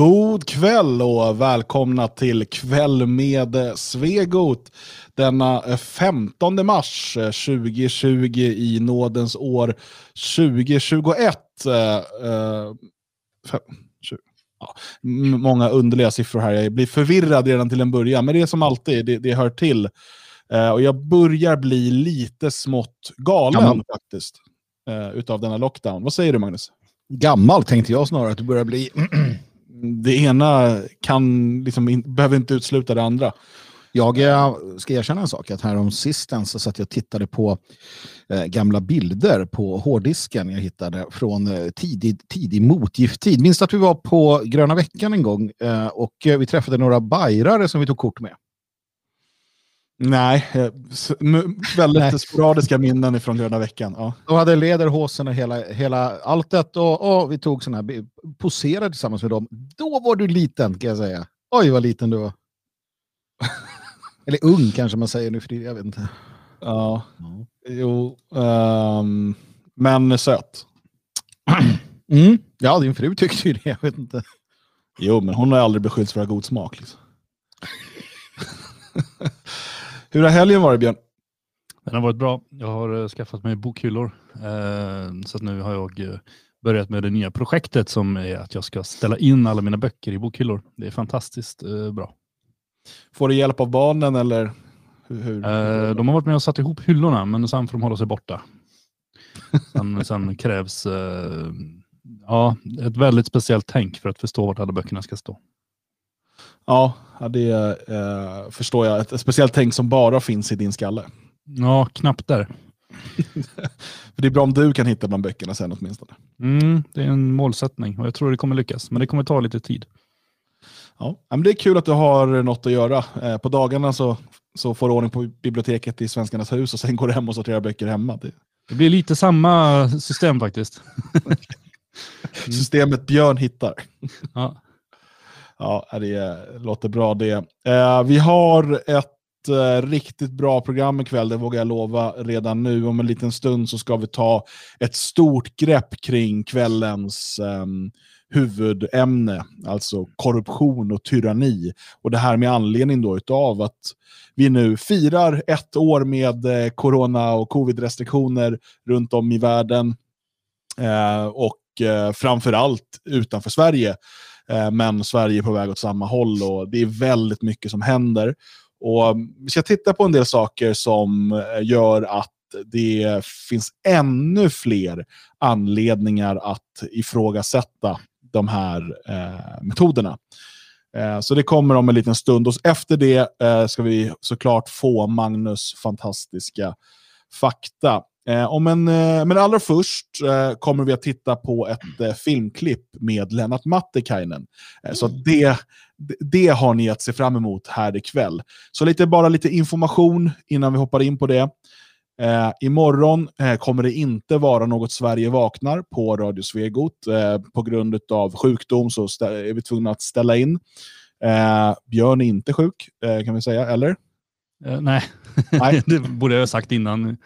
God kväll och välkomna till Kväll med Svegot denna 15 mars 2020 i nådens år 2021. Uh, uh, fem, 20. Ja, många underliga siffror här, jag blir förvirrad redan till en början, men det är som alltid, det, det hör till. Uh, och jag börjar bli lite smått galen Gammal. faktiskt, utav denna lockdown. Vad säger du Magnus? Gammal tänkte jag snarare, att du börjar bli det ena kan, liksom, in, behöver inte utesluta det andra. Jag eh, ska erkänna en sak, att härom sistens så satt jag och tittade på eh, gamla bilder på hårddisken jag hittade från eh, tidig, tidig motgifttid. Minns att vi var på Gröna veckan en gång eh, och eh, vi träffade några bajrare som vi tog kort med. Nej, eh, väldigt sporadiska minnen från Gröna veckan. Ja. De hade lederhosen och hela, hela alltet och, och vi tog sådana här, poserade tillsammans med dem. Då var du liten kan jag säga. Oj vad liten du var. Eller ung kanske man säger nu för jag vet inte. Ja, ja. jo, um, men söt. Mm. Ja, din fru tyckte ju det, jag vet inte. Jo, men hon har aldrig beskyllts för att ha god smak. Liksom. Hur har helgen varit Björn? Den har varit bra. Jag har uh, skaffat mig bokhyllor. Uh, så nu har jag uh, börjat med det nya projektet som är att jag ska ställa in alla mina böcker i bokhyllor. Det är fantastiskt bra. Får du hjälp av barnen eller? Hur? de har varit med och satt ihop hyllorna men sen får de hålla sig borta. sen, sen krävs ja, ett väldigt speciellt tänk för att förstå vart alla böckerna ska stå. Ja, det eh, förstår jag. Ett, ett speciellt tänk som bara finns i din skalle. Ja, knappt där. För det är bra om du kan hitta bland böckerna sen åtminstone. Mm, det är en målsättning och jag tror det kommer lyckas. Men det kommer ta lite tid. Ja, men det är kul att du har något att göra. Eh, på dagarna så, så får du ordning på biblioteket i Svenskarnas hus och sen går du hem och sorterar böcker hemma. Det, det blir lite samma system faktiskt. Systemet Björn hittar. Ja. Ja, det låter bra det. Eh, vi har ett eh, riktigt bra program ikväll, det vågar jag lova redan nu. Om en liten stund så ska vi ta ett stort grepp kring kvällens eh, huvudämne, alltså korruption och tyranni. Och det här med anledning då utav att vi nu firar ett år med eh, corona och covid-restriktioner runt om i världen. Eh, och eh, framförallt utanför Sverige Eh, men Sverige är på väg åt samma håll och det är väldigt mycket som händer. Och mm, vi ska titta på en del saker som eh, gör att det finns ännu fler anledningar att ifrågasätta de här eh, metoderna. Eh, så det kommer om en liten stund och efter det eh, ska vi såklart få Magnus fantastiska fakta. Eh, om en, eh, men allra först eh, kommer vi att titta på ett filmklipp med Lennart Mattikainen. Så det, det har ni att se fram emot här ikväll. Så lite, bara lite information innan vi hoppar in på det. Eh, imorgon eh, kommer det inte vara något Sverige vaknar på Radio Svegot. Eh, på grund av sjukdom så är vi tvungna att ställa in. Eh, Björn är inte sjuk, kan vi säga, eller? nej, nej. det borde jag ha sagt innan.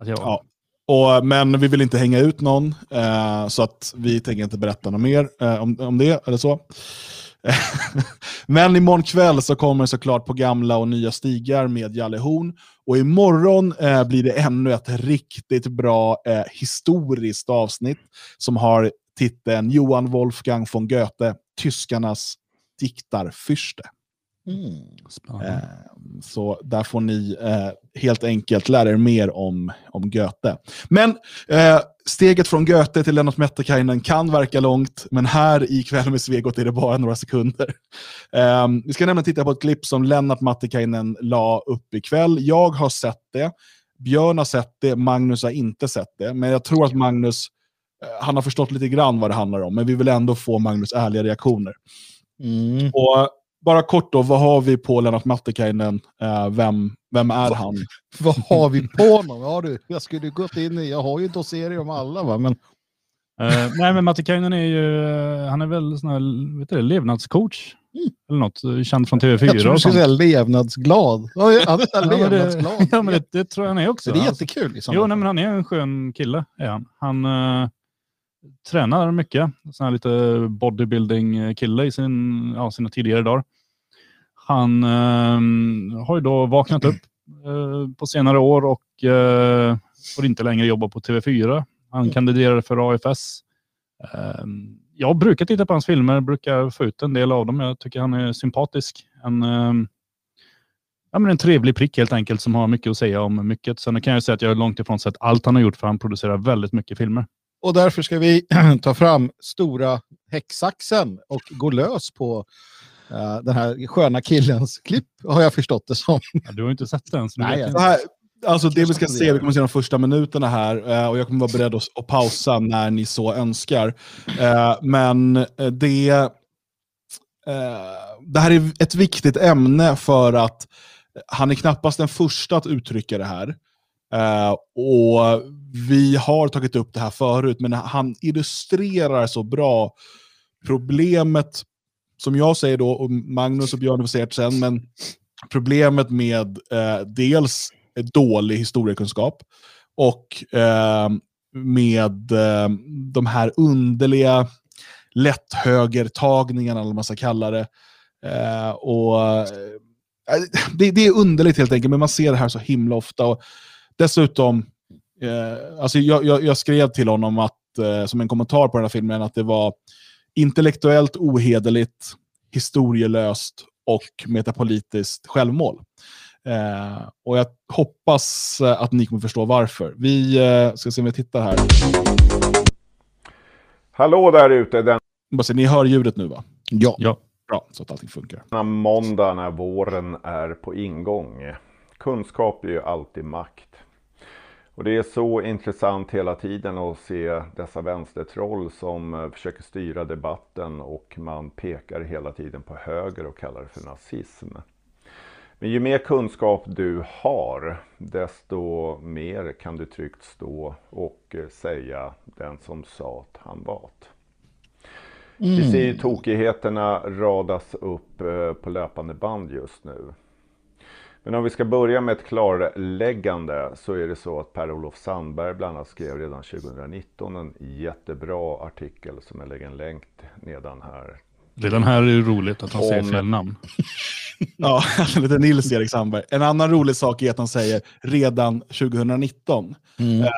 Att jag... ja. Och, eh, men vi vill inte hänga ut någon, eh, så att vi tänker inte berätta något mer eh, om, om det. eller så. men imorgon kväll så kommer det såklart på gamla och nya stigar med Jalle Horn. Och imorgon eh, blir det ännu ett riktigt bra eh, historiskt avsnitt som har titeln Johan Wolfgang von Goethe, tyskarnas diktarfyrste. Mm, eh, så där får ni eh, helt enkelt lära er mer om, om Goethe. Men eh, steget från Goethe till Lennart Mettakainen kan verka långt, men här i Kväll med Svegot är det bara några sekunder. Eh, vi ska nämligen titta på ett klipp som Lennart Mattikainen la upp ikväll. Jag har sett det, Björn har sett det, Magnus har inte sett det, men jag tror att Magnus eh, han har förstått lite grann vad det handlar om, men vi vill ändå få Magnus ärliga reaktioner. Mm. Och bara kort då, vad har vi på Lennart Mattikainen? Uh, vem, vem är Va, han? vad har vi på honom? Ja, du, jag skulle gått in i, jag har ju dosserier om alla va, men... Uh, nej men Mattikainen är ju, han är väl sån här, vet du, levnadscoach. Mm. Eller något, känd från TV4. Jag tror du skulle säga levnadsglad. han är levnadsglad. ja, men det, det, tror jag han är också. Det är jättekul. Jo, nej, men han är en skön kille. Är han. Han, uh, tränar mycket. Sån här lite bodybuilding-kille i sin, ja, sina tidigare dagar. Han eh, har ju då vaknat upp eh, på senare år och eh, får inte längre jobba på TV4. Han mm. kandiderade för AFS. Eh, jag brukar titta på hans filmer, brukar få ut en del av dem. Jag tycker han är sympatisk. En, eh, ja, men en trevlig prick helt enkelt som har mycket att säga om mycket. Sen kan jag säga att jag är långt ifrån sett allt han har gjort för han producerar väldigt mycket filmer. Och därför ska vi ta fram stora häcksaxen och gå lös på uh, den här sköna killens klipp, har jag förstått det som. Ja, du har inte sett den. Så Nej, det, här, alltså det vi ska se, vi kommer se de första minuterna här uh, och jag kommer vara beredd att, att pausa när ni så önskar. Uh, men det, det här är ett viktigt ämne för att han är knappast den första att uttrycka det här. Och vi har tagit upp det här förut, men han illustrerar så bra problemet, som jag säger då, och Magnus och Björn får säga det sen, men problemet med eh, dels dålig historiekunskap och eh, med eh, de här underliga lätthögertagningarna, eller vad man ska kalla det. Eh, och eh, det, det, är underligt helt enkelt, men man ser det här så himla ofta. Och dessutom, eh, alltså jag, jag, jag, skrev till honom att, eh, som en kommentar på den här filmen att det var intellektuellt ohederligt, historielöst och metapolitiskt självmål. Eh, och jag hoppas eh, att ni kommer förstå varför. Vi eh, ska se om vi tittar här. Hallå där ute! Den... Ni hör ljudet nu va? Ja. ja. Bra, så att allting funkar. Denna måndag när våren är på ingång. Kunskap är ju alltid makt. Och det är så intressant hela tiden att se dessa vänstertroll som eh, försöker styra debatten och man pekar hela tiden på höger och kallar det för nazism. Men ju mer kunskap du har, desto mer kan du tryggt stå och eh, säga den som sa att han var. Mm. Vi ser ju tokigheterna radas upp eh, på löpande band just nu. Men om vi ska börja med ett klarläggande så är det så att Per-Olof Sandberg bland annat skrev redan 2019 en jättebra artikel som jag lägger en länk nedan här. Redan här är det roligt att han om... säger fel namn. ja, lite Nils-Erik Sandberg. En annan rolig sak är att han säger redan 2019. Mm. Uh,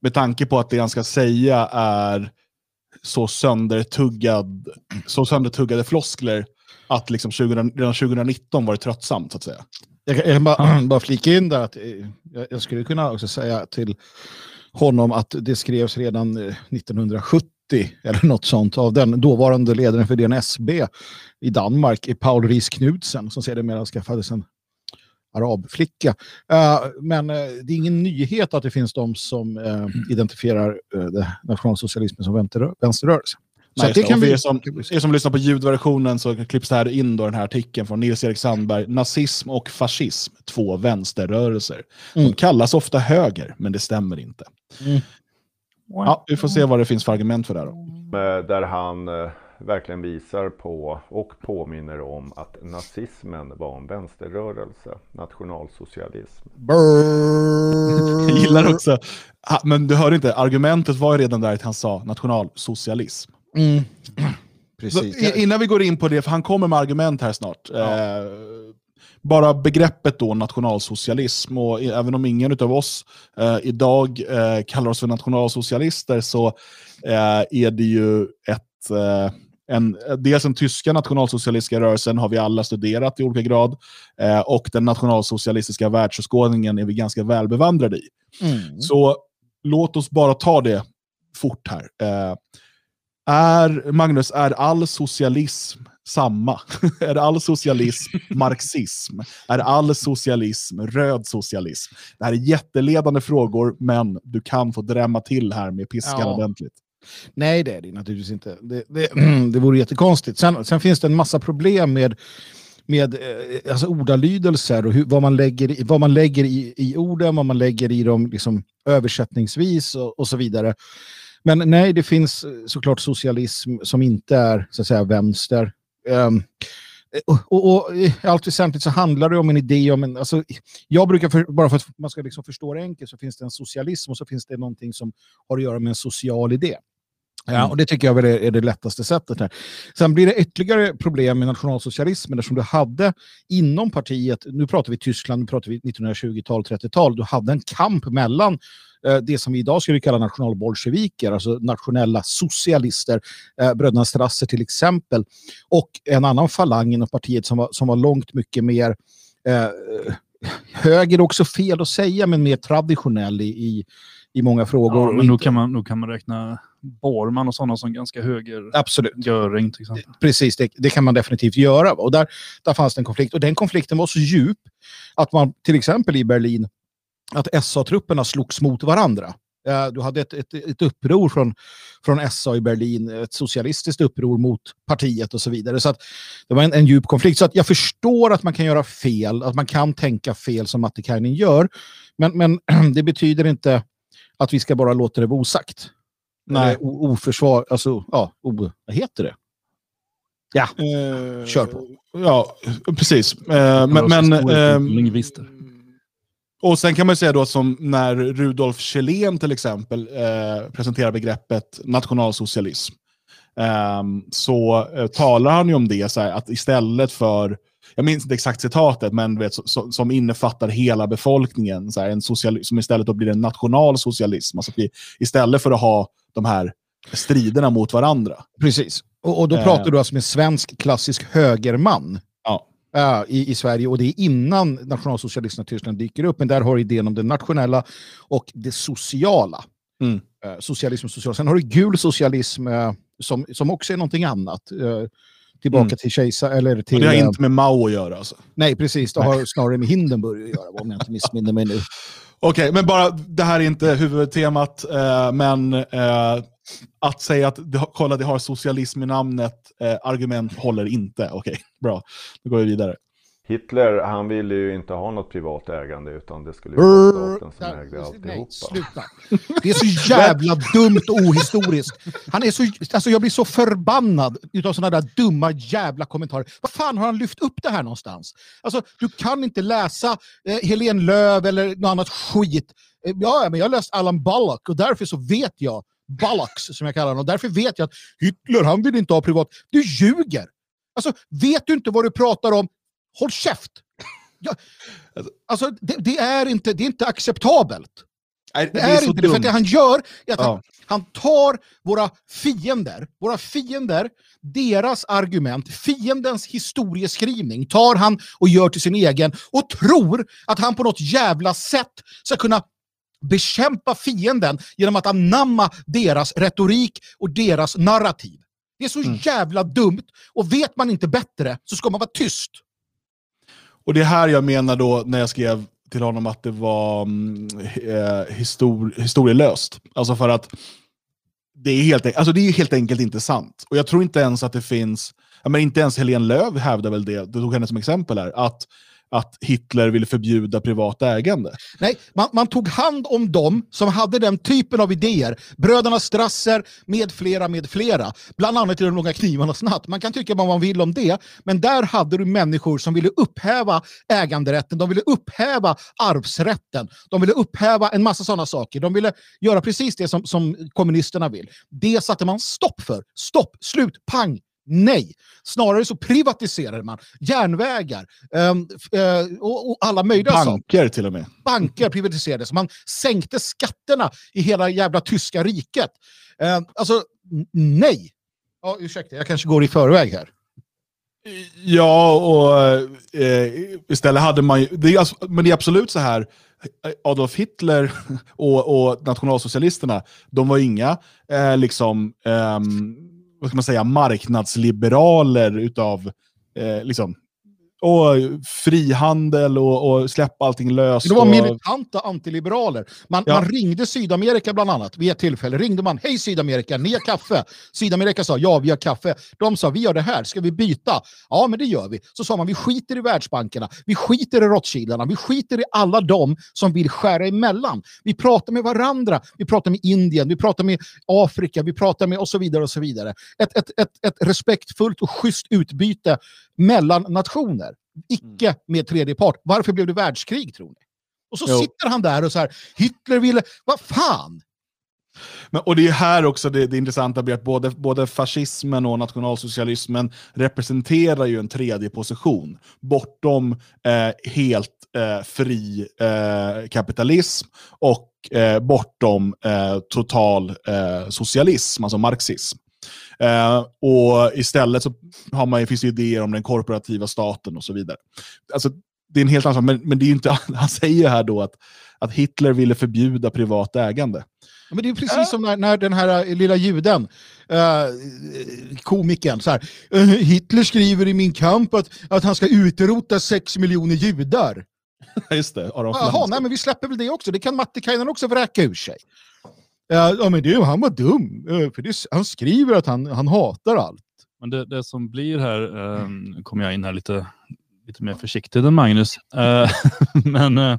med tanke på att det han ska säga är så söndertuggad, så söndertuggade floskler att liksom 20, redan 2019 var det tröttsamt, så att säga. Jag kan, bara, bara flika in där att eh, jag, skulle kunna också säga till honom att det skrevs redan 1970 eh, eller något sånt av den dåvarande ledaren för DNSB i Danmark, Paul Ries Knudsen, som sedermera skaffades en arabflicka. Uh, men det är ingen nyhet att det finns de som identifierar nationalsocialismen som vänsterrörelse. Nej, det kan vi... er, som, er som lyssnar på ljudversionen så klipps det här in då den här artikeln från Nils-Erik Sandberg. Nazism och fascism, två vänsterrörelser. Mm. De kallas ofta höger, men det stämmer inte. Mm. Ja, vi får se vad det finns för argument för det här. Då. Där han verkligen visar på och påminner om att nazismen var en vänsterrörelse, nationalsocialism. Jag gillar också, men du hör inte, argumentet var ju redan där att han sa nationalsocialism. Mm. Precis. Så, innan vi går in på det, för han kommer med argument här snart. Ja. Eh, bara begreppet då nationalsocialism, och även om ingen av oss eh, idag eh, kallar oss för nationalsocialister så eh, är det ju ett eh, en, dels den tyska nationalsocialistiska rörelsen har vi alla studerat i olika grad. Eh, och den nationalsocialistiska världsåskådningen är vi ganska välbevandrade i. Mm. Så låt oss bara ta det fort här. Eh, är, Magnus, är all socialism samma? är all socialism marxism? Är all socialism röd socialism? Det här är jätteledande frågor, men du kan få drämma till här med piskan ja. ordentligt. Nej, det är det naturligtvis inte. Det, det, det vore jättekonstigt. Sen, sen finns det en massa problem med med eh, alltså ordalydelser och hur, vad man lägger, i, vad man lägger i, i orden, vad man lägger i dem liksom, översättningsvis och, och så vidare. Men nej, det finns eh, såklart socialism som inte är så att säga vänster. Um, och, och, och, i allt väsentligt så handlar det om en idé om en... Alltså, jag brukar, för, bara för att man ska liksom förstå det enkelt, så finns det en socialism och så finns det någonting som har att göra med en social idé. Ja, och det tycker jag är, är det lättaste sättet. här. Sen blir det ytterligare problem med nationalsocialismen eftersom du hade inom partiet, nu pratar vi Tyskland, nu pratar vi 1920-tal, 30-tal, du hade en kamp mellan eh, det som vi idag skulle kalla nationalbolsjeviker, alltså nationella socialister, eh, bröderna Strasser till exempel, och en annan falang inom partiet som var, som var långt mycket mer eh, höger också fel att säga, men mer traditionell i, i, i många frågor. Ja, men då kan, man, då kan man räkna Borman och sådana som ganska höger. Absolut. Göring till exempel. Precis, det, det kan man definitivt göra. Och där, där fanns det en konflikt. Och den konflikten var så djup att man till exempel i Berlin, att SA-trupperna slogs mot varandra. Eh, Du hade ett, ett, ett uppror från, från SA i Berlin, ett socialistiskt uppror mot partiet och så vidare. Så att det var en, en djup konflikt. Så att jag förstår att man kan göra fel, att man kan tänka fel som Mattikainen gör. Men, men det betyder inte att vi ska bara låta det vara osagt. Nej. Oförsvar, alltså, ja, o, vad heter det? Ja, Eh, Kör på. Ja, precis. Eh, men, men, Lingvister. och sen kan man ju säga då som när Rudolf Kjellén till exempel eh, presenterar begreppet nationalsocialism. ehm, så eh, talar han ju om det så här, att istället för, jag minns inte exakt citatet, men vet, så, som innefattar hela befolkningen, så här, en sociali- som istället då blir en nationalsocialism. Alltså att vi, istället för att ha de här striderna mot varandra. precis. Och, och då Eh. pratar du alltså med svensk klassisk högerman Ja. eh, i, i Sverige och det är innan nationalsocialisterna i Tyskland dyker upp. Men där har du idén om det nationella och det sociala. Mm. Eh, socialism och social. Sen har du gul socialism eh, som, som också är någonting annat. Eh, tillbaka Mm. till kejsar eller Och till... det har inte med Mao att göra. Alltså. Nej, precis. Det har snarare med Hindenburg att göra, om jag inte missminner mig nu. Okej, men bara, det här är inte huvudtemat, eh, men eh, att säga att kolla, det har socialism i namnet, eh, argument håller inte. Okej, bra. Då går vi vidare. Hitler, han ville ju inte ha något privat ägande utan det skulle ju vara staten som ägde Nej, alltihopa. sluta. Det är så jävla dumt och ohistoriskt. Han är så, alltså jag blir så förbannad utav sådana där dumma jävla kommentarer. Vad fan har han lyft upp det här någonstans? Alltså, du kan inte läsa eh, Helene Löv eller något annat skit. Eh, ja, men jag har läst Alan Bullock och därför så vet jag, Bullocks som jag kallar honom, och därför vet jag att Hitler, han vill inte ha privat. Du ljuger! Alltså, vet du inte vad du pratar om? Håll käft! Ja, alltså, det, det, är inte, det är inte acceptabelt. Nej, Det är, inte det, för det han gör är att han, Ja. han tar våra fiender, våra fiender, deras argument, fiendens historieskrivning tar han och gör till sin egen och tror att han på något jävla sätt ska kunna bekämpa fienden genom att anamma deras retorik och deras narrativ. Det är så Mm. jävla dumt och vet man inte bättre så ska man vara tyst. Och det är här jag menar då när jag skrev till honom att det var mm, eh, histor historielöst. Alltså för att det är, helt, alltså det är helt enkelt inte sant. Och jag tror inte ens att det finns, men inte ens Helene Löv hävdar väl det, du tog henne som exempel här, att, att Hitler ville förbjuda privat ägande. Nej, man, man tog hand om dem som hade den typen av idéer. Bröderna Strasser med flera, med flera. Bland annat i de långa knivarnas natt. Man kan tycka vad man vill om det, men där hade du människor som ville upphäva äganderätten, de ville upphäva arvsrätten, de ville upphäva en massa sådana saker. De ville göra precis det som, som kommunisterna vill. Det satte man stopp för. Stopp, slut, pang. Nej, snarare så privatiserade man järnvägar ehm, eh, och, och alla möjliga saker Banker till och med. banker privatiserades. Man sänkte skatterna i hela jävla tyska riket. Eh, alltså, nej. Ja, ursäkta, jag kanske går i förväg här. Ja, och eh, istället hade man ju, det är, alltså- men det är absolut så här, Adolf Hitler och, och nationalsocialisterna, de var inga eh, liksom, ehm, vad ska man säga, marknadsliberaler utav eh, liksom, och frihandel och, och släppa allting löst. Det var och, militanta antiliberaler. Man, Ja. man ringde Sydamerika bland annat vid ett tillfälle. Ringde man, hej Sydamerika, ni har kaffe. Sydamerika sa, ja vi har kaffe. De sa, vi gör det här, ska vi byta? Ja men det gör vi. Så sa man, vi skiter i världsbankerna, vi skiter i Rothschildarna, vi skiter i alla dem som vill skära emellan. Vi pratar med varandra, vi pratar med Indien, vi pratar med Afrika, vi pratar med och så vidare och så vidare. Ett, ett, ett, ett respektfullt och schysst utbyte mellan nationer. Icke med tredje part. Varför blev det världskrig tror ni? Och så Jo. sitter han där och så här, Hitler ville, vad fan? Men, och det är här också det, det intressanta blir att både, både fascismen och nationalsocialismen representerar ju en tredje position, bortom eh, helt eh, fri eh, kapitalism och eh, bortom eh, total eh, socialism, alltså marxism. Och istället så har man, finns det idéer om den korporativa staten och så vidare. Alltså, det är en helt annan sak, men, men det är inte, han säger här då att, att Hitler ville förbjuda privat ägande. Men det är precis ja. som när, när, den här äh, lilla juden, äh, komikern, så här, äh, Hitler skriver i min kamp att, att han ska utrota sex miljoner judar. Just det. Jaha, nej, men vi släpper väl det också. Det kan Mattikainen också vräka ur sig. Ja, men det, han var dum, för det, han skriver att han, han hatar allt. Men det, det som blir här, eh, kommer jag in här lite, lite mer försiktigt än Magnus, eh, men eh,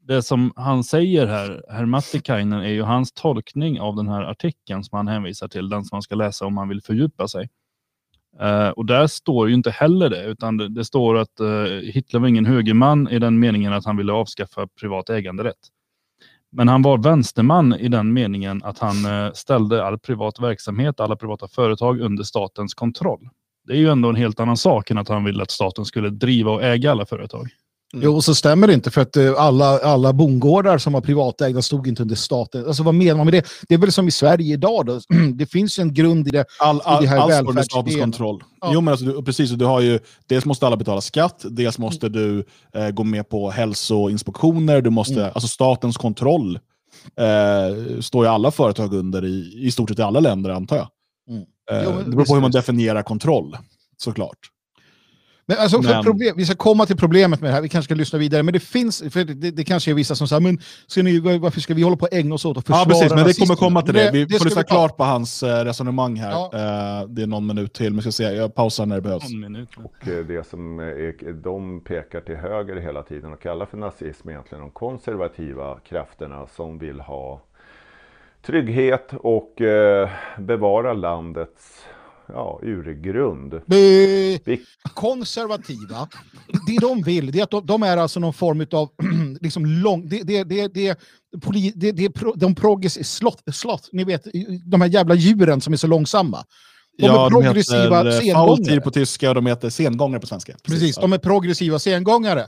det som han säger här, herr Mattikainen, är ju hans tolkning av den här artikeln som han hänvisar till, den som man ska läsa om man vill fördjupa sig. Uh, och där står ju inte heller det, utan det, det står att uh, Hitler var ingen högerman i den meningen att han ville avskaffa privat äganderätt. Men han var vänsterman i den meningen att han eh, ställde all privat verksamhet, alla privata företag under statens kontroll. Det är ju ändå en helt annan sak än att han ville att staten skulle driva och äga alla företag. Mm. Jo, så stämmer det inte för att uh, alla, alla bondgårdar som var privatägda stod inte under staten. Alltså vad menar man med det? Det är väl som i Sverige idag då. det finns en grund i det, all, all, i det här Allt under statens kontroll. Ja. Jo, men alltså, du, precis, du har ju, dels måste alla betala skatt, dels måste du eh, gå med på hälsoinspektioner, du måste, mm. alltså statens kontroll eh, står ju alla företag under i, i stort sett i alla länder antar jag. Mm. Eh, jo, det beror på hur man definierar kontroll, såklart. Men alltså, men... Problem, vi ska komma till problemet med det här, vi kanske ska lyssna vidare, men det finns, för det, det kanske är vissa som säger, men ska ni, varför ska vi hålla på att ägna oss åt att försvara Ja, precis, men det kommer komma till det. Vi det, får lyssna klart på hans eh, resonemang här. Ja. Uh, det är någon minut till, men ska se, jag pausar när det behövs. Och eh, det som är, de pekar till höger hela tiden och kallar för nazism egentligen de konservativa krafterna som vill ha trygghet och bevara landets ja, urgrund. Konservativa, det de vill det är att de, de är alltså någon form av liksom lång, det, det, det, det, det, det, de progressiva, slott, slott, ni vet de här jävla djuren som är så långsamma. De ja, är progressiva de heter faultir på tyska och de heter sengångare på svenska. Precis, Precis de är progressiva sengångare.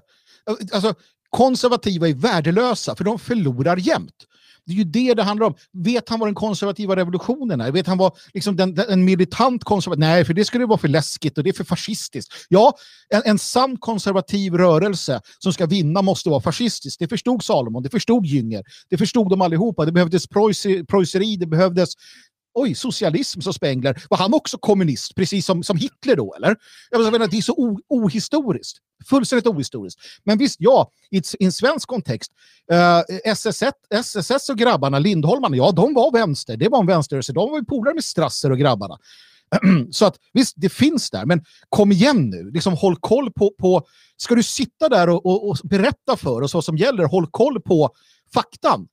Alltså, konservativa är värdelösa, för de förlorar jämt. Det är ju det det handlar om. Vet han vad den konservativa revolutionen är? Vet han vad liksom den, den, en militant konservativ... Nej, för det skulle vara för läskigt och det är för fascistiskt. Ja, en, en sann konservativ rörelse som ska vinna måste vara fascistisk. Det förstod Salomon, det förstod Jünger, det förstod de allihopa. Det behövdes preusseri, det behövdes oj, socialism, så Spengler. Var han också kommunist, precis som, som Hitler då, eller? Jag menar, det är så ohistoriskt. Fullständigt ohistoriskt. Men visst, ja, i, i en svensk kontext. Eh, SSS, SSS och grabbarna, Lindholmarna, ja, de var vänster. Det var en vänsterrörelse. De var ju polare med Strasser och grabbarna. så att visst, det finns där, men kom igen nu. Liksom, håll koll på, på... Ska du sitta där och, och, och berätta för oss vad som gäller, håll koll på faktan.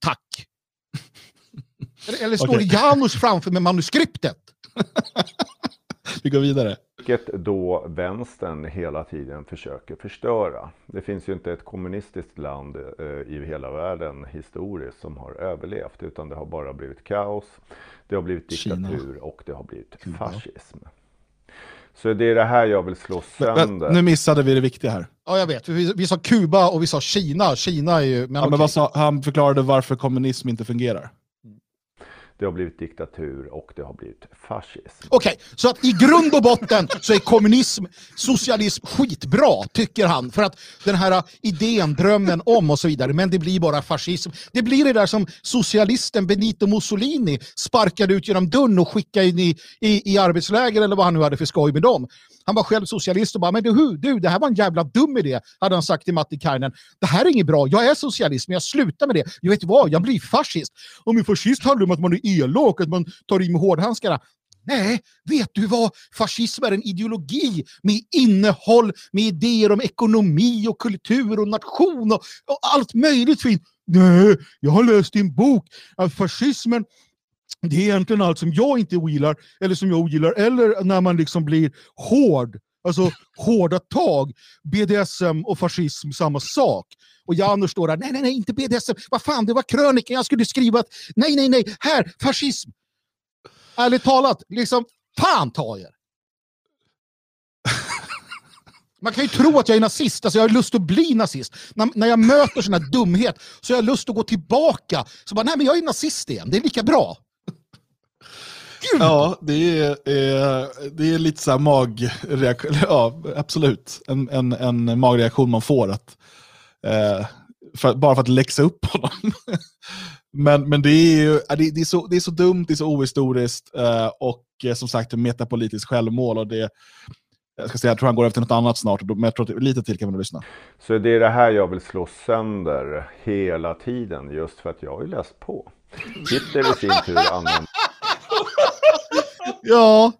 Tack. Eller, eller står okay. Janus framför med manuskriptet? Vi går vidare. Vilket då vänstern hela tiden försöker förstöra. Det finns ju inte ett kommunistiskt land eh, i hela världen historiskt som har överlevt utan det har bara blivit kaos, det har blivit diktatur Kina. och det har blivit Kuba. fascism. Så det är det här jag vill slå sönder. Men, nu missade vi det viktiga här. Ja, jag vet. Vi, vi sa Kuba och vi sa Kina. Kina är ju... Men, ja, men vad sa, han förklarade varför kommunism inte fungerar det har blivit diktatur och det har blivit fascism. Okej, okay, så att i grund och botten så är kommunism, socialism skitbra, tycker han. För att den här idén, drömmen om och så vidare, men det blir bara fascism. Det blir det där som socialisten Benito Mussolini sparkade ut genom dörren och skickade in i, i, i arbetsläger eller vad han nu hade för skoj med dem. Han var själv socialist och bara, men du, du, det här var en jävla dum idé, hade han sagt till Matti Kainen. Det här är inget bra, jag är socialist, men jag slutar med det. Jag vet vad, jag blir fascist. Om en fascist handlar om att man är elak, att man tar i med hårdhandskarna. Nej, vet du vad? Fascism är en ideologi med innehåll, med idéer om ekonomi och kultur och nation och, och allt möjligt fint. Nej, jag har läst i en bok att fascismen det är egentligen allt som jag inte ogillar, eller som jag ogillar, eller när man liksom blir hård Alltså hårda tag, BDSM och fascism samma sak. Och Janus står där, nej nej nej inte BDSM, vad fan det var krönikan, jag skulle skriva att nej nej nej, här, fascism. Ärligt talat, liksom, fan ta er. Man kan ju tro att jag är nazist, alltså jag har lust att bli nazist. När, när jag möter sån här dumhet så har jag lust att gå tillbaka. Så bara, nej men jag är nazist igen, det är lika bra. Gud. Ja, det är, det är lite så här magreaktion, ja absolut, en, en, en magreaktion man får. att eh, för, Bara för att läxa upp honom. men men det, är ju, det, det, är så, det är så dumt, det är så ohistoriskt eh, och eh, som sagt metapolitiskt självmål. Och det, jag ska säga, jag tror han går efter något annat snart, men jag tror lite till kan man lyssna. Så det är det här jag vill slå sönder hela tiden, just för att jag har ju läst på. Hitler i sin tur använder ja,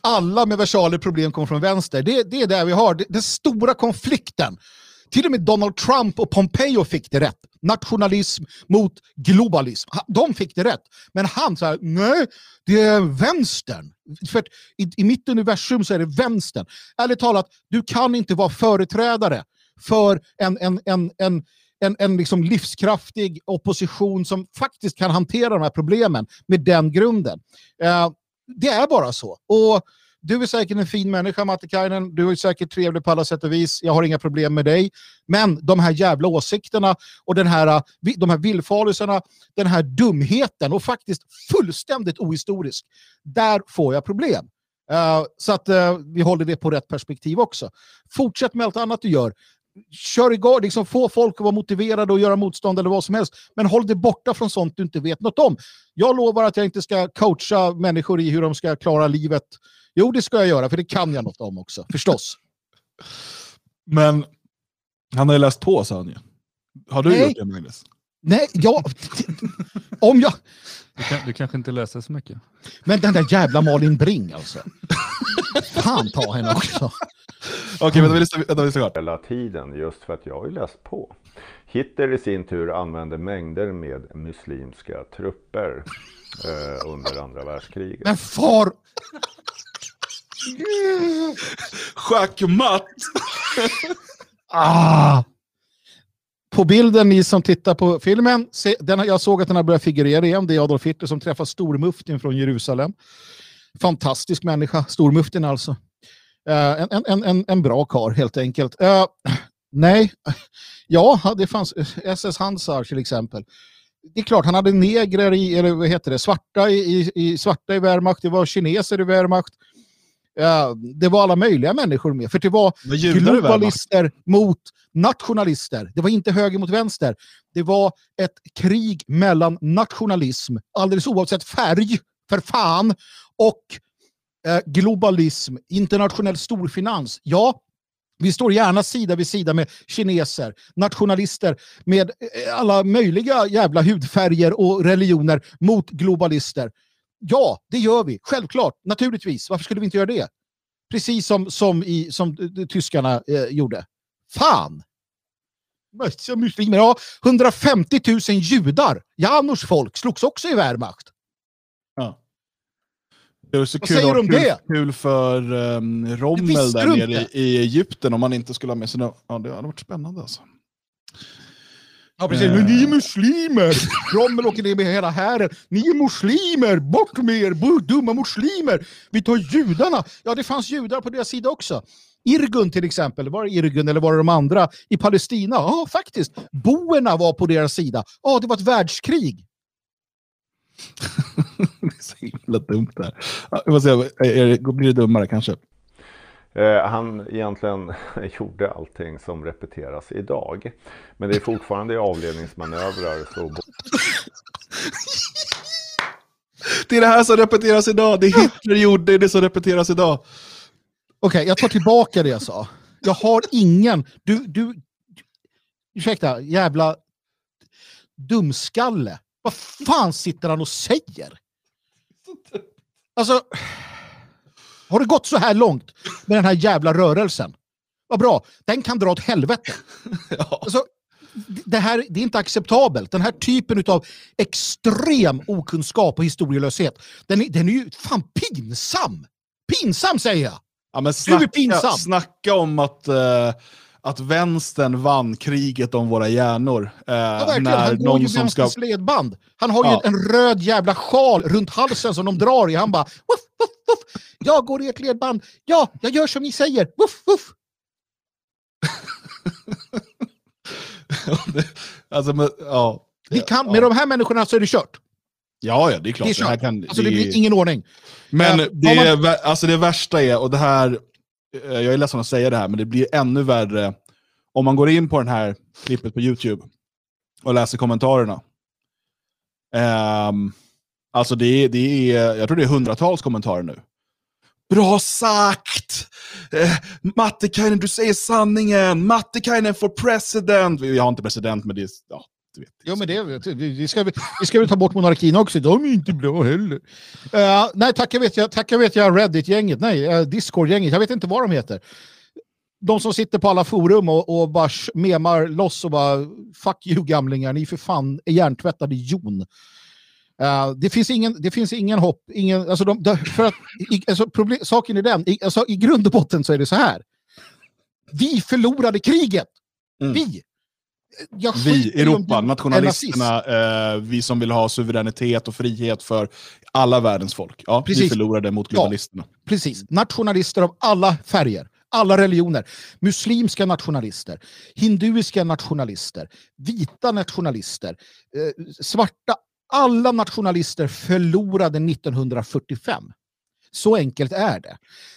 alla med versaler problem kommer från vänster. Det, det är där vi har den stora konflikten. Till och med Donald Trump och Pompeo fick det rätt. Nationalism mot globalism. De fick det rätt. Men han sa nej, det är vänstern. För i, i mitt universum så är det vänstern. Ärligt talat, du kan inte vara företrädare för en, en, en, en en, en liksom livskraftig opposition som faktiskt kan hantera de här problemen med den grunden. Uh, det är bara så. Och du är säkert en fin människa, Mattikainen. Du är säkert trevlig på alla sätt och vis. Jag har inga problem med dig. Men de här jävla åsikterna och den här, äh, de här villfarelserna, den här dumheten och faktiskt fullständigt ohistorisk. Där får jag problem. Uh, så att uh, vi håller det på rätt perspektiv också. Fortsätt med allt annat du gör. Kör igång, liksom få folk att vara motiverade och göra motstånd eller vad som helst. Men håll dig borta från sånt du inte vet något om. Jag lovar att jag inte ska coacha människor i hur de ska klara livet Jo, det ska jag göra, för det kan jag något om också, förstås. Men han har ju läst på, sa han ju. Har du Nej. gjort det, Magnus? Nej, ja, om jag... Du, kan, du, kanske inte läser så mycket. Men den där jävla Malin Bring alltså. Fan ta henne också. Okej, vänta, vi lyssnar klart. Hela tiden, just för att jag har ju läst på. Hitler i sin tur använde mängder med muslimska trupper eh, under andra världskriget. Men far... Schackmatt! ah. På bilden, ni som tittar på filmen, se, den, jag såg att den har börjat figurera igen. Det är Adolf Hitler som träffar stormuftin från Jerusalem. Fantastisk människa, stormuftin alltså. Uh, en, en, en, en bra kar helt enkelt. Uh, nej, ja, det fanns SS Hansar till exempel. Det är klart, han hade negrer i, eller vad heter det, svarta i, i, i svarta i Wehrmacht, det var kineser i Wehrmacht. Uh, det var alla möjliga människor med. För det var globalister mot nationalister. Det var inte höger mot vänster. Det var ett krig mellan nationalism, alldeles oavsett färg, för fan, och uh, globalism, internationell storfinans. Ja, vi står gärna sida vid sida med kineser, nationalister, med eh, alla möjliga jävla hudfärger och religioner mot globalister. Ja, det gör vi. Självklart. Naturligtvis. Varför skulle vi inte göra det? Precis som, som, i, som tyskarna eh, gjorde. Fan! Muslimer. Ja, 150 000 judar, Janus folk, slogs också i Wehrmacht. Det är så Vad kul, säger du om kul, det? Kul för um, Rommel där nere i, i Egypten om man inte skulle ha med sig... Ja, det hade varit spännande alltså. Ja, precis. Men ni är muslimer! Rommel åker ner med hela hären. Ni är muslimer! Bort med er! Dumma muslimer! Vi tar judarna! Ja, det fanns judar på deras sida också. Irgun till exempel, var det Irgun eller var det de andra i Palestina? Ja, faktiskt. Boerna var på deras sida. Ja, det var ett världskrig. det är så himla dumt där. Jag får se, blir det dummare kanske? Eh, han egentligen gjorde allting som repeteras idag. Men det är fortfarande i avledningsmanövrar. Så... Det är det här som repeteras idag. Det Hitler gjorde det som repeteras idag. Okej, okay, jag tar tillbaka det jag sa. Jag har ingen... Du, du, ursäkta, jävla dumskalle. Vad fan sitter han och säger? Alltså... Har det gått så här långt med den här jävla rörelsen? Vad bra, den kan dra åt helvete. ja. alltså, det, här, det är inte acceptabelt. Den här typen av extrem okunskap och historielöshet, den är, den är ju fan pinsam. Pinsam säger jag! Ja, men snacka, snacka om att, uh, att vänstern vann kriget om våra hjärnor. Uh, ja, när Han går ju som ska... ledband. Han har ja. ju en röd jävla sjal runt halsen som de drar i. Han bara wuff, wuff, wuff. Jag går i ett ledband. Ja, jag gör som ni säger. Wuff, wuff. alltså, men, ja. Vi kan, med de här människorna så är det kört. Ja, ja, det är klart. Det, är det, kan, alltså, det, blir ingen ordning. Men det, man... alltså, det värsta är, och det här, eh, Eh, jag är ledsen att säga det här, men det blir ännu värre om man går in på det här klippet på YouTube och läser kommentarerna. Um, alltså det det är, jag tror det är hundratals kommentarer nu. Bra sagt! Eh, Mattikainen, du säger sanningen! Mattikainen for president! Vi har inte president, men det är... Ja, vet. Jo, men det, vi, ska, vi ska väl ta bort monarkin också. De är inte bra heller. Uh, nej, tacka vet jag, tacka vet jag Reddit-gänget. Nej, uh, Discord-gänget. Jag vet inte vad de heter. De som sitter på alla forum och, och bara memar loss och bara fuck you gamlingar, ni är för fan hjärntvättade jon. Uh, det, finns ingen, det finns ingen hopp. Ingen, alltså de, för att, i, alltså problem, saken är den, i, alltså, i grund och botten så är det så här. Vi förlorade kriget. Mm. Vi. Vi, Europa, nationalisterna, eh, vi som vill ha suveränitet och frihet för alla världens folk. Ja, precis. vi förlorade mot globalisterna. Ja, precis. Nationalister av alla färger, alla religioner. Muslimska nationalister, hinduiska nationalister, vita nationalister, eh, svarta, alla nationalister förlorade 1945. Så enkelt är det.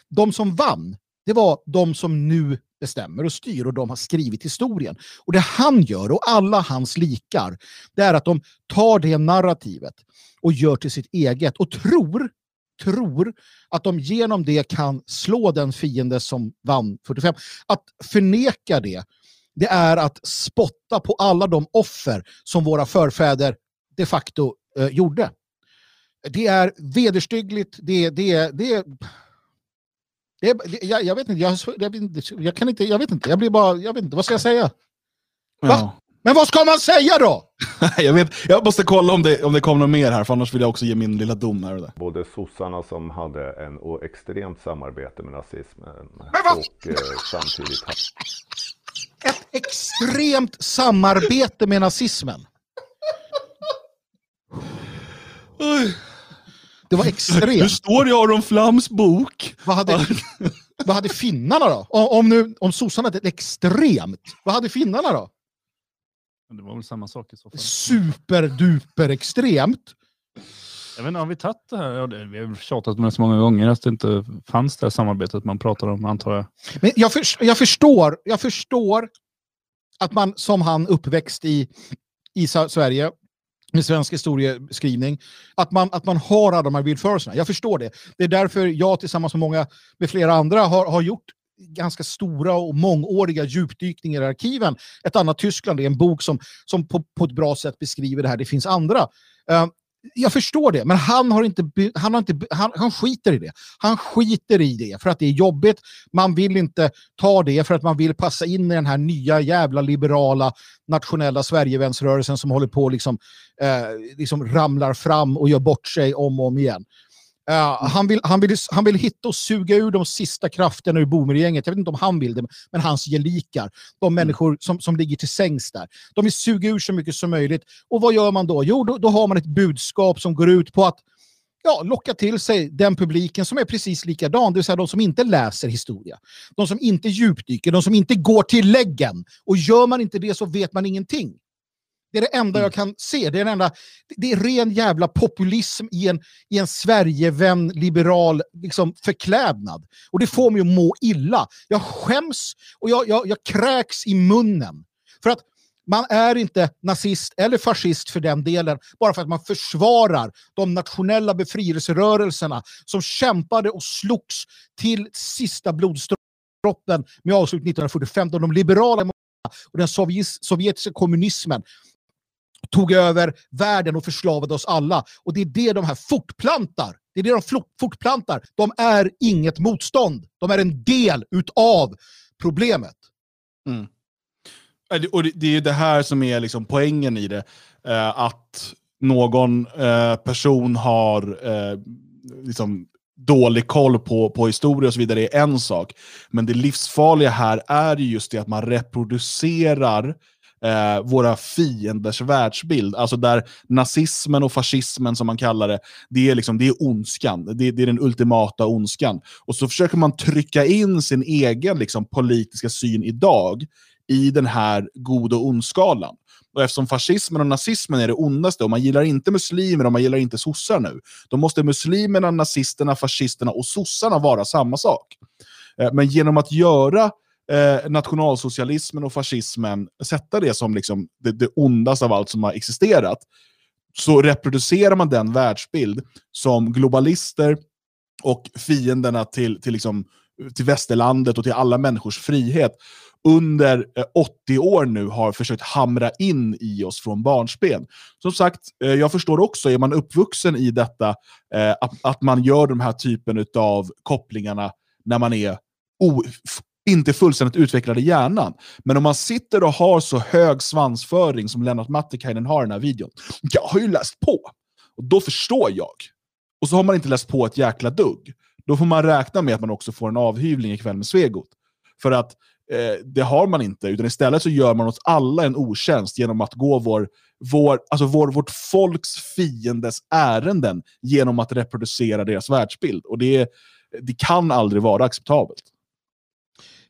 De som vann, det var de som nu bestämmer och styr och de har skrivit historien. Och det han gör och alla hans likar, det är att de tar det narrativet och gör till sitt eget och tror tror att de genom det kan slå den fiende som vann 45. Att förneka det, det är att spotta på alla de offer som våra förfäder de facto eh, gjorde. Det är vederstyggligt, det, det, det, det, det jag, jag, vet inte, jag, jag, jag, kan inte, jag vet inte, jag blir bara, jag vet inte, vad ska jag säga? Ja. Men vad ska man säga då? jag, vet, jag måste kolla om det, om det kommer något mer här, för annars vill jag också ge min lilla dom här och där. Både sossarna som hade en extremt samarbete med nazismen och eh, samtidigt... Ett extremt samarbete med nazismen? Det var extremt. Det står i Aron Flams bok. Vad hade, vad hade finnarna då? Om, nu, om sossarna hade extremt, vad hade finnarna då? Det var väl samma sak i så fall. Superduper extremt. Jag vet inte, har vi tagit det här? Ja, det, vi har tjatat om det så många gånger att det inte fanns det här samarbetet man pratar om, antar jag. Men jag, för, jag, förstår, jag förstår att man som han uppväxt i, i Sverige med svensk historieskrivning, att man, att man har alla de här villfarelserna. Jag förstår det. Det är därför jag tillsammans med många, med flera andra, har, har gjort ganska stora och mångåriga djupdykningar i arkiven. Ett annat Tyskland är en bok som, som på, på ett bra sätt beskriver det här. Det finns andra. Uh, jag förstår det, men han, har inte, han, har inte, han, han skiter i det. Han skiter i det för att det är jobbigt. Man vill inte ta det för att man vill passa in i den här nya jävla liberala nationella Sverigevänsrörelsen som håller på liksom, eh, liksom ramlar fram och gör bort sig om och om igen. Uh, han, vill, han, vill, han vill hitta och suga ur de sista krafterna ur boomergänget. Jag vet inte om han vill det, men hans gelikar, de mm. människor som, som ligger till sängs där. De vill suga ur så mycket som möjligt. Och vad gör man då? Jo, då, då har man ett budskap som går ut på att ja, locka till sig den publiken som är precis likadan, det vill säga de som inte läser historia. De som inte djupdyker, de som inte går till läggen. Och gör man inte det så vet man ingenting. Det är det enda mm. jag kan se. Det är, det enda, det är ren jävla populism i en, i en Sverigevän, liberal liksom, förklädnad. Och det får mig att må illa. Jag skäms och jag, jag, jag kräks i munnen. För att man är inte nazist eller fascist för den delen, bara för att man försvarar de nationella befrielserörelserna som kämpade och slogs till sista blodsdroppen med avslut 1945, då de liberala och den sovjetiska kommunismen tog över världen och förslavade oss alla. Och det är det de här fortplantar. Det är det de fortplantar. De är inget motstånd. De är en del utav problemet. Mm. Och det är det här som är liksom poängen i det. Eh, att någon eh, person har eh, liksom dålig koll på, på historia och så vidare är en sak. Men det livsfarliga här är just det att man reproducerar eh, våra fienders världsbild. Alltså där nazismen och fascismen, som man kallar det, det är, liksom, det är ondskan. Det, det är den ultimata ondskan. Och så försöker man trycka in sin egen liksom, politiska syn idag i den här god och ondskalan. Och eftersom fascismen och nazismen är det ondaste, och man gillar inte muslimer och man gillar inte sossar nu, då måste muslimerna, nazisterna, fascisterna och sossarna vara samma sak. Eh, men genom att göra eh, nationalsocialismen och fascismen, sätta det som liksom det, det ondaste av allt som har existerat, så reproducerar man den världsbild som globalister och fienderna till, till, liksom, till västerlandet och till alla människors frihet under eh, 80 år nu har försökt hamra in i oss från barnsben. Som sagt, eh, jag förstår också, är man uppvuxen i detta, eh, att, att man gör de här typen av kopplingarna när man är inte fullständigt utvecklad i hjärnan. Men om man sitter och har så hög svansföring som Lennart Mattikainen har i den här videon. Jag har ju läst på, och då förstår jag. Och så har man inte läst på ett jäkla dugg. Då får man räkna med att man också får en avhyvling ikväll med Svegot. För att eh, det har man inte, utan istället så gör man oss alla en otjänst genom att gå vår, vår, alltså vår, vårt folks fiendes ärenden genom att reproducera deras världsbild. Och det, det kan aldrig vara acceptabelt.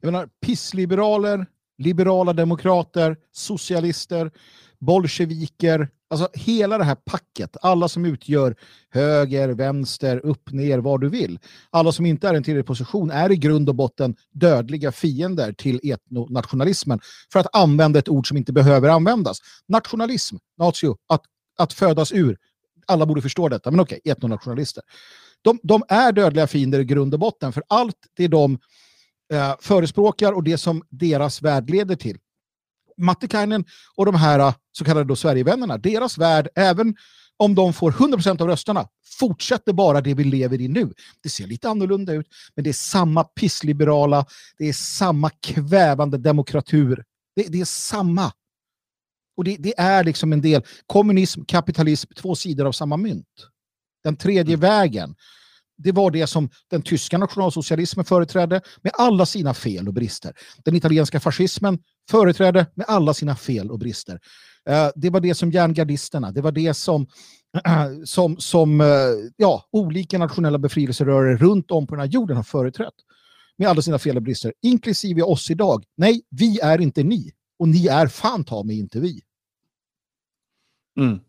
Jag menar, pissliberaler, liberala demokrater, socialister, bolsjeviker, alltså hela det här packet, alla som utgör höger, vänster, upp, ner, vad du vill. Alla som inte är en tillräcklig position är i grund och botten dödliga fiender till etnonationalismen för att använda ett ord som inte behöver användas. Nationalism, natio, att, att födas ur. Alla borde förstå detta, men okej, etnonationalister. De, de är dödliga fiender i grund och botten, för allt det de eh, förespråkar och det som deras värld leder till. Mattikainen och de här eh, så kallade då Sverigevännerna, deras värld, även om de får 100% av rösterna, fortsätter bara det vi lever i nu. Det ser lite annorlunda ut, men det är samma pissliberala, det är samma kvävande demokratur. Det, det är samma. Och det, det, är liksom en del kommunism, kapitalism, två sidor av samma mynt. Den tredje mm. vägen det var det som den tyska nationalsocialismen företrädde med alla sina fel och brister. Den italienska fascismen företrädde med alla sina fel och brister. Eh, det var det som järngardisterna, det var det som, som, som eh, ja, olika nationella befrielserörelser runt om på den här jorden har företrätt. Med alla sina fel och brister, inklusive oss idag. Nej, vi är inte ni. Och ni är fan ta mig inte vi. Mm.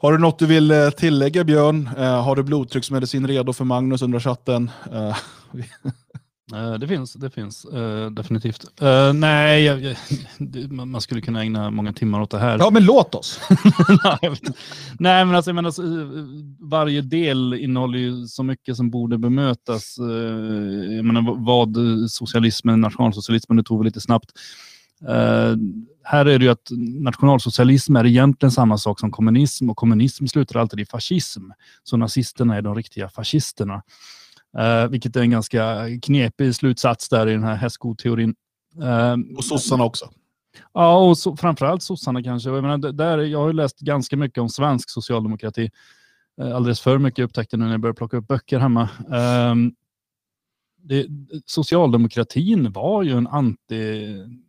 Har du något du vill eh, tillägga Björn? Uh, har du blodtrycksmedicin redo för Magnus under chatten? Uh, det finns, det finns definitivt. nej, jag, jag, man skulle kunna ägna många timmar åt det här. Ja, men låt oss! nej, men alltså, menar, varje del innehåller ju så mycket som borde bemötas. jag menar, vad socialismen, nationalsocialismen, det tog vi lite snabbt. Uh, här är det ju att nationalsocialism är egentligen samma sak som kommunism och kommunism slutar alltid i fascism. Så nazisterna är de riktiga fascisterna. Uh, vilket är en ganska knepig slutsats där i den här hästskoteorin. Uh, och sossarna också. Ja, och så, framförallt sossarna kanske. Jag, menar, där, jag har läst ganska mycket om svensk socialdemokrati. alldeles för mycket upptäckte nu när jag började plocka upp böcker hemma. Um, det, socialdemokratin var ju en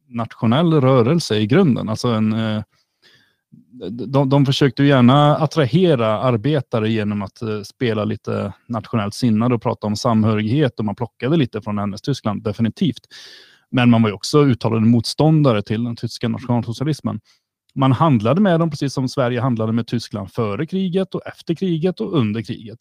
nationell rörelse i grunden. Alltså en, eh, de, de försökte gärna attrahera arbetare genom att eh, spela lite nationellt sinnade och prata om samhörighet och man plockade lite från hennes Tyskland, definitivt. Men man var också uttalade motståndare till den tyska nationalsocialismen. Man handlade med dem precis som Sverige handlade med Tyskland före kriget och efter kriget och under kriget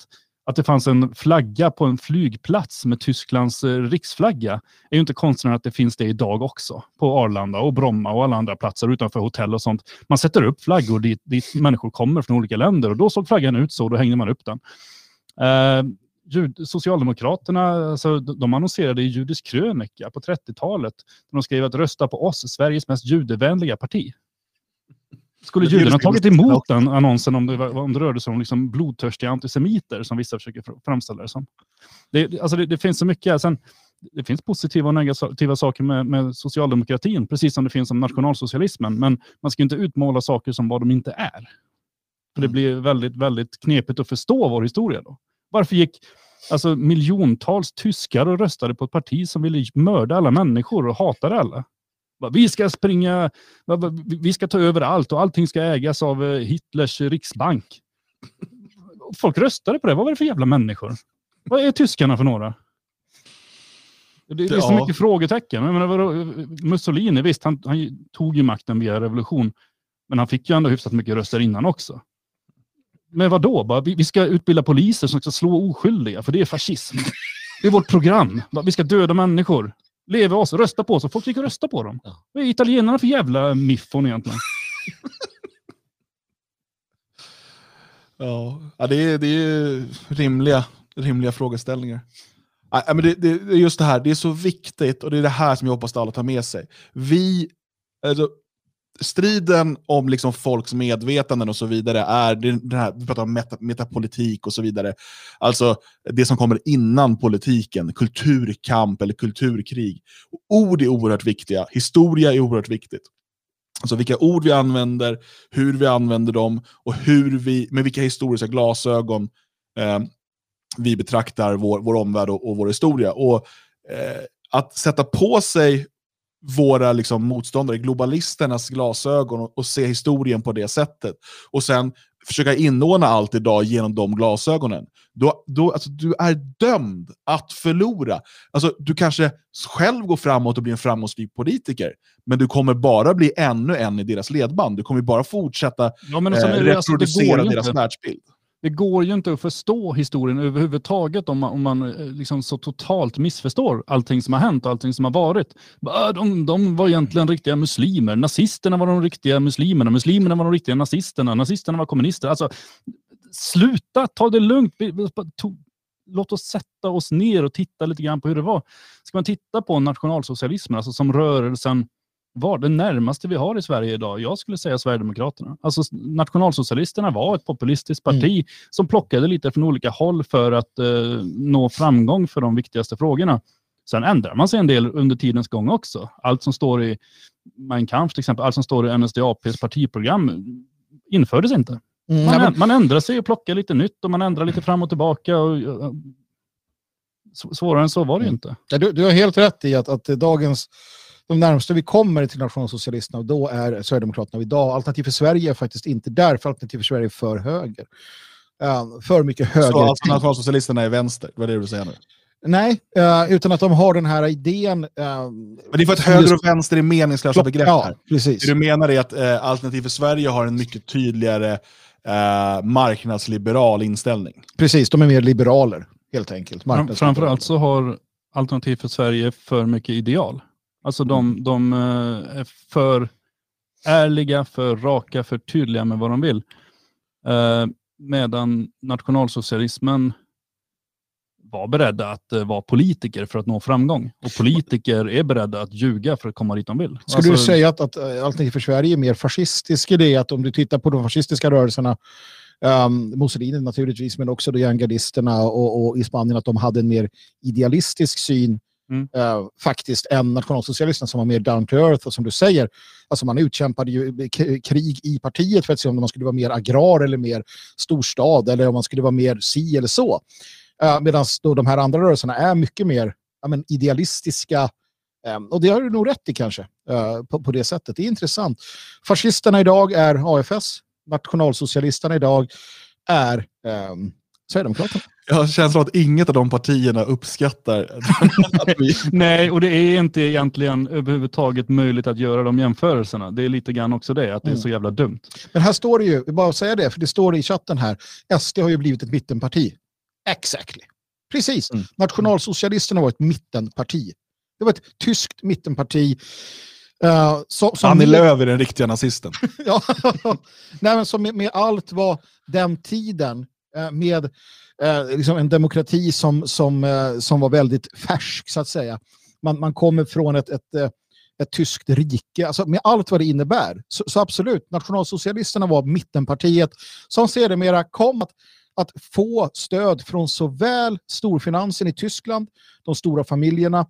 att det fanns en flagga på en flygplats med Tysklands eh, riksflagga är ju inte konstigt att det finns det idag också på Arlanda och Bromma och alla andra platser utanför hotell och sånt. Man sätter upp flaggor dit, dit människor kommer från olika länder och då såg flaggan ut så och då hängde man upp den. Eh, Socialdemokraterna alltså, de annonserade i Judisk krönika på 30-talet. De skrev att rösta på oss, Sveriges mest judevänliga parti. Skulle judarna tagit emot den annonsen om det, om det rörde sig om liksom blodtörstiga antisemiter som vissa försöker framställa det som? Det, alltså det, det finns så mycket. Sen, det finns positiva och negativa saker med, med, socialdemokratin, precis som det finns om nationalsocialismen. Men man ska inte utmåla saker som vad de inte är. För Det mm. blir väldigt, väldigt knepigt att förstå vår historia då. Varför gick alltså, miljontals tyskar och röstade på ett parti som ville mörda alla människor och hatade alla? Vi ska springa, vi ska ta över allt och allting ska ägas av eh, Hitlers riksbank. Folk röstade på det. Vad var det för jävla människor? Vad är tyskarna för några? Det, är så mycket frågetecken. Jag menar, Mussolini, visst, han, han, tog ju makten via revolution, men han fick ju ändå hyfsat mycket röster innan också. Men vad då? Bara, vi, vi, ska utbilda poliser som ska slå oskyldiga, för det är fascism. Det är vårt program. Vi ska döda människor. Leve oss, rösta på oss. Och folk fick rösta på dem. Vad är italienarna för jävla miffon egentligen? ja, det är, det är rimliga, rimliga frågeställningar. Ja, men det, det, just det här, det är så viktigt och det är det här som jag hoppas att alla tar med sig. Vi, alltså, striden om liksom folks medvetanden och så vidare är den här, vi pratar om meta, metapolitik och så vidare. Alltså det som kommer innan politiken, kulturkamp eller kulturkrig. Ord är oerhört viktiga, historia är oerhört viktigt. Alltså vilka ord vi använder, hur vi använder dem och hur vi, med vilka historiska glasögon eh, vi betraktar vår, vår omvärld och, och vår historia. Och eh, Att sätta på sig våra liksom, motståndare, globalisternas glasögon och, och, se historien på det sättet. Och sen försöka inordna allt idag genom de glasögonen. Då, då, alltså, du är dömd att förlora. Alltså, du kanske själv går framåt och blir en framgångsrik politiker, men du kommer bara bli ännu en i deras ledband. Du kommer bara fortsätta ja, men eh, reproducera alltså, deras världsbild det går ju inte att förstå historien överhuvudtaget om man, om man eh, liksom så totalt missförstår allting som har hänt och allting som har varit. Ah, de, de var egentligen riktiga muslimer. Nazisterna var de riktiga muslimerna. Muslimerna var de riktiga nazisterna. Nazisterna var kommunister. Alltså, sluta, ta det lugnt. Låt oss sätta oss ner och titta lite grann på hur det var. Ska man titta på nationalsocialismen, alltså som rörelsen var det närmaste vi har i Sverige idag. Jag skulle säga Sverigedemokraterna. Alltså, nationalsocialisterna var ett populistiskt parti mm. som plockade lite från olika håll för att eh, nå framgång för de viktigaste frågorna. Sen ändrar man sig en del under tidens gång också. Allt som står i Mein Kampf, till exempel, allt som står i NSDAPs partiprogram infördes inte. Mm, man, men... man ändrar sig och plockar lite nytt och man ändrar lite fram och tillbaka. Och, svårare än så var det mm. inte. Ja, du, du har helt rätt i att, att dagens de närmaste vi kommer till nationalsocialisterna, då är Sverigedemokraterna idag. Alternativ för Sverige är faktiskt inte där, för Alternativ för Sverige är för höger. Uh, för mycket höger. Så alltså nationalsocialisterna är vänster? Vad är det du säger nu? Nej, uh, utan att de har den här idén. Uh, Men det är för att höger och vänster är meningslösa begrepp ja. Precis. Det du menar är att uh, Alternativ för Sverige har en mycket tydligare marknadsliberal inställning. Precis, de är mer liberaler helt enkelt. Framförallt så har Alternativ för Sverige för mycket ideal. Alltså de, mm. de eh, är för ärliga, för raka, för tydliga med vad de vill. Eh, medan nationalsocialismen var beredda att uh, vara politiker för att nå framgång. Och politiker är beredda att ljuga för att komma dit de vill. Skulle alltså, du säga att, att Alternativ för Sverige är mer fascistisk i det? Att om du tittar på de fascistiska rörelserna, um, Mussolini naturligtvis, men också järngardisterna och, och i Spanien, att de hade en mer idealistisk syn Mm. Eh, faktiskt än nationalsocialisterna som var mer down to earth och som du säger, alltså man utkämpade ju krig i partiet för att se om man skulle vara mer agrar eller mer storstad eller om man skulle vara mer si eller så. Eh, Medan de här andra rörelserna är mycket mer ja, men, idealistiska ehm, och det har du nog rätt i kanske eh, på, på det sättet. Det är intressant. Fascisterna idag är AFS, nationalsocialisterna idag är um, Sverigedemokraterna. Jag har känslan att inget av de partierna uppskattar vi... Nej, och det är inte egentligen överhuvudtaget möjligt att göra de jämförelserna. Det är lite grann också det, att det är mm. så jävla dumt. Men här står det ju, bara att säga det, för det står i chatten här, SD har ju blivit ett mittenparti. Exactly. Precis. Mm. Nationalsocialisterna var ett mittenparti. Det var ett tyskt mittenparti. Uh, så, som Annie Lööf är den riktiga nazisten. ja, Nej, men som med, med allt vad den tiden Eh, med eh, liksom en demokrati som, som, eh, som var väldigt färsk, så att säga. Man, man kommer från ett, ett, eh, ett tyskt rike, alltså med allt vad det innebär. Så, så absolut, nationalsocialisterna var mittenpartiet som sedermera kom att, att få stöd från såväl storfinansen i Tyskland, de stora familjerna,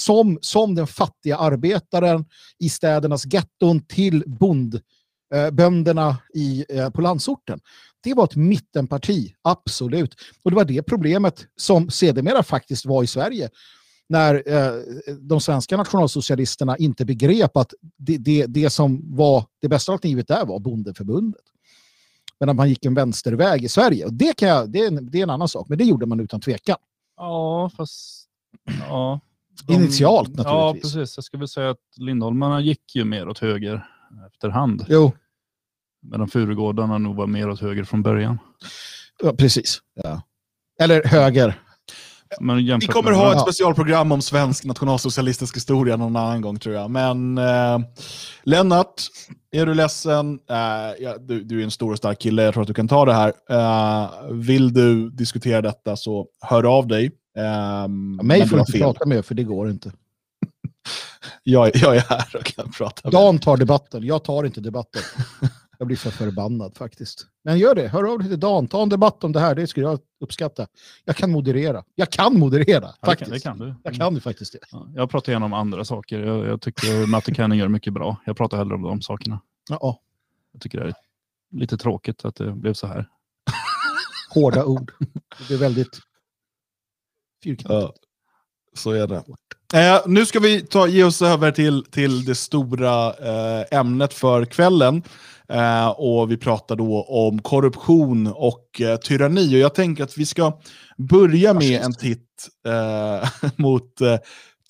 som, som den fattiga arbetaren i städernas getton till bond eh, bönderna i, eh, på landsorten. Det var ett mittenparti, absolut. Och det var det problemet som sedermera faktiskt var i Sverige när eh, de svenska nationalsocialisterna inte begrep att det, det, det som var det bästa alternativet där var bondeförbundet. Men att man gick en vänsterväg i Sverige. Och det, kan jag, det, är en, det är en annan sak, men det gjorde man utan tvekan. Ja, fast... Ja. De, Initialt naturligtvis. Ja, precis. Jag skulle säga att Lindholmarna gick ju mer åt höger efterhand. Jo. Medan Furugårdarna nog var mer åt höger från början. Ja, precis. Ja. Eller höger. Vi kommer ha ett specialprogram om svensk nationalsocialistisk historia någon annan gång tror jag. Men eh, Lennart, är du ledsen? Eh, ja, du, du, är en stor och stark kille, jag tror att du kan ta det här. Eh, vill du diskutera detta så hör av dig. Eh, mig får du inte fel. prata med, för det går inte. Jag, jag är här och kan prata med Dan tar debatten, jag tar inte debatten. Jag blir för förbannad faktiskt. Men gör det, hör av dig till Dan, ta en debatt om det här, det skulle jag uppskatta. Jag kan moderera. Jag kan moderera, ja, faktiskt. Det kan, det kan du. Jag kan faktiskt det. Ja, jag pratar gärna om andra saker. Jag, jag tycker Matte Canning gör mycket bra. Jag pratar hellre om de sakerna. Ja. Jag tycker det är lite tråkigt att det blev så här. Hårda ord. Det är väldigt fyrkantigt. Ja, så är det. Eh, nu ska vi ta, ge oss över till, till det stora eh, ämnet för kvällen. Eh, och Vi pratar då om korruption och eh, tyranni. Och Jag tänker att vi ska börja med en titt eh, mot eh,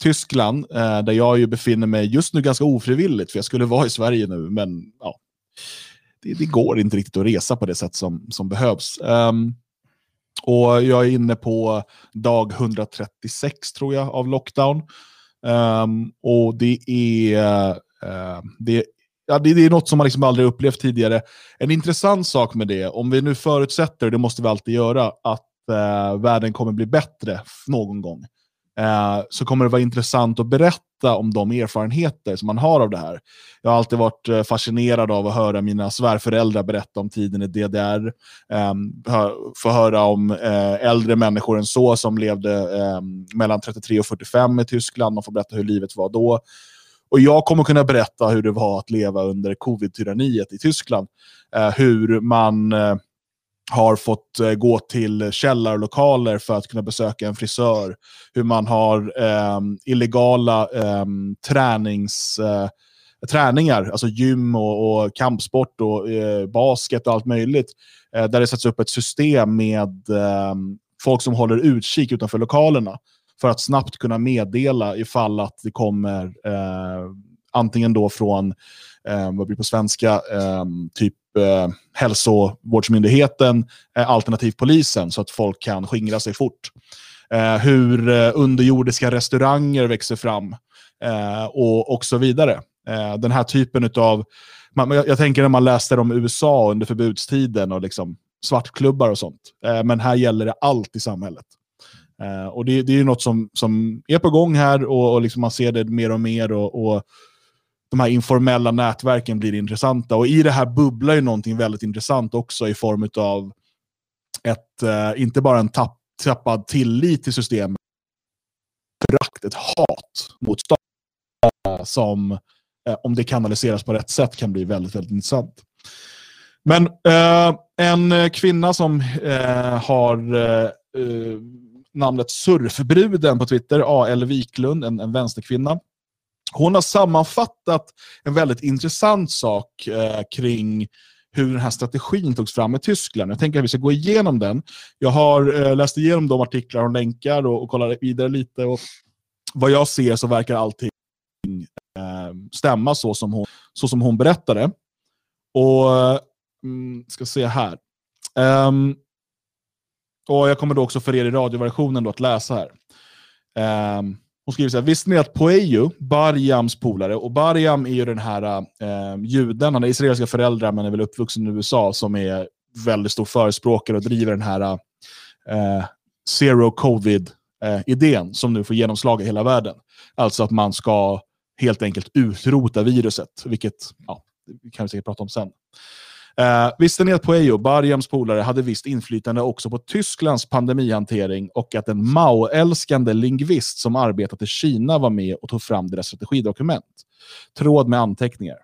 Tyskland, eh, där jag ju befinner mig just nu ganska ofrivilligt, för jag skulle vara i Sverige nu, men ja, det, det går inte riktigt att resa på det sätt som, som behövs. Um, och Jag är inne på dag 136 tror jag av lockdown. Um, och det är, uh, det ja, det, det, är något som man liksom aldrig upplevt tidigare. En intressant sak med det, om vi nu förutsätter, det måste vi alltid göra, att uh, världen kommer bli bättre någon gång, eh, så kommer det vara intressant att berätta om de erfarenheter som man har av det här. Jag har alltid varit eh, fascinerad av att höra mina svärföräldrar berätta om tiden i DDR, eh, få höra om eh, äldre människor än så som levde ehm, mellan 33 och 45 i Tyskland, och få berätta hur livet var då. Och jag kommer kunna berätta hur det var att leva under covid-tyranniet i Tyskland. Eh, hur man eh, har fått eh, gå till källarlokaler för att kunna besöka en frisör. Hur man har eh, illegala eh, tränings, eh, träningar, alltså gym och, och kampsport och eh, basket och allt möjligt. Eh, där det sätts upp ett system med ehm, folk som håller utkik utanför lokalerna för att snabbt kunna meddela ifall att det kommer eh, antingen då från, eh, vad blir på svenska, eh, typ Typ, eh, hälsovårdsmyndigheten eh, alternativt polisen så att folk kan skingra sig fort. Eh, hur eh, underjordiska restauranger växer fram eh, och, och så vidare. Eh, den här typen av, man, jag, jag, tänker när man läste om USA under förbudstiden och liksom svartklubbar och sånt. Eh, men här gäller det allt i samhället. Eh, och det, det är ju något som, som är på gång här och, och liksom man ser det mer och mer. och, och de här informella nätverken blir intressanta. Och i det här bubblar ju någonting väldigt intressant också i form av ett, eh, inte bara en tapp, tappad tillit till systemet, ett hat mot staten som, eh, om det kanaliseras på rätt sätt, kan bli väldigt, väldigt intressant. Men eh, en kvinna som eh, har eh, namnet Surfbruden på Twitter, A.L. Wiklund, en, en vänsterkvinna. Hon har sammanfattat en väldigt intressant sak eh, kring hur den här strategin togs fram i Tyskland. Jag tänker att vi ska gå igenom den. Jag har eh, läst igenom de artiklar hon länkar och, och kollat vidare lite. Och vad jag ser så verkar allting eh, stämma så som, hon, så som hon berättade. Och mm, ska se här. Um, och Jag kommer då också för er i radioversionen då att läsa här. Um, hon skriver så här, visste ni att Poejo, Barjams polare, och Barjam är ju den här eh, juden, han har israeliska föräldrar men är väl uppvuxen i USA, som är väldigt stor förespråkare och driver den här eh, zero covid-idén eh, som nu får genomslag i hela världen. Alltså att man ska helt enkelt utrota viruset, vilket ja, det kan vi säkert prata om sen. Eh, visste ni att Pueyo, Barjams polare, hade visst inflytande också på Tysklands pandemihantering och att en Mao-älskande lingvist som arbetat i Kina var med och tog fram deras strategidokument? Tråd med anteckningar.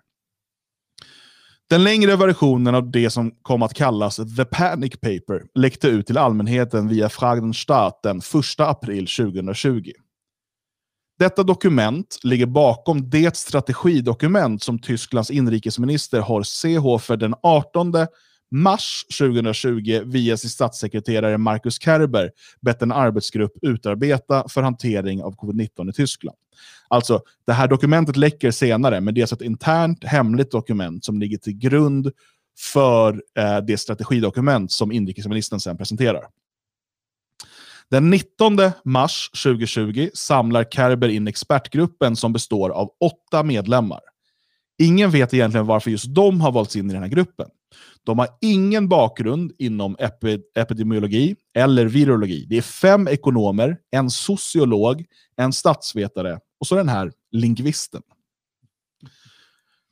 Den längre versionen av det som kom att kallas The Panic Paper läckte ut till allmänheten via Fragenstadt den 1 april 2020. Detta dokument ligger bakom det strategidokument som Tysklands inrikesminister Horst Seehofer den 18 mars 2020 via sin statssekreterare Markus Kerber bett en arbetsgrupp utarbeta för hantering av covid-19 i Tyskland. Alltså, det här dokumentet läcker senare, men det är alltså ett internt hemligt dokument som ligger till grund för eh, det strategidokument som inrikesministern sen presenterar. Den 19 mars 2020 samlar Kerber in expertgruppen som består av åtta medlemmar. Ingen vet egentligen varför just de har valts in i den här gruppen. De har ingen bakgrund inom epi epidemiologi eller virologi. Det är fem ekonomer, en sociolog, en statsvetare och så den här lingvisten.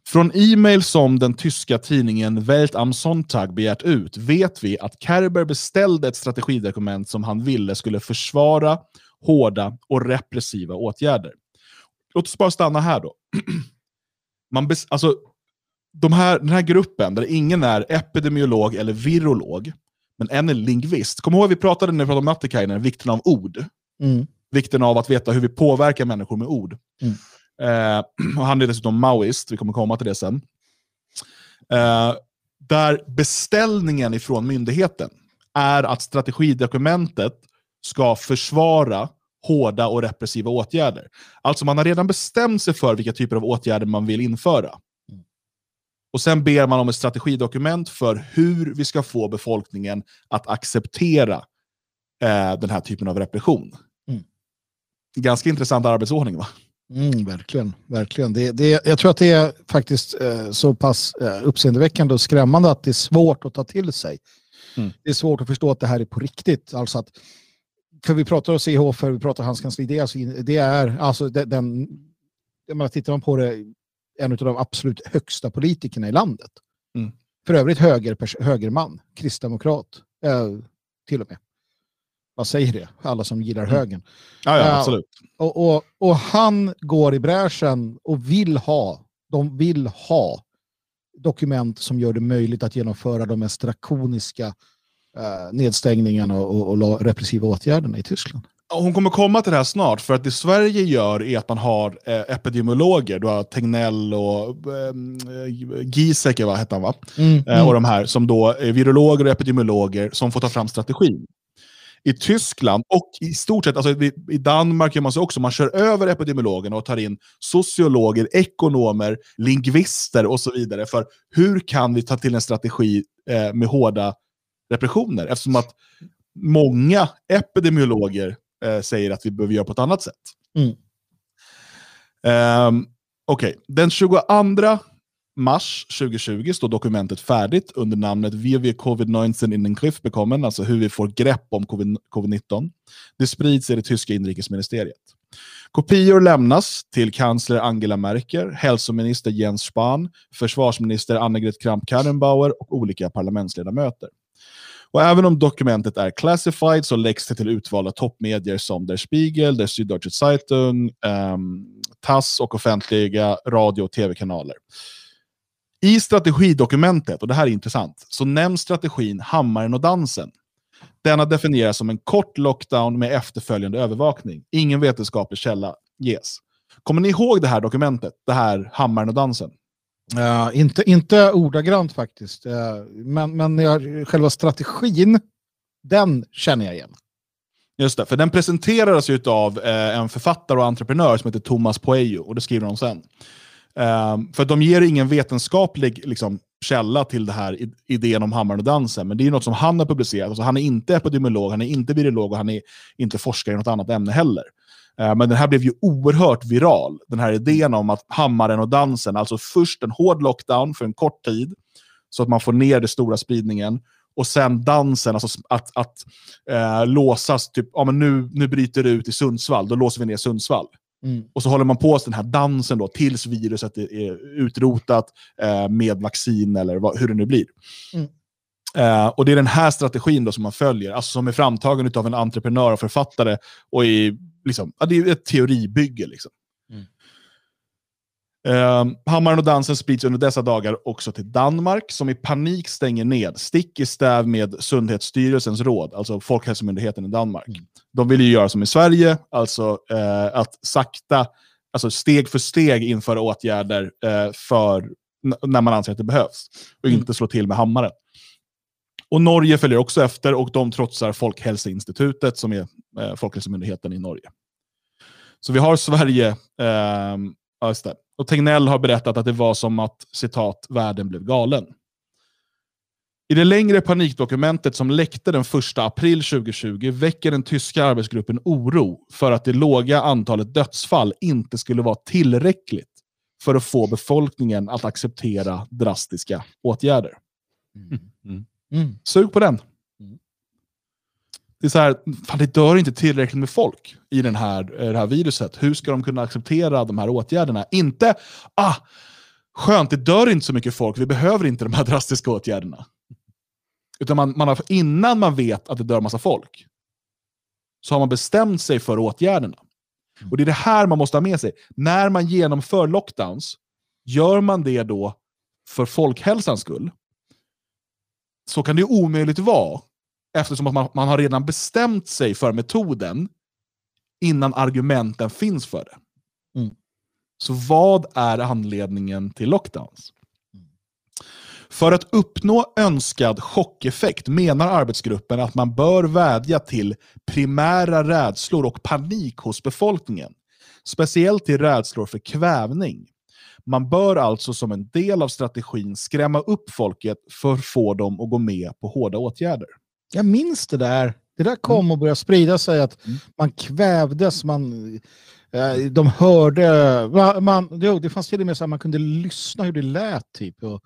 Från e-mail som den tyska tidningen Welt am Sonntag begärt ut vet vi att Kerber beställde ett strategidokument som han ville skulle försvara hårda och repressiva åtgärder. Låt oss bara stanna här då. Man alltså, de här, den här gruppen, där ingen är epidemiolog eller virolog, men en är lingvist. Kom ihåg vi pratade när vi pratade om Mattikainen, vikten av ord. Mm. Vikten av att veta hur vi påverkar människor med ord. Mm. Eh, han är dessutom maoist, vi kommer komma till det sen. Eh, där beställningen ifrån myndigheten är att strategidokumentet ska försvara hårda och repressiva åtgärder. Alltså man har redan bestämt sig för vilka typer av åtgärder man vill införa. Och Sen ber man om ett strategidokument för hur vi ska få befolkningen att acceptera eh, den här typen av repression. Mm. Ganska intressant arbetsordning va? Mm, verkligen. verkligen. Det, det, jag tror att det är faktiskt eh, så pass eh, uppseendeväckande och skrämmande att det är svårt att ta till sig. Mm. Det är svårt att förstå att det här är på riktigt. Alltså att, för vi pratar om CH, för vi pratar hans kansli, det är, alltså, det är alltså den, jag menar, tittar man på det en av de absolut högsta politikerna i landet. Mm. För övrigt höger, högerman, kristdemokrat eh, till och med. Vad säger det? Alla som gillar mm. högern. Ja, ja, absolut. Uh, och, och, och, han går i bräschen och vill ha, de vill ha dokument som gör det möjligt att genomföra de mest drakoniska uh, nedstängningarna och, och, repressiva åtgärderna i Tyskland. Hon kommer komma till det här snart, för att det Sverige gör är att man har eh, epidemiologer, du har Tegnell och eh, Giesecke, vad hette han va? Mm, eh, mm. och de här som då är virologer och epidemiologer som får ta fram strategin. I Tyskland och i stort sett, alltså i Danmark gör man så också, man kör över epidemiologerna och tar in sociologer, ekonomer, lingvister och så vidare. För hur kan vi ta till en strategi eh, med hårda repressioner? Eftersom att många epidemiologer eh, säger att vi behöver göra på ett annat sätt. Mm. Um, Okej, okay. den 22 mars 2020 står dokumentet färdigt under namnet Wie wir Covid-19 in den Griff bekommen, alltså hur vi får grepp om covid-19. Det sprids i det tyska inrikesministeriet. Kopior lämnas till kansler Angela Merkel, hälsominister Jens Spahn, försvarsminister Annegret Kramp-Karrenbauer och olika parlamentsledamöter. Och även om dokumentet är classified så läggs det till utvalda toppmedier som Der Spiegel, Der Süddeutsche Zeitung, um, TASS och offentliga radio och tv-kanaler. I strategidokumentet, och det här är intressant, så nämns strategin Hammaren och dansen. Denna definieras som en kort lockdown med efterföljande övervakning. Ingen vetenskaplig källa ges. Kommer ni ihåg det här dokumentet? Det här Hammaren och dansen? Uh, inte, inte ordagrant faktiskt, uh, men, men jag, själva strategin, den känner jag igen. Just det, för den presenterades av uh, en författare och entreprenör som heter Thomas Poejo, och det skriver de sen. Um, för de ger ingen vetenskaplig liksom, källa till det här idén om hammaren och dansen, men det är något som han har publicerat. Alltså, han är inte epidemiolog, han är inte virolog och han är inte forskare i något annat ämne heller. Uh, men den här blev ju oerhört viral, den här idén om att hammaren och dansen, alltså först en hård lockdown för en kort tid, så att man får ner den stora spridningen, och sen dansen, alltså att, att eh, låsas, typ, ja, men nu, nu bryter det ut i Sundsvall, då låser vi ner Sundsvall. Mm. Och så håller man på den här dansen då, tills viruset är utrotat eh, med vaccin eller vad, hur det nu blir. Mm. Eh, och Det är den här strategin då som man följer, alltså som är framtagen av en entreprenör och författare. Och i, liksom, ja, det är ett teoribygge. Liksom. Eh, hammaren och dansen sprids under dessa dagar också till Danmark, som i panik stänger ned, stick i stäv med Sundhetsstyrelsens råd, alltså Folkhälsomyndigheten i Danmark. Mm. De vill ju göra som i Sverige, alltså eh, att sakta, alltså steg för steg införa åtgärder eh, för när man anser att det behövs, och mm. inte slå till med hammaren. Och Norge följer också efter och de trotsar Folkhälsoinstitutet som är eh, Folkhälsomyndigheten i Norge. Så vi har Sverige, eh, just det. och Tegnell har berättat att det var som att citat, världen blev galen. I det längre panikdokumentet som läckte den 1 april 2020 väcker den tyska arbetsgruppen oro för att det låga antalet dödsfall inte skulle vara tillräckligt för att få befolkningen att acceptera drastiska åtgärder. Mm. Mm. Sug på den. Det är så här, fan, det dör inte tillräckligt med folk i den här, eh, det här viruset. Hur ska de kunna acceptera de här åtgärderna? Inte, ah, skönt, det dör inte så mycket folk, vi behöver inte de här drastiska åtgärderna. Utan man, man har, innan man vet att det dör massa folk, så har man bestämt sig för åtgärderna. Och det är det här man måste ha med sig. När man genomför lockdowns, gör man det då för folkhälsans skull? så kan det omöjligt vara. Eftersom man, man har redan bestämt sig för metoden innan argumenten finns för det. Mm. Så vad är anledningen till lockdowns? För att uppnå önskad chockeffekt menar arbetsgruppen att man bör vädja till primära rädslor och panik hos befolkningen. Speciellt till rädslor för kvävning. Man bör alltså som en del av strategin skrämma upp folket för att få dem att gå med på hårda åtgärder. Jag minns det där. Det där kom mm. och började sprida sig att mm. man kvävdes, man, eh, de hörde, man, det fanns till och med så att man kunde lyssna hur det lät. Typ, och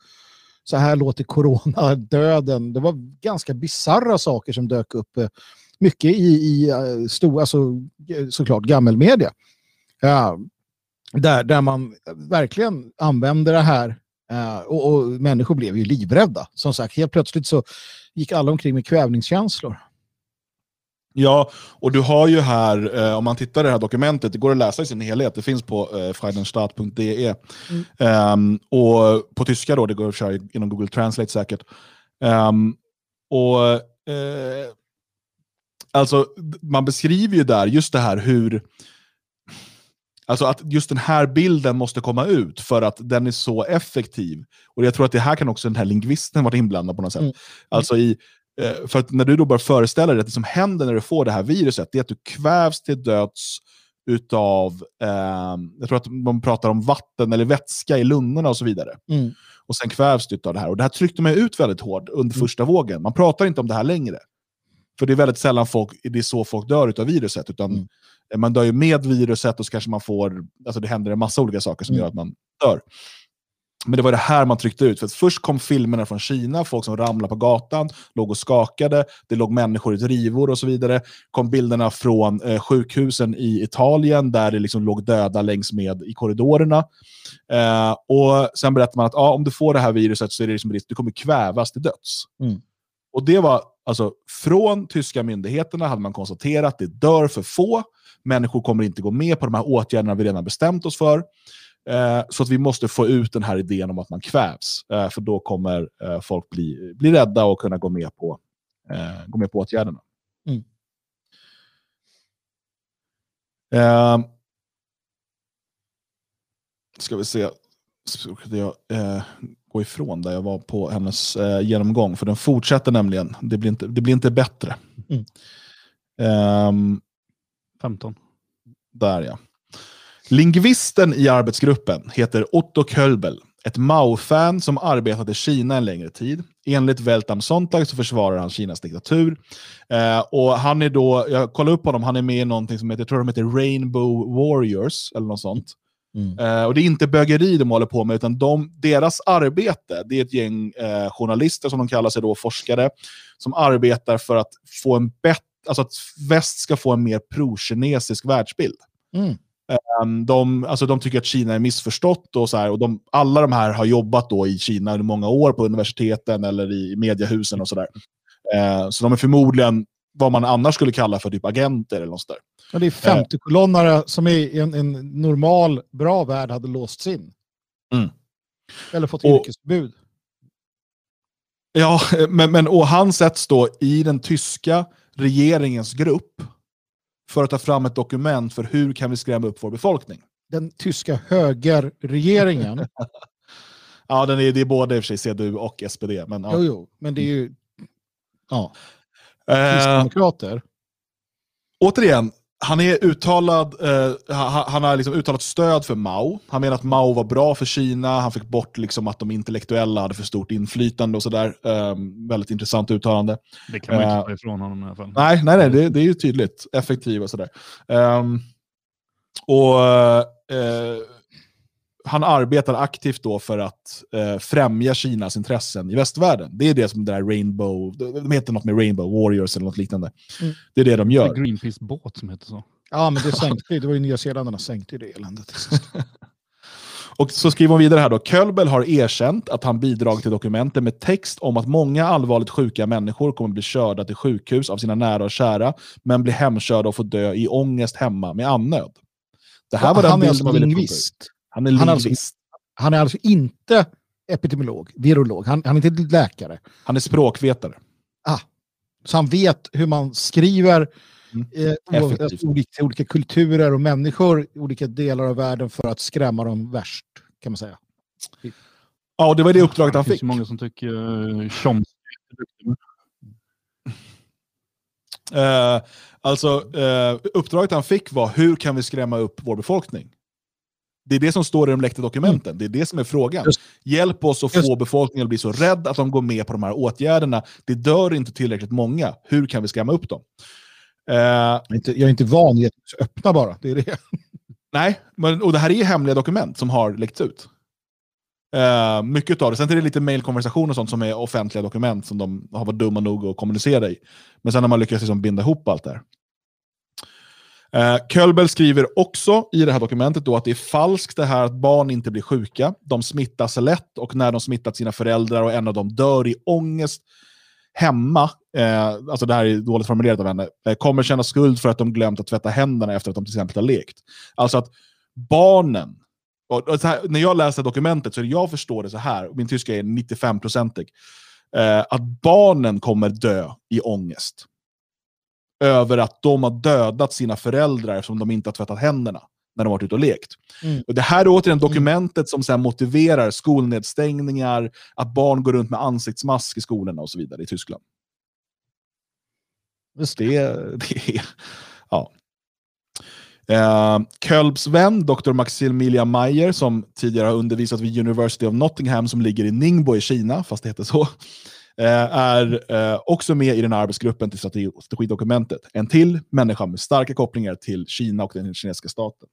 så här låter corona, döden. Det var ganska bizarra saker som dök upp. Eh, mycket i, i eh, stor, alltså, såklart gammelmedia. Ja, där, där man verkligen använde det här uh, och, och, människor blev ju livrädda. Som sagt, helt plötsligt så gick alla omkring med kvävningskänslor. Ja, och du har ju här, eh, om man tittar i det här dokumentet, det går att läsa i sin helhet, det finns på eh, freidenstadt.de. Mm. Um, och på tyska då, det går att köra inom Google Translate säkert. Um, och eh, alltså, man beskriver ju där just det här hur Alltså att just den här bilden måste komma ut för att den är så effektiv. Och jag tror att det här kan också den här lingvisten vara inblandad på något sätt. Mm. Alltså i, eh, för att när du då börjar föreställa dig att det som händer när du får det här viruset, det är att du kvävs till döds utav, eh, jag tror att man pratar om vatten eller vätska i lungorna och så vidare. Mm. Och sen kvävs du av det här. Och det här tryckte man ut väldigt hårt under mm. första vågen. Man pratar inte om det här längre. För det är väldigt sällan folk, det är så folk dör av viruset. Utan mm man dör ju med viruset och så kanske man får, alltså det händer en massa olika saker som mm. gör att man dör. Men det var det här man tryckte ut. För först kom filmerna från Kina, folk som ramlade på gatan, låg och skakade, det låg människor i drivor och så vidare. kom bilderna från eh, sjukhusen i Italien, där det liksom låg döda längs med i korridorerna. Eh, och Sen berättade man att ah, om du får det här viruset så är det liksom risk du kommer kvävas till döds. Mm. Och det var alltså, Från tyska myndigheterna hade man konstaterat att det dör för få, Människor kommer inte gå med på de här åtgärderna vi redan bestämt oss för. Eh, så att vi måste få ut den här idén om att man kvävs. Eh, för då kommer eh, folk bli, bli rädda och kunna gå med på, gå med på åtgärderna. Mm. Eh, ska vi se. Jag gå ifrån där jag var på hennes eh, genomgång. För den fortsätter nämligen. Det blir inte, det blir inte bättre. Mm. Um, 15. Där ja. Lingvisten i arbetsgruppen heter Otto Kölbel, ett Mao-fan som arbetat i Kina en längre tid. Enligt Weltam Sonntag så försvarar han Kinas diktatur. Eh, och han är då, jag kollade upp honom, han är med i någonting som heter, jag tror de heter Rainbow Warriors, eller något sånt. Mm. Eh, och det är inte bögeri de håller på med, utan de, deras arbete, det är ett gäng eh, journalister som de kallar sig då, forskare, som arbetar för att få en bättre alltså att väst ska få en mer pro-kinesisk världsbild. Mm. Um, de, alltså de tycker att Kina är missförstått och så här, och de, alla de här har jobbat då i Kina under många år på universiteten eller i mediehusen och sådär. Uh, så de är förmodligen vad man annars skulle kalla för typ agenter eller något där. Och det är 50-kolonnare uh, som i en, en, normal, bra värld hade låsts in. Mm. Eller fått yrkesförbud. Ja, men, men och han sätts då i den tyska regeringens grupp för att ta fram ett dokument för hur kan vi skrämma upp vår befolkning. Den tyska högerregeringen. ja, den är, det är både i och för sig CDU och SPD. Men, ja. Jo, jo, men det är ju... Ja. Eh, Kristdemokrater. Uh, återigen, han är uttalad, eh, han har liksom uttalat stöd för Mao. Han menar att Mao var bra för Kina, han fick bort liksom att de intellektuella hade för stort inflytande och sådär. Eh, väldigt intressant uttalande. Det kan man inte eh, ta ifrån honom i alla fall. Nej, nej, nej det, det är ju tydligt. Effektiv och sådär. Um, och eh, han arbetar aktivt då för att eh, främja Kinas intressen i västvärlden. Det är det som det där Rainbow, de heter något med Rainbow Warriors eller något liknande. Mm. Det är det de gör. Det Greenpeace-båt som heter så. Ja, men det sänkte det var ju Nya Zeelandarna sänkte det eländet. Och så skriver hon vidare här då. Kölbel har erkänt att han bidragit till dokumenten med text om att många allvarligt sjuka människor kommer bli körda till sjukhus av sina nära och kära, men blir hemkörda och får dö i ångest hemma med annöd. Det här ja, var den han är alltså lingvist. Han är. Han är, alltså, han är alltså inte epidemiolog, virolog. Han, han är inte läkare. Han är språkvetare. Ah, så han vet hur man skriver mm. eh, olika, olika kulturer och människor i olika delar av världen för att skrämma dem värst, kan man säga. Ja, det var det uppdraget han fick. Det finns många som tycker uh, Chomsky är duktig. Uh, alltså, uh, uppdraget han fick var hur kan vi skrämma upp vår befolkning? Det är det som står i de läckta dokumenten. Mm. Det är det som är frågan. Just. Hjälp oss att Just. få befolkningen att bli så rädd att de går med på de här åtgärderna. Det dör inte tillräckligt många. Hur kan vi skrämma upp dem? Uh, jag, är inte, van vid att öppna bara. Det är det. Nej, men, och det här är hemliga dokument som har läckts ut. Uh, mycket av det. Sen är det lite mailkonversation och sånt som är offentliga dokument som de har varit dumma nog att kommunicera i. Men sen har man lyckats liksom binda ihop allt det här. Uh, Kölbel skriver också i det här dokumentet då att det är falskt det här att barn inte blir sjuka. De smittas lätt och när de smittat sina föräldrar och en av dem dör i ångest hemma, eh, alltså det här är dåligt formulerat av henne, eh, kommer känna skuld för att de glömt att tvätta händerna efter att de till exempel har lekt. Alltså att barnen och, och här, när jag läser dokumentet så är det jag förstår det så här, min tyska är 95-procentig, eh, att barnen kommer dö i ångest. Över att de har dödat sina föräldrar eftersom de inte har tvättat händerna när de varit ute och lekt. Mm. Och det här är återigen mm. dokumentet som sen motiverar skolnedstängningar, att barn går runt med ansiktsmask i skolorna och så vidare i Tyskland. Just det, det är, ja. Eh, Kölbs vän, Dr. Maximilian Mayer, som tidigare har undervisat vid University of Nottingham, som ligger i Ningbo i Kina, fast det heter så, är eh, också med i den här arbetsgruppen till strategidokumentet. En till människa med starka kopplingar till Kina och den kinesiska staten.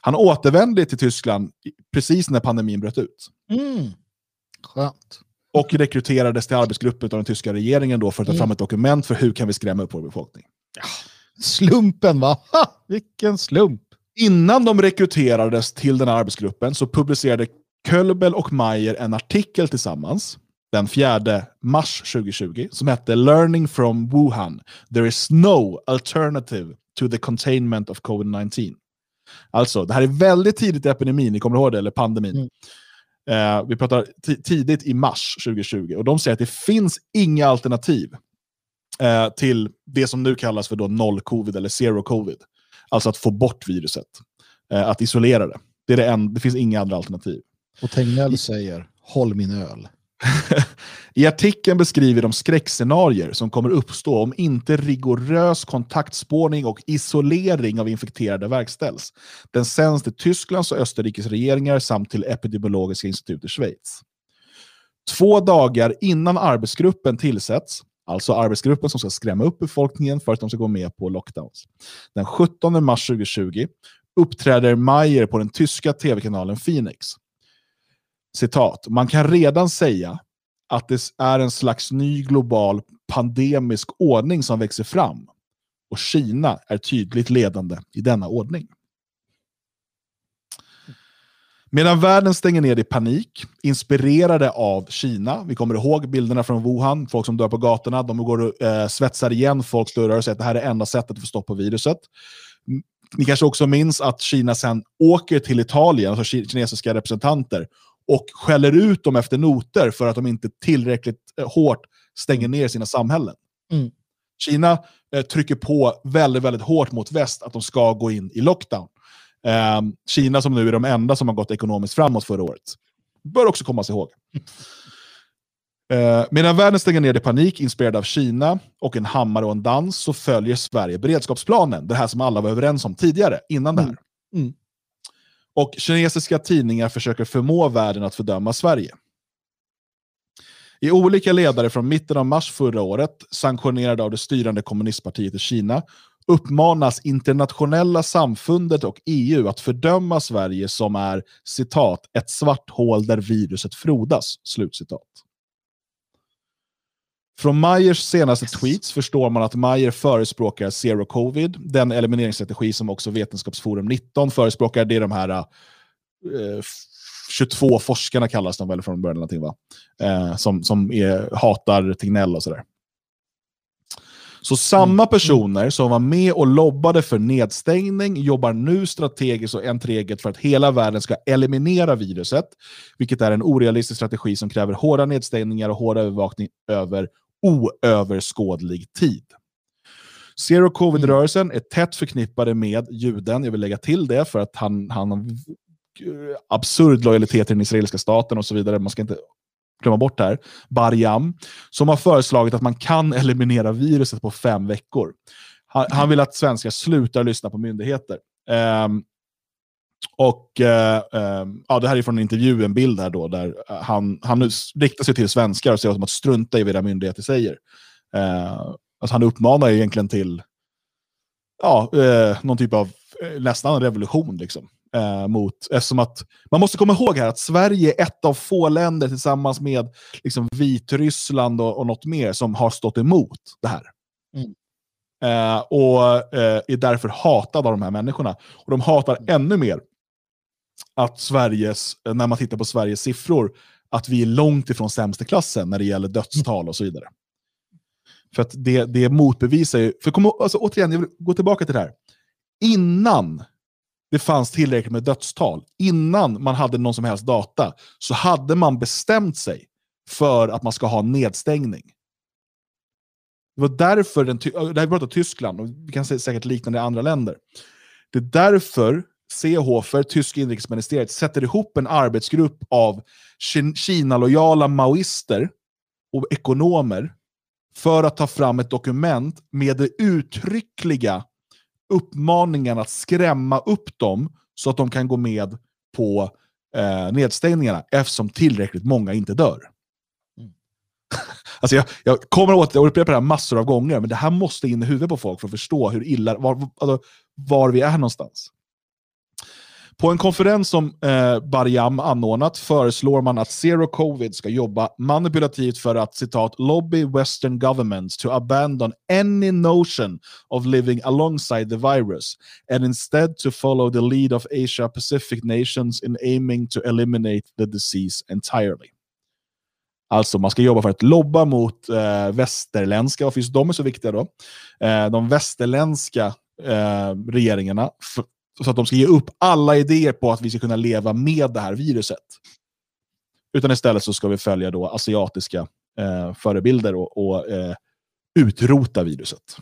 Han återvände till Tyskland precis när pandemin bröt ut. Mm. Skönt. Och rekryterades till arbetsgruppen av den tyska regeringen då för att ta mm. fram ett dokument för hur kan vi skrämma upp vår befolkning. Ja. Slumpen va? Ha, vilken slump! Innan de rekryterades till den här arbetsgruppen så publicerade Kölbel och Mayer en artikel tillsammans den 4 mars 2020 som hette Learning from Wuhan. There is no alternative to the containment of covid-19. Alltså, det här är väldigt tidigt i epidemin, ni kommer ihåg det, eller pandemin. Mm. Uh, vi pratar tidigt i mars 2020 och de säger att det finns inga alternativ uh, till det som nu kallas för då noll-covid eller zero-covid. Alltså att få bort viruset, uh, att isolera det. Det, en, det finns inga andra alternativ. Och Tegnell säger, håll min öl. I artikeln beskriver de skräckscenarier som kommer uppstå om inte rigorös kontaktspårning och isolering av infekterade verkställs. Den sänds till Tysklands och Österrikes regeringar samt till Epidemiologiska institutet i Schweiz. Två dagar innan arbetsgruppen tillsätts, alltså arbetsgruppen som ska skrämma upp befolkningen för att de ska gå med på lockdowns. Den 17 mars 2020 uppträder Mayer på den tyska tv-kanalen Phoenix citat, man kan redan säga att det är en slags ny global pandemisk ordning som växer fram. Och Kina är tydligt ledande i denna ordning. Medan världen stänger ner i panik, inspirerade av Kina, vi kommer ihåg bilderna från Wuhan, folk som dör på gatorna, de går och eh, svetsar igen folks dörrar och säger att det här är enda sättet att få stopp på viruset. ni kanske också minns att Kina sen åker till Italien, alltså kinesiska representanter, och skäller ut dem efter noter för att de inte tillräckligt eh, hårt stänger ner sina samhällen. Mm. Kina eh, trycker på väldigt, väldigt hårt mot väst att de ska gå in i lockdown. Eh, Kina som nu är de enda som har gått ekonomiskt framåt förra året. Bör också komma sig ihåg. Eh, medan världen stänger ner i panik, inspirerad av Kina och en hammare och en dans, så följer Sverige beredskapsplanen. Det här som alla var överens om tidigare, innan det här. Mm. Och kinesiska tidningar försöker förmå världen att fördöma Sverige. I olika ledare från mitten av mars förra året, sanktionerade av det styrande kommunistpartiet i Kina, uppmanas internationella samfundet och EU att fördöma Sverige som är citat, ett svart hål där viruset frodas. Slutcitat. Från Meyers senaste tweets förstår man att Meyer förespråkar zero covid, den elimineringsstrategi som också Vetenskapsforum 19 förespråkar. Det är de här eh, 22 forskarna kallas de väl från början, någonting, va? Eh, som, som är, hatar Tegnell och sådär. Så samma mm. personer som var med och lobbade för nedstängning jobbar nu strategiskt och enträget för att hela världen ska eliminera viruset, vilket är en orealistisk strategi som kräver hårda nedstängningar och hård övervakning över oöverskådlig tid. Zero Covid-rörelsen mm. är tätt förknippade med juden. Jag vill lägga till det för att han, han har absurd lojalitet till den israeliska staten och så vidare. Man ska inte glömma bort det här. Barjam, som har föreslagit att man kan eliminera viruset på fem veckor. Han, han vill att svenskar slutar lyssna på myndigheter. Um, och uh, um, ja, Det här är från en intervju, en bild här då, där han, han riktar sig till svenskar och säger att strunta i vad era myndigheter säger. Uh, alltså han uppmanar egentligen till ja, uh, någon typ av nästan en revolution. Liksom. Eh, mot, eftersom att, man måste komma ihåg här att Sverige är ett av få länder tillsammans med liksom, Vitryssland och, och något mer som har stått emot det här. Mm. Eh, och eh, är därför hatade av de här människorna. Och de hatar mm. ännu mer att Sveriges, eh, när man tittar på Sveriges siffror, att vi är långt ifrån sämsta klassen när det gäller dödstal och så vidare. För att det, det motbevisar ju, för kom, alltså, återigen, jag vill gå tillbaka till det här. Innan det fanns tillräckligt med dödstal, innan man hade någon som helst data, så hade man bestämt sig för att man ska ha nedstängning. Det var därför, den, det här pratar typ Tyskland, och vi kan se säkert liknande i andra länder. Det är därför Seehofer, tyska inrikesministeriet, sätter ihop en arbetsgrupp av Kina-lojala maoister och ekonomer för att ta fram ett dokument med det uttryckliga uppmaningen att skrämma upp dem så att de kan gå med på eh, nedstängningarna eftersom tillräckligt många inte dör. Mm. alltså jag, jag kommer åt och upprepar det här massor av gånger, men det här måste in i huvudet på folk för att förstå hur illa, var, alltså, var vi är någonstans. På en konferens som eh, Bariam anordnat föreslår man att Zero Covid ska jobba manipulativt för att citat lobby western governments to abandon any notion of living alongside the virus and instead to follow the lead of Asia Pacific nations in aiming to eliminate the disease entirely. Alltså man ska jobba för att lobba mot eh, västerländska, varför just de är så viktiga då? Eh, de västerländska eh, regeringarna så att de ska ge upp alla idéer på att vi ska kunna leva med det här viruset. Utan istället så ska vi följa då asiatiska eh, förebilder och, och eh, utrota viruset.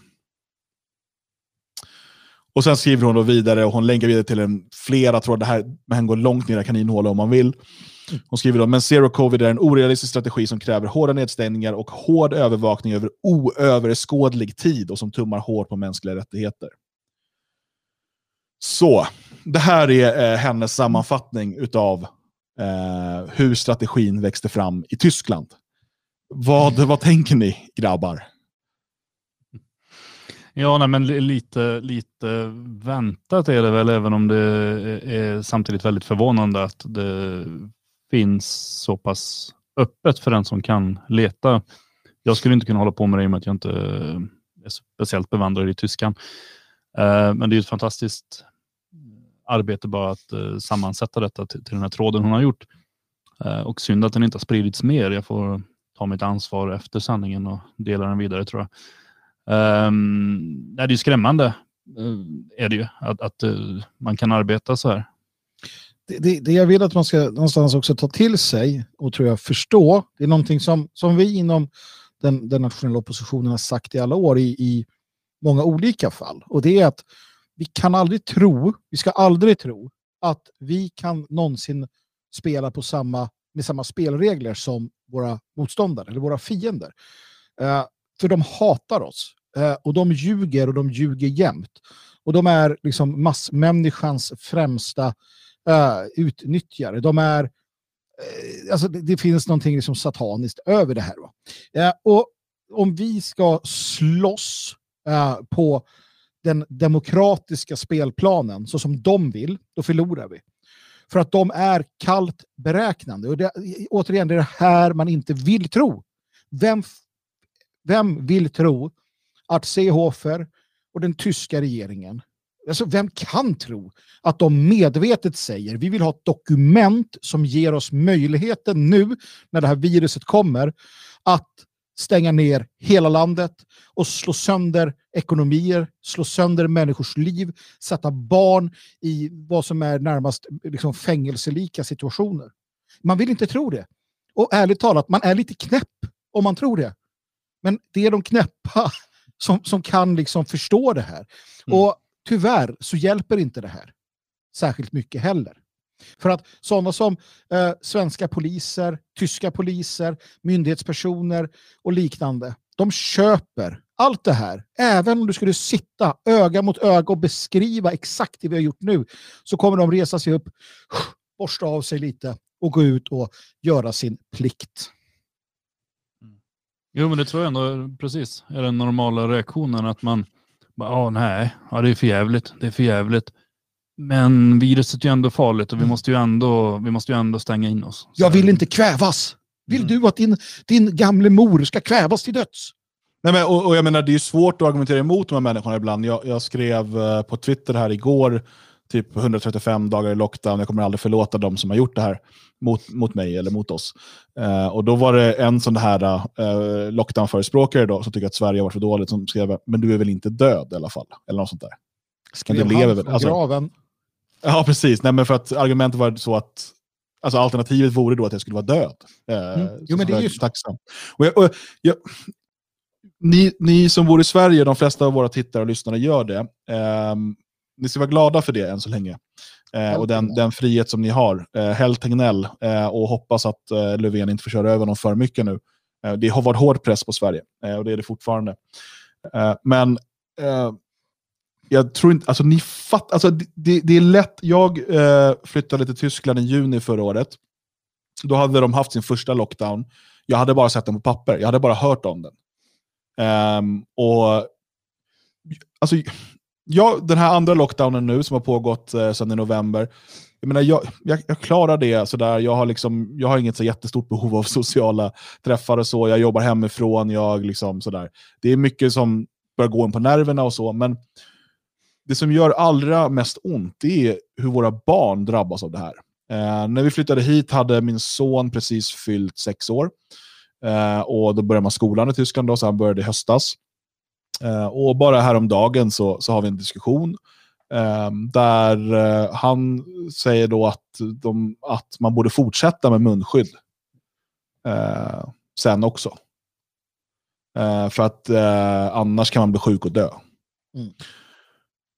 Och sen skriver hon då vidare och hon länkar vidare till en flera trådar. Det här men går långt ner i kaninhålet om man vill. Hon skriver då, men zero covid är en orealistisk strategi som kräver hårda nedstängningar och hård övervakning över oöverskådlig tid och som tummar hårt på mänskliga rättigheter. Så, det här är eh, hennes sammanfattning av eh, hur strategin växte fram i Tyskland. Vad, vad tänker ni grabbar? Ja, nej, men lite, lite väntat är det väl, även om det är samtidigt väldigt förvånande att det finns så pass öppet för den som kan leta. Jag skulle inte kunna hålla på med det i och med att jag inte är speciellt bevandrad i tyskan. Eh, men det är ett fantastiskt arbete bara att eh, sammansätta detta till, till den här tråden hon har gjort. Eh, och synd att den inte har spridits mer. Jag får ta mitt ansvar efter sändningen och dela den vidare tror jag. Ehm, det är skrämmande är det ju. Att, att man kan arbeta så här. Det, det, det, jag vill att man ska någonstans också ta till sig och tror jag förstå, det är någonting som, som vi inom den, den nationella oppositionen har sagt i alla år i, i många olika fall. Och det är att vi kan aldrig tro, vi ska aldrig tro att vi kan någonsin spela på samma, med samma spelregler som våra motståndare eller våra fiender. Eh, för de hatar oss. eh, och de ljuger och de ljuger jämt. Och de är liksom massmänniskans främsta eh, utnyttjare. De är eh, alltså det, det, finns någonting liksom sataniskt över det här. Va? Eh, och om vi ska slåss Eh, på den demokratiska spelplanen så som de vill, då förlorar vi. För att de är kallt beräknande. Och det, återigen, det är det här man inte vill tro. Vem, vem vill tro att Seehofer och den tyska regeringen, alltså vem kan tro att de medvetet säger vi vill ha ett dokument som ger oss möjligheten nu när det här viruset kommer att stänga ner hela landet och slå sönder ekonomier, slå sönder människors liv, sätta barn i vad som är närmast liksom, fängelselika situationer. Man vill inte tro det. Och ärligt talat, man är lite knäpp om man tror det. Men det är de knäppa som, som kan liksom förstå det här. Mm. Och tyvärr så hjälper inte det här särskilt mycket heller. För att sådana som eh, svenska poliser, tyska poliser, myndighetspersoner och liknande, de köper allt det här. Även om du skulle sitta öga mot öga och beskriva exakt det vi har gjort nu, så kommer de resa sig upp, borsta av sig lite och gå ut och göra sin plikt. Jo, men det tror jag ändå precis är den normala reaktionen att man bara, ja, nej, ja, det är för jävligt, det är för jävligt. Men viruset är ju ändå farligt och vi mm. måste ju ändå, vi måste ju ändå stänga in oss. Jag vill inte kvävas. Vill mm. du att din, din gamle mor ska kvävas till döds? Nej, men, och, och jag menar, det är svårt att argumentera emot de här människorna ibland. Jag, jag skrev uh, på Twitter här igår, typ 135 dagar i lockdown, jag kommer aldrig förlåta dem som har gjort det här mot, mot mig eller mot oss. Uh, och då var det en sån här uh, lockdown-förespråkare som tycker att Sverige har varit för dåligt, som skrev men du är väl inte död i alla fall? Eller något sånt där. Skrev han lever väl? Alltså, graven? Ja, precis. Nej, men för att argumentet var så att alltså, alternativet vore då att jag skulle vara död. Eh, mm. Jo, men det är ju tacksam. Och jag, och jag, ni, ni som bor i Sverige, de flesta av våra tittare och lyssnare gör det. Eh, ni ska vara glada för det än så länge. Eh, och den, den frihet som ni har. Eh, Häll Tegnell eh, och hoppas att eh, Löfven inte får köra över dem för mycket nu. Eh, det har varit hård press på Sverige eh, och det är det fortfarande. Men jag tror inte, alltså ni fattar, alltså det, det är lätt, jag eh, flyttade till Tyskland i juni förra året. Då hade de haft sin första lockdown. Jag hade bara sett den på papper, jag hade bara hört om den. Um, och alltså, jag, Den här andra lockdownen nu som har pågått eh, sedan i november, jag, menar, jag, jag, jag klarar det. Sådär. Jag, har liksom, jag har inget så jättestort behov av sociala träffar och så. Jag jobbar hemifrån. Jag liksom, sådär. Det är mycket som börjar gå in på nerverna och så. Men det som gör allra mest ont är hur våra barn drabbas av det här. Eh, när vi flyttade hit hade min son precis fyllt sex år. Eh, och Då började man skolan i Tyskland, då, så han började i höstas. Eh, och Bara häromdagen så, så har vi en diskussion eh, där eh, han säger då att, de, att man borde fortsätta med munskydd eh, sen också. Eh, för att eh, annars kan man bli sjuk och dö. Mm.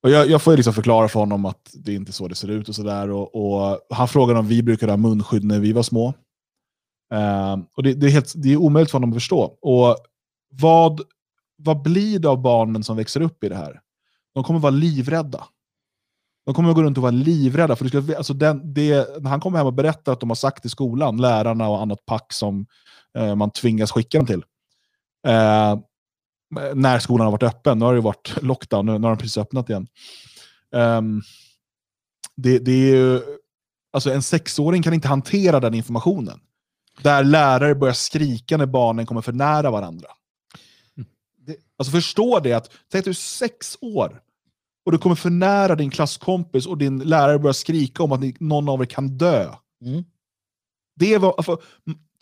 Och jag, jag får liksom förklara för honom att det inte är så det ser ut. och, så där. Och, och Han frågade om vi brukade ha munskydd när vi var små. Uh, och det, det, är helt, det är omöjligt för honom att förstå. Och vad, vad blir det av barnen som växer upp i det här? De kommer vara livrädda. De kommer att gå runt och vara livrädda. För du ska, alltså den, det, när han kommer hem och berättar att de har sagt i skolan, lärarna och annat pack som eh, man tvingas skicka dem till. Eh, när skolan har varit öppen. Nu har det varit lockdown, nu, har de precis öppnat igen. Um, det, det, är ju, alltså en sexåring kan inte hantera den informationen. Där lärare börjar skrika när barnen kommer för nära varandra. Det, alltså förstå det, att tänk du är sex år och du kommer för nära din klasskompis och din lärare börjar skrika om att ni, någon av er kan dö. Mm. Det var, alltså,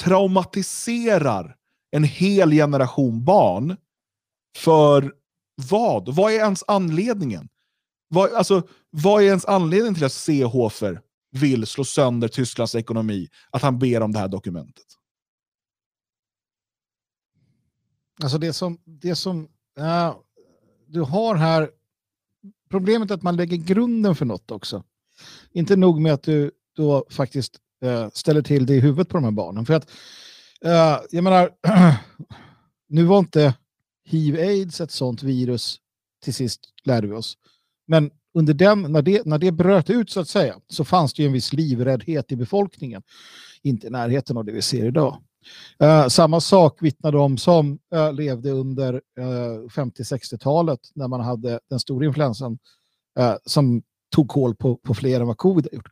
traumatiserar en hel generation barn för vad? Vad är ens anledningen? Vad, alltså, vad är ens anledning till att Seehofer vill slå sönder Tysklands ekonomi? Att han ber om det här dokumentet? Alltså det som, det som äh, du har här, problemet är att man lägger grunden för något också. Inte nog med att du då faktiskt äh, ställer till det i huvudet på de här barnen. För att, äh, jag menar, nu var inte hiv-aids ett sånt virus till sist, lärde vi oss. Men under den, när, det, när det bröt ut så att säga, så fanns det ju en viss livräddhet i befolkningen. Inte i närheten av det vi ser idag. Eh, samma sak vittnar de som eh, levde under eh, 50-60-talet när man hade den stora influensan eh, som tog koll på, på fler än vad covid har gjort.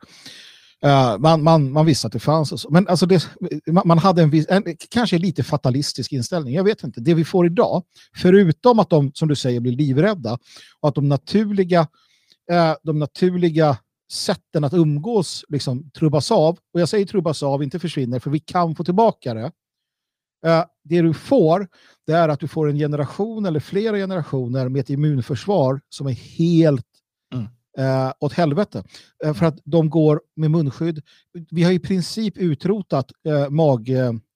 Eh, man, man, man visste att det fanns. Och så. Men alltså det, man, hade en, viss, en kanske lite fatalistisk inställning. Jag vet inte. Det vi får idag, förutom att de, som du säger, blir livrädda och att de naturliga, eh, de naturliga sätten att umgås liksom trubbas av. Och jag säger trubbas av, inte försvinner, för vi kan få tillbaka det. Uh, det du får, det är att du får en generation eller flera generationer med ett immunförsvar som är helt mm. uh, åt helvete. Uh, för att de går med munskydd. Vi har i princip utrotat uh, mag,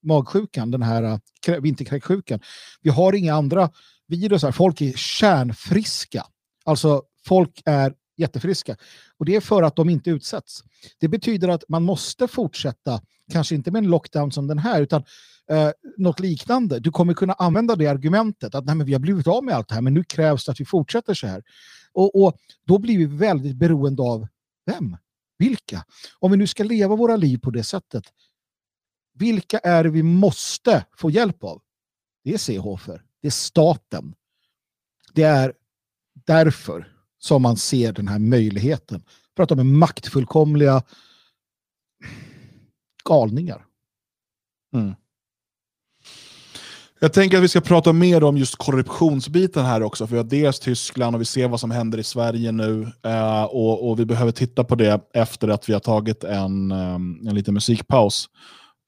magsjukan, den här uh, vinterkräksjukan. Vi har inga andra virus Folk är kärnfriska. Alltså folk är jättefriska. Och det är för att de inte utsätts. Det betyder att man måste fortsätta, kanske inte med en lockdown som den här, utan eh, något liknande. Du kommer kunna använda det argumentet att Nej, men vi har blivit av med allt det här, men nu krävs det att vi fortsätter så här. Och, och då blir vi väldigt beroende av vem? Vilka? Om vi nu ska leva våra liv på det sättet, vilka är det vi måste få hjälp av? Det är Seehofer, det är staten. Det är därför som man ser den här möjligheten. För att de är maktfullkomliga galningar. Mm. Jag tänker att vi ska prata mer om just korruptionsbiten här också, för vi har dels Tyskland och vi ser vad som händer i Sverige nu. Eh, och, och, vi behöver titta på det efter att vi har tagit en, um, en liten musikpaus.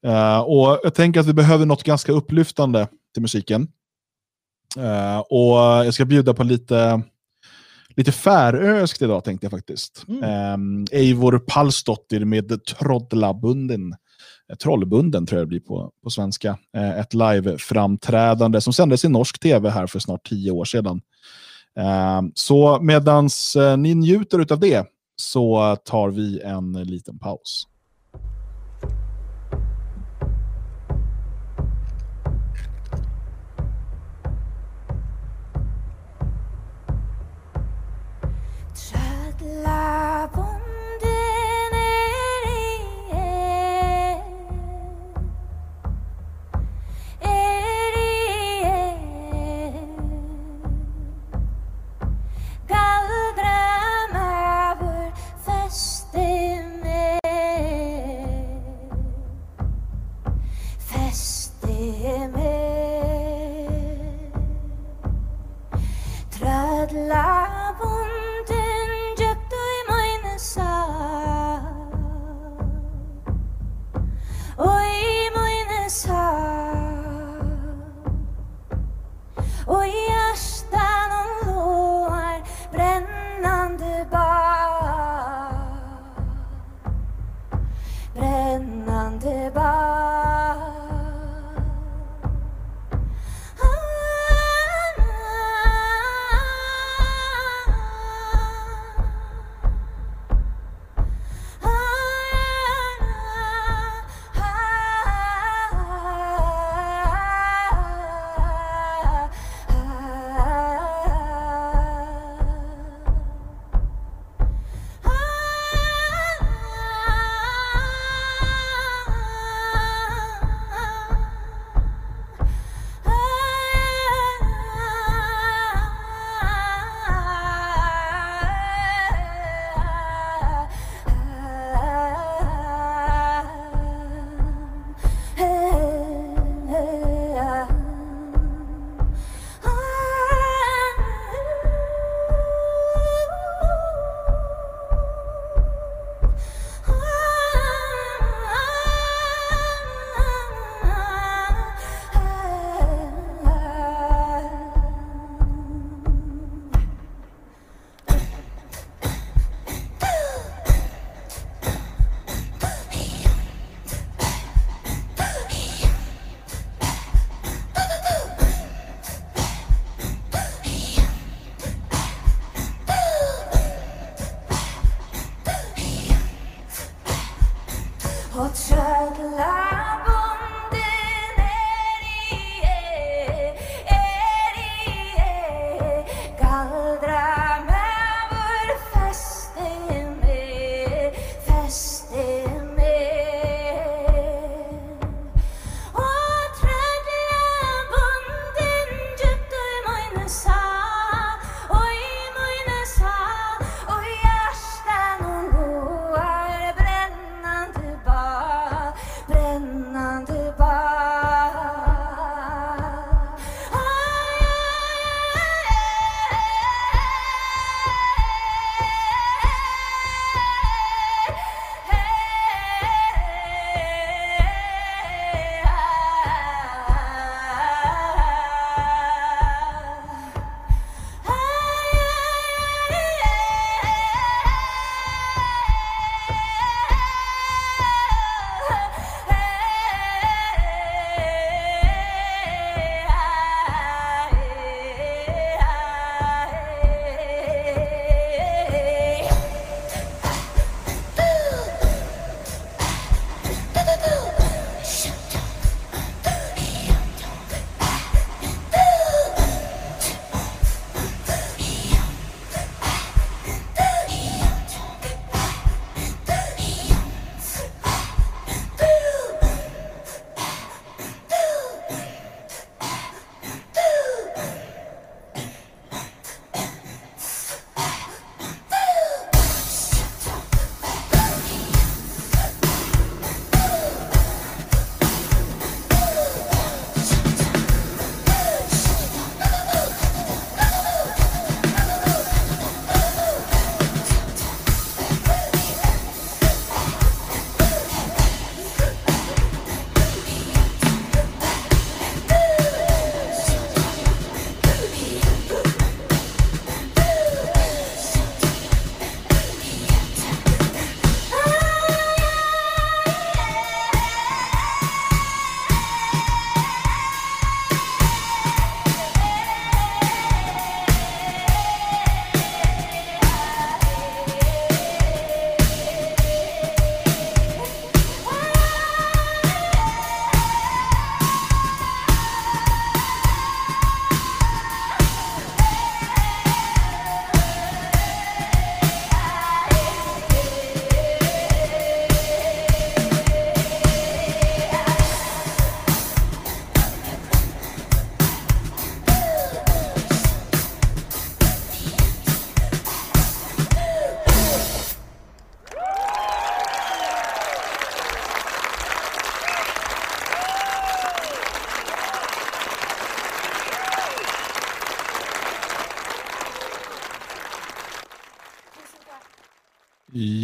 Eh, och Jag tänker att vi behöver något ganska upplyftande till musiken. Eh, och Jag ska bjuda på lite lite färöskt idag tänkte jag faktiskt. Mm. Um, Eivor Pallsdottir med Trollabunden. Eh, Trollbunden tror jag det blir på, på svenska. Eh, ett live-framträdande som sändes i norsk tv här för snart tio år sedan. Eh, så medan ni njuter av det så tar vi en liten paus.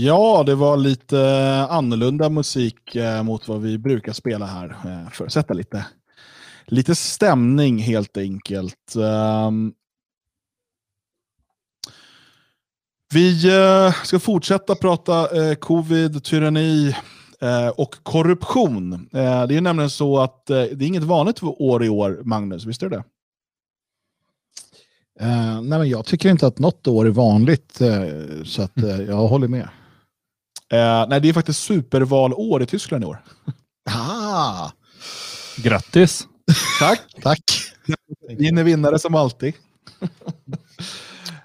Ja, det var lite annorlunda musik eh, mot vad vi brukar spela här. Eh, för att sätta lite, lite stämning helt enkelt. Um, vi ska fortsätta prata covid, tyranni och korruption. det är nämligen så att det är inget vanligt år i år, Magnus. Visst är det Uh, nej men jag tycker inte att något år är vanligt, uh, så att, uh, jag håller med. Nej, det är faktiskt supervalår i Tyskland i år. Ah. Grattis! Tack! Tack! Ni är vinnare som alltid.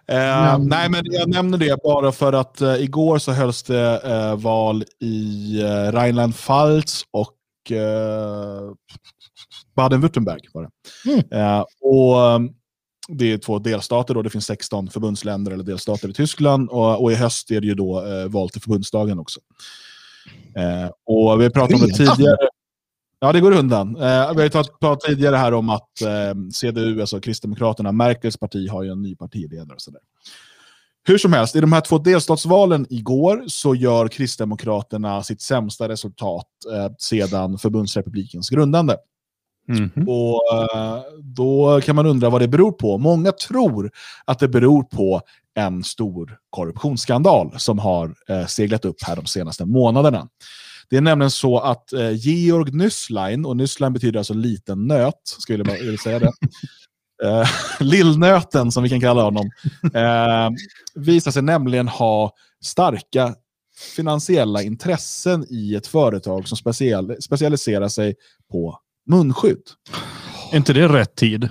Mm. Nej, men jag nämner det bara för att igår så hölls det val i Rheinland-Pfalz och Baden-Württemberg. Mm. och det är två delstater, då, det finns 16 förbundsländer eller delstater i Tyskland och, och i höst är det ju då eh, val till förbundsdagen också. Eh, och vi pratade om det tidigare. Ja, det går undan. Eh, vi har pratat tidigare här om att eh, CDU, alltså Kristdemokraterna, Merkels parti, har ju en ny partiledare. Och så där. Hur som helst, i de här två delstatsvalen igår så gör Kristdemokraterna sitt sämsta resultat eh, sedan förbundsrepublikens grundande. Mm -hmm. Och uh, Då kan man undra vad det beror på. Många tror att det beror på en stor korruptionsskandal som har uh, seglat upp här de senaste månaderna. Det är nämligen så att uh, Georg Nüsslein, och Nüsslein betyder alltså liten nöt, skulle jag vilja säga det. Uh, Lillnöten, som vi kan kalla honom, uh, visar sig nämligen ha starka finansiella intressen i ett företag som special, specialiserar sig på munskydd. Är inte det rätt tid?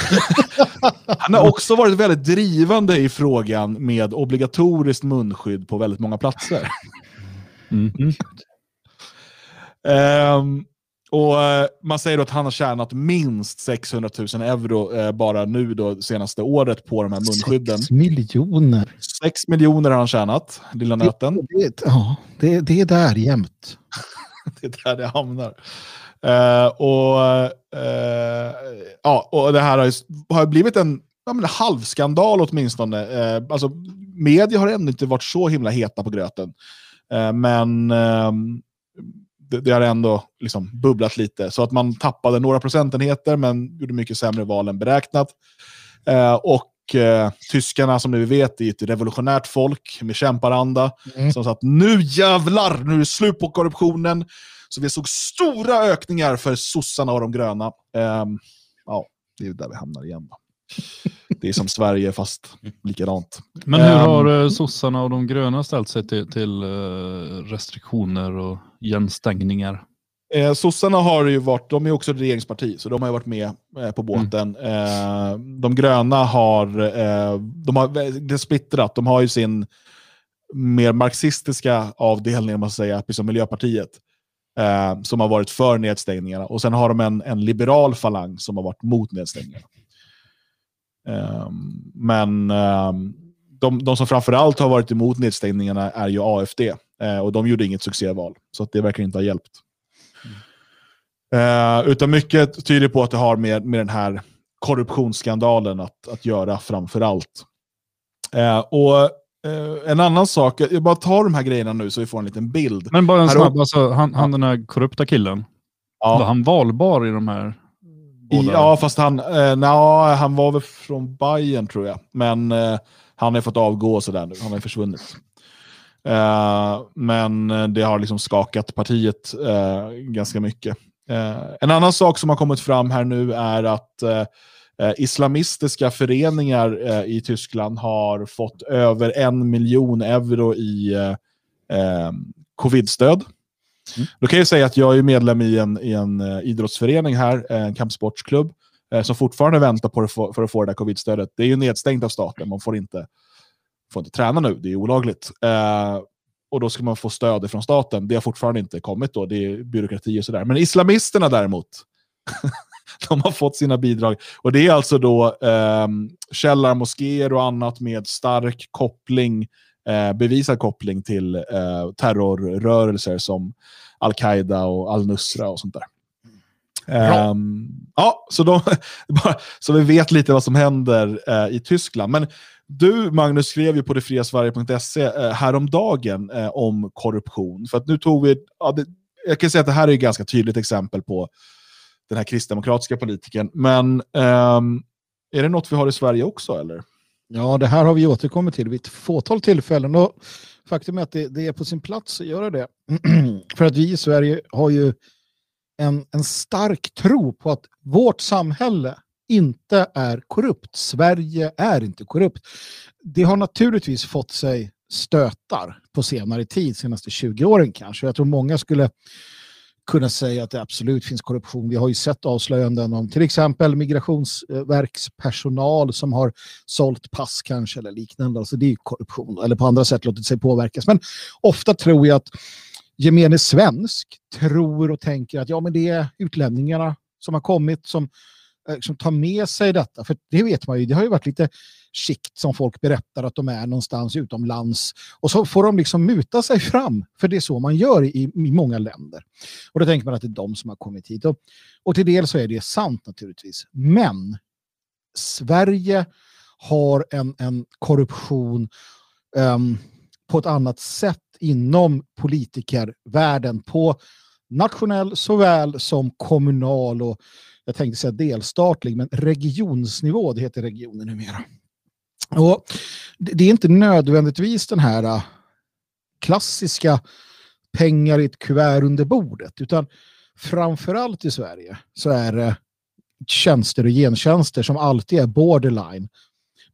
Han har också varit väldigt drivande i frågan med obligatoriskt munskydd på väldigt många platser. Mm. um, och uh, Man säger att han har tjänat minst 600 000 euro uh, bara nu då senaste året på de här munskydden. 6 miljoner. 6 miljoner har han tjänat, lilla nöten. Det, det, ja, det, det är där jämt. det är där det hamnar. Uh, och, uh, ja, och det här har, har blivit en ja, men halvskandal åtminstone. Uh, alltså, media har ännu inte varit så himla heta på gröten. men ehm, det, det, har ändå liksom bubblat lite. Så att man tappade några procentenheter men gjorde mycket sämre val än beräknat. och eh, tyskarna som nu vet är ett revolutionärt folk med kämparanda. Mm. Som sa att nu jävlar, nu är det slut på korruptionen. Så vi såg stora ökningar för sossarna och de gröna. Um, ja, det är där vi hamnar igen. Då. Det är som Sverige fast likadant. Men hur har um, sossarna och de gröna ställt sig till, till uh, restriktioner och igenstängningar? Eh, sossarna har ju varit, de är också ett regeringsparti, så de har varit med eh, på båten. Mm. Eh, de gröna har, eh, de har det splittrat, de har ju sin mer marxistiska avdelning, man säga, precis som Miljöpartiet eh, som har varit för nedstängningarna. Och sen har de en, en liberal falang som har varit mot nedstängningarna. Eh, men eh, de, de som framförallt har varit emot nedstängningarna är ju AFD. Och de gjorde inget succéval, så det verkar inte ha hjälpt. Mm. utan mycket tyder på att det har med, med den här korruptionsskandalen att, att göra framför allt. Eh, och Uh, en annan sak, jag bara tar de här grejerna nu så vi får en liten bild. Men bara en här snabb, alltså, han, han den här korrupta killen, ja. var han valbar i de här? Båda? Ja, fast han, uh, na, han var väl från Bayern tror jag. Men uh, han har fått avgå och sådär nu, han har försvunnit. Uh, men det har liksom skakat partiet ganska mycket. En annan sak som har kommit fram här nu är att eh, islamistiska föreningar eh, i Tyskland har fått över en miljon euro i eh, eh covidstöd. Mm. Då kan jag säga att jag är medlem i en, i en idrottsförening här, en kampsportsklubb, som fortfarande väntar på få, för att få det där covidstödet. Det är ju nedstängt av staten, man får inte, får inte träna nu, det är olagligt. Och då ska man få stöd från staten. Det har fortfarande inte kommit då, det är byråkrati och sådär. Men islamisterna däremot, de har fått sina bidrag. Och det är alltså då eh, källarmoskéer och annat med stark koppling, eh, bevisad koppling till eh, terrorrörelser som Al-Qaida och Al-Nusra och sånt där. Um, ja, så, de, så vi vet lite vad som händer uh, i Tyskland. Men du, Magnus, skrev ju på detfriasverige.se eh, häromdagen eh, om korruption. För att nu tog vi, ja, det, jag kan säga att det här är ett ganska tydligt exempel på den här kristdemokratiska politikern. Men um, är det något vi har i Sverige också? eller? Ja, det här har vi återkommit till vid ett fåtal tillfällen. Och faktum är att det, det är på sin plats att göra det. För att vi i Sverige har ju en, en stark tro på att vårt samhälle inte är korrupt. Sverige är inte korrupt. Det har naturligtvis fått sig stötar på senare tid, senaste 20 åren kanske. Jag tror många skulle kunna säga att det absolut finns korruption. Vi har ju sett avslöjanden om till exempel migrationsverkspersonal som har sålt pass kanske eller liknande. Alltså det är korruption eller på andra sätt låtit sig påverkas. Men ofta tror jag att gemene svensk tror och tänker att ja, men det är utlänningarna som har kommit som, Eh, liksom, ta med sig detta. För det vet man ju, det har ju varit lite skikt som folk berättar att de är någonstans utomlands. Och så får de liksom muta sig fram, för det är så man gör i, i många länder. Och då tänker man att det är de som har kommit hit. Och, och till del så är det sant naturligtvis. Men Sverige har en, en korruption um, på ett annat sätt inom politikervärlden på nationell såväl som kommunal och jag tänkte säga delstatlig, men regionsnivå, det heter regioner numera. Och det är inte nödvändigtvis den här äh, klassiska pengar i ett kuvert under bordet, utan framförallt i Sverige så är det tjänster och gentjänster som alltid är borderline,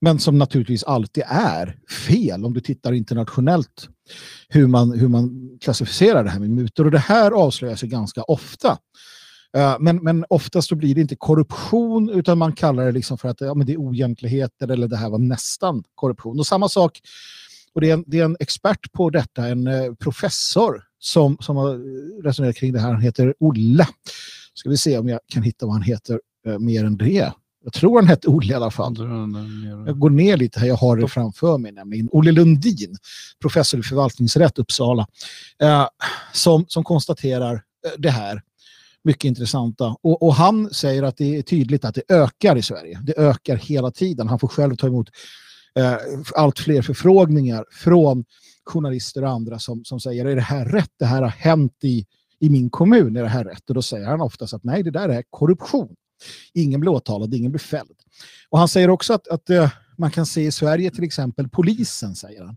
men som naturligtvis alltid är fel om du tittar internationellt hur man, hur man klassificerar det här med mutor. Och det här avslöjas ju ganska ofta. Uh, men, men oftast så blir det inte korruption utan man kallar det liksom för att ja, men det är oegentligheter eller det här var nästan korruption. Och samma sak, och det är en, det är en expert på detta, en uh, professor som, som har resonerat kring det här. Han heter Olle. Ska vi se om jag kan hitta vad han heter uh, mer än det. Jag tror han hette Olle i alla fall. Jag går ner lite här, jag har det framför mig nämligen. Olle Lundin, professor i förvaltningsrätt Uppsala, eh, som, som konstaterar eh, det här. Mycket intressanta. Och, och, han säger att det är tydligt att det ökar i Sverige. Det ökar hela tiden. Han får själv ta emot eh, allt fler förfrågningar från journalister och andra som, som säger är det här rätt? Det här har hänt i, i min kommun. Är det här rätt? Och då säger han oftast att nej, det där är korruption. Ingen blir åtalad, ingen blir fälld. Och han säger också att, att eh, man kan se i Sverige till exempel polisen, säger han.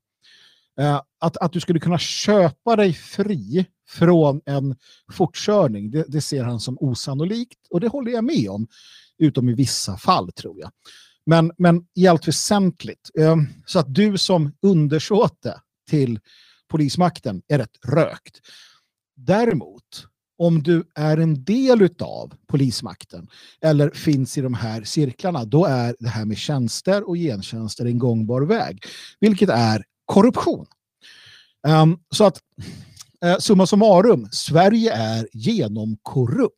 Eh, att, att du skulle kunna köpa dig fri från en fortkörning, det, det, ser han som osannolikt. Och det håller jag med om, utom i vissa fall tror jag. Men, men i allt väsentligt, eh, så att du som undersåte till polismakten är rätt rökt. Däremot om du är en del av polismakten eller finns i de här cirklarna, då är det här med tjänster och gentjänster en gångbar väg, vilket är korruption. Um, så att uh, summa summarum, Sverige är genomkorrupt.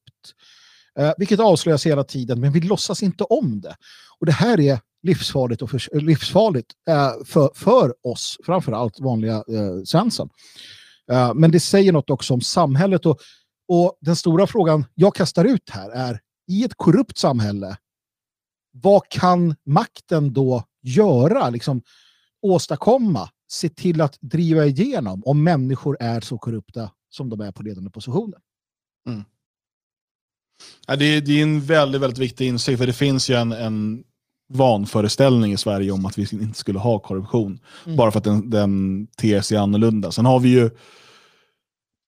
Uh, vilket avslöjas hela tiden, men vi låtsas inte om det. Och det här är livsfarligt, och för, livsfarligt uh, för, för oss, framförallt vanliga uh, Svensson. Uh, men det säger något också om samhället och och den stora frågan jag kastar ut här är, i ett korrupt samhälle, vad kan makten då göra? Liksom, åstadkomma, se till att driva igenom om människor är så korrupta som de är på ledande positioner. Mm. Ja, det, är, det är en väldigt, väldigt viktig insikt, för det finns ju en, en vanföreställning i Sverige om att vi inte skulle ha korruption, mm. bara för att den, den ter sig annorlunda. Sen har vi ju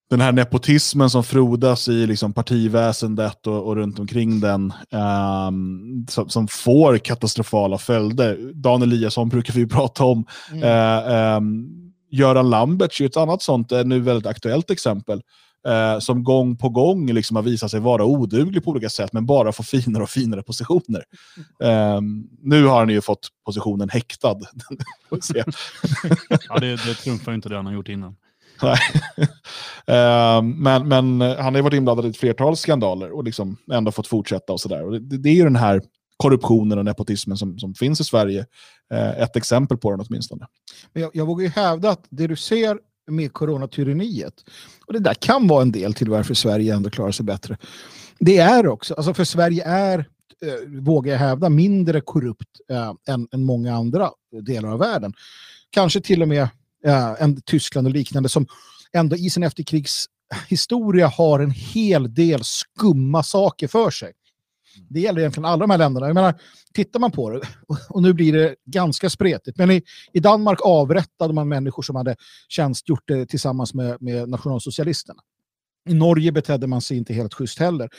den här nepotismen som frodas i liksom partiväsendet och, och runt omkring den, um, som, som, får katastrofala följder. Dan Eliasson brukar vi prata om. Mm. Uh, um, Göran Lamberts är ett annat sånt, uh, nu väldigt aktuellt exempel. Uh, som gång på gång liksom har visat sig vara oduglig på olika sätt, men bara får finare och finare positioner. Um, nu har han ju fått positionen häktad. ja, det, det trumfar inte det han har gjort innan uh, men, men han har ju varit inblandad i ett flertal skandaler och liksom ändå fått fortsätta och sådär. Det, det är ju den här korruptionen och nepotismen som, som finns i Sverige. Uh, ett exempel på den åtminstone. Men jag, jag vågar ju hävda att det du ser med coronatyranniet, och det där kan vara en del till varför Sverige ändå klarar sig bättre. Det är också, alltså för Sverige är, eh, vågar jag hävda, mindre korrupt eh, än, än många andra delar av världen. Kanske till och med eh, än Tyskland och liknande som ändå i sin efterkrigshistoria har en hel del skumma saker för sig. Det gäller egentligen alla de här länderna. Jag menar, tittar man på det, och nu blir det ganska spretigt, men i, i Danmark avrättade man människor som hade tjänstgjort det tillsammans med, med nationalsocialisterna. I Norge betedde man sig inte helt schysst heller.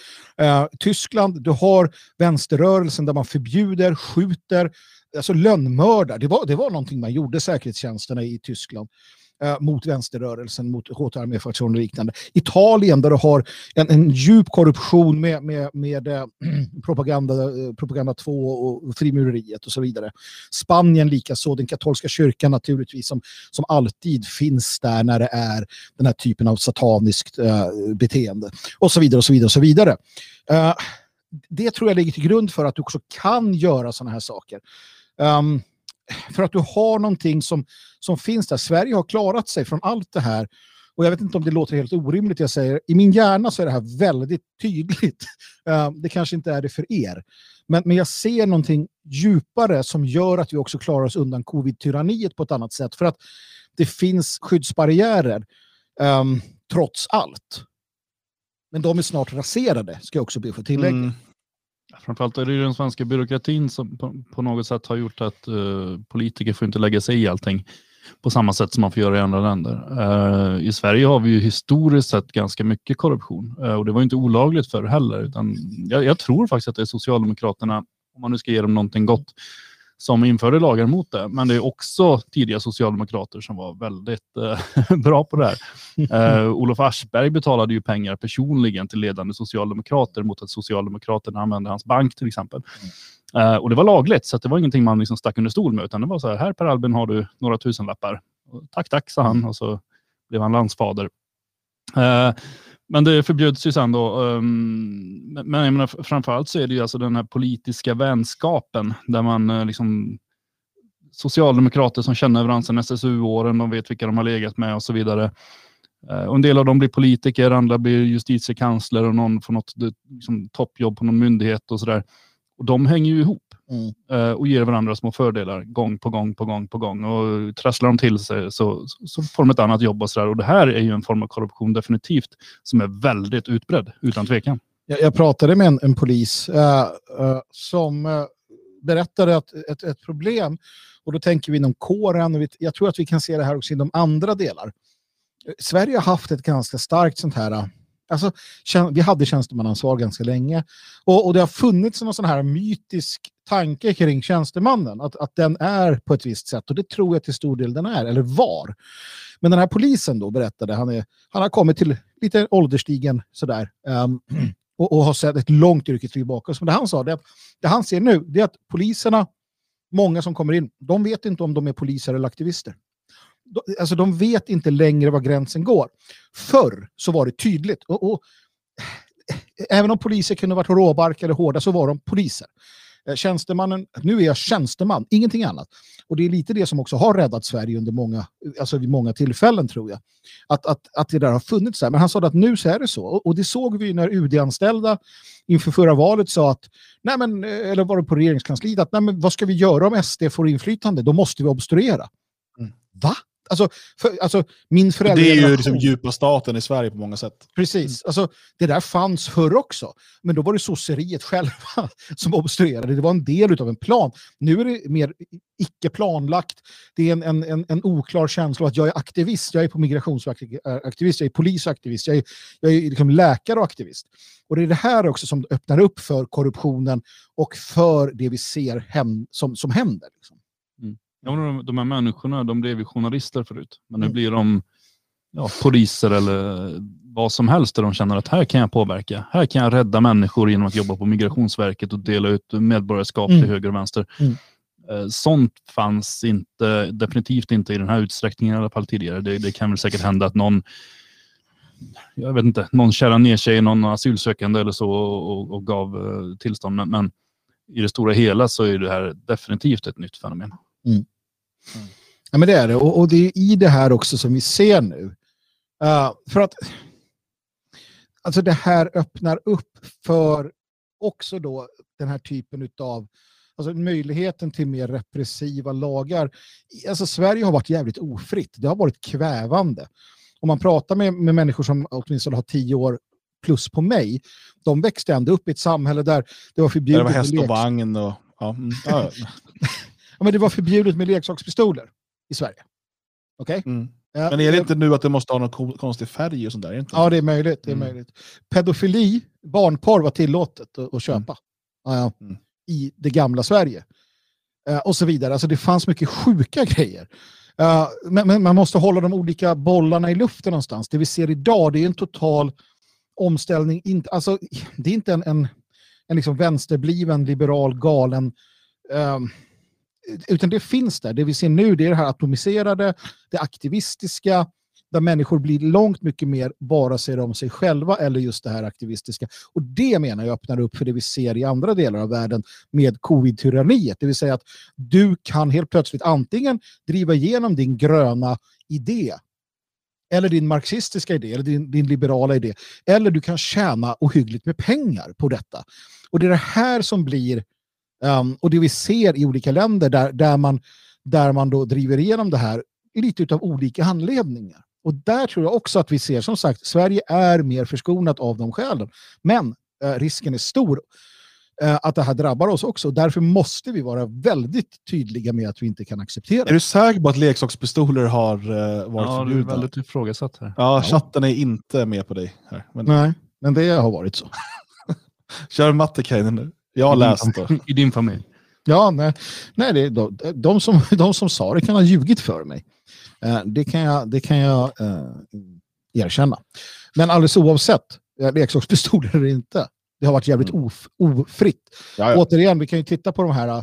Uh, Tyskland, du har vänsterrörelsen där man förbjuder, skjuter, alltså lönnmördar. Det var, det var någonting man gjorde, säkerhetstjänsterna i Tyskland. Eh, mot vänsterrörelsen, mot HT-arméfraktionen och liknande. Italien där du har en, en djup korruption med, med, med eh, propaganda, eh, propaganda 2 och frimureriet och så vidare. Spanien likaså, den katolska kyrkan naturligtvis som, som alltid finns där när det är den här typen av sataniskt eh, beteende. Och så vidare och så vidare och så vidare. Eh, det tror jag ligger till grund för att du också kan göra sådana här saker. Um, för att du har någonting som, som finns där. Sverige har klarat sig från allt det här. Och jag vet inte om det låter helt orimligt jag säger. I min hjärna så är det här väldigt tydligt. Ehm, det kanske inte är det för er. Men, men jag ser någonting djupare som gör att vi också klarar oss undan covid-tyranniet på ett annat sätt. För att det finns skyddsbarriärer um, trots allt. Men de är snart raserade, ska jag också be att få tillägga. Mm. Framförallt är det ju den svenska byråkratin som på, på något sätt har gjort att uh, politiker får inte lägga sig i allting på samma sätt som man får göra i andra länder. Uh, I Sverige har vi ju historiskt sett ganska mycket korruption uh, och det var inte olagligt förr heller. Utan jag, jag, tror faktiskt att det är Socialdemokraterna, om man nu ska ge dem någonting gott, som införde lagar mot det. Men det är också tidiga socialdemokrater som var väldigt eh, bra på det här. Eh, Olof Aschberg betalade ju pengar personligen till ledande socialdemokrater mot att Socialdemokraterna använde hans bank till exempel. Eh, och det var lagligt, så det var ingenting man liksom stack under stol med, utan det var så här, här Per Albin har du några tusenlappar. Tack, tack, sa han och så blev han landsfader. Eh, men det förbjuds ju sen då. Um, men jag menar, framförallt så är det ju alltså den här politiska vänskapen där man eh, liksom socialdemokrater som känner varandra sedan SSU-åren, de vet vilka de har legat med och så vidare. Eh, och en del av dem blir politiker, andra blir justitiekansler och någon får något liksom, toppjobb på någon myndighet och sådär. Och de hänger ju ihop mm. uh, och ger varandra små fördelar gång på gång på gång på gång. Och trasslar de till sig så, så får de ett annat jobb och sådär. Och det här är ju en form av korruption definitivt som är väldigt utbredd, utan tvekan. Jag, jag pratade med en, en polis uh, uh, som berättade att ett, ett problem, och då tänker vi inom kåren, och vi, jag tror att vi kan se det här också inom andra delar. Sverige har haft ett ganska starkt sånt här Alltså, vi hade tjänstemannaansvar ganska länge. Och, och det har funnits någon sån här mytisk tanke kring tjänstemannen, att, att den är på ett visst sätt. Och det tror jag till stor del den är, eller var. Men den här polisen då berättade, han, är, han har kommit till lite ålderstigen sådär. Um, och, och har sett ett långt yrkesliv bakom sig. Men det han sa, det, det han ser nu, det är att poliserna, många som kommer in, de vet inte om de är poliser eller aktivister alltså de vet inte längre var gränsen går. Förr så var det tydligt. Och, och även om poliser kunde varit råbarkade hårda så var de poliser. Eh, tjänstemannen, nu är jag tjänsteman, ingenting annat. Och det är lite det som också har räddat Sverige under många, alltså vid många tillfällen tror jag. Att, att, att det där har funnits där. Men han sa att nu så är det så. Och det såg vi när UD-anställda inför förra valet sa att, nej men, eh, eller var det på regeringskansliet, att nej men, vad ska vi göra om SD får inflytande? Då måste vi obstruera. Mm. Va? Alltså, för, alltså, min det är ju liksom djupa staten i Sverige på många sätt. Precis. Alltså, det där fanns förr också. Men då var det sosseriet själva som obstruerade. Det var en del av en plan. Nu är det mer icke planlagt. Det är en, en, en, en oklar känsla att jag är aktivist. Jag är på migrationsaktivist, jag är polisaktivist, jag är, jag är liksom läkare och aktivist. Och det är det här också som öppnar upp för korruptionen och för det vi ser hem, som, som händer. Liksom. Ja, de, de här människorna de blev ju journalister förut, men nu mm. blir de ja, poliser eller vad som helst där de känner att här kan jag påverka. Här kan jag rädda människor genom att jobba på Migrationsverket och dela ut medborgarskap mm. till höger och vänster. Mm. Eh, sånt fanns inte, definitivt inte i den här utsträckningen i alla fall tidigare. Det, det kan väl säkert hända att någon jag vet inte, någon kärrar ner sig i någon asylsökande eller så och, och gav uh, tillstånd. Men, men, i det stora hela så är det här definitivt ett nytt fenomen. Mm. Mm. Ja, men det är det. Och, och, det är i det här också som vi ser nu. Uh, för att alltså det här öppnar upp för också då den här typen av alltså möjligheten till mer repressiva lagar. Alltså Sverige har varit jävligt ofritt. Det har varit kvävande. Om man pratar med, med människor som åtminstone har tio år plus på mig, de växte ändå upp i ett samhälle där det var förbjudet. Det var häst och vagn och... Ja. Mm. Ja, men det var förbjudet med leksakspistoler i Sverige. Okej? Okay? Mm. Ja, men är det inte nu att det måste ha någon konstig färg och sånt där? Inte ja, det är möjligt. Det är mm. möjligt. Pedofili, barnporr var tillåtet att, att köpa mm. ja, mm. i det gamla Sverige. Uh, och så vidare. Alltså det fanns mycket sjuka grejer. Uh, men, men, man måste hålla de olika bollarna i luften någonstans. Det vi ser idag det är en total omställning. Inte, alltså, det är inte en, en, en liksom vänsterbliven, liberal, galen um, utan det finns där. Det vi ser nu det är det här atomiserade, det aktivistiska, där människor blir långt mycket mer bara ser om sig själva eller just det här aktivistiska. Och det menar jag öppnar upp för det vi ser i andra delar av världen med covid-tyranniet. Det vill säga att du kan helt plötsligt antingen driva igenom din gröna idé eller din marxistiska idé, eller din, din liberala idé, eller du kan tjäna ohyggligt med pengar på detta. Och det är det här som blir Um, och det vi ser i olika länder där, där, man, där man då driver igenom det här lite av olika anledningar. Och där tror jag också att vi ser, som sagt, Sverige är mer förskonat av de skälen. Men uh, risken är stor uh, att det här drabbar oss också. Därför måste vi vara väldigt tydliga med att vi inte kan acceptera det. Är du säker på att leksakspistoler har uh, varit ja, förbjudna? Ja, du är väldigt ifrågasatt här. Ja, chatten är inte med på dig. Här. Men... Nej, men det har varit så. Kör matte nu. Jag har läst det. I din familj. Ja, nej, nej det, de, de, som, de som sa det kan ha ljugit för mig. Eh, det kan jag, det kan jag eh, erkänna. Men alldeles oavsett, eh, leksakspistoler eller inte, det har varit jävligt mm. of, ofritt. Ja, ja. Återigen, vi kan ju titta på de här, eh,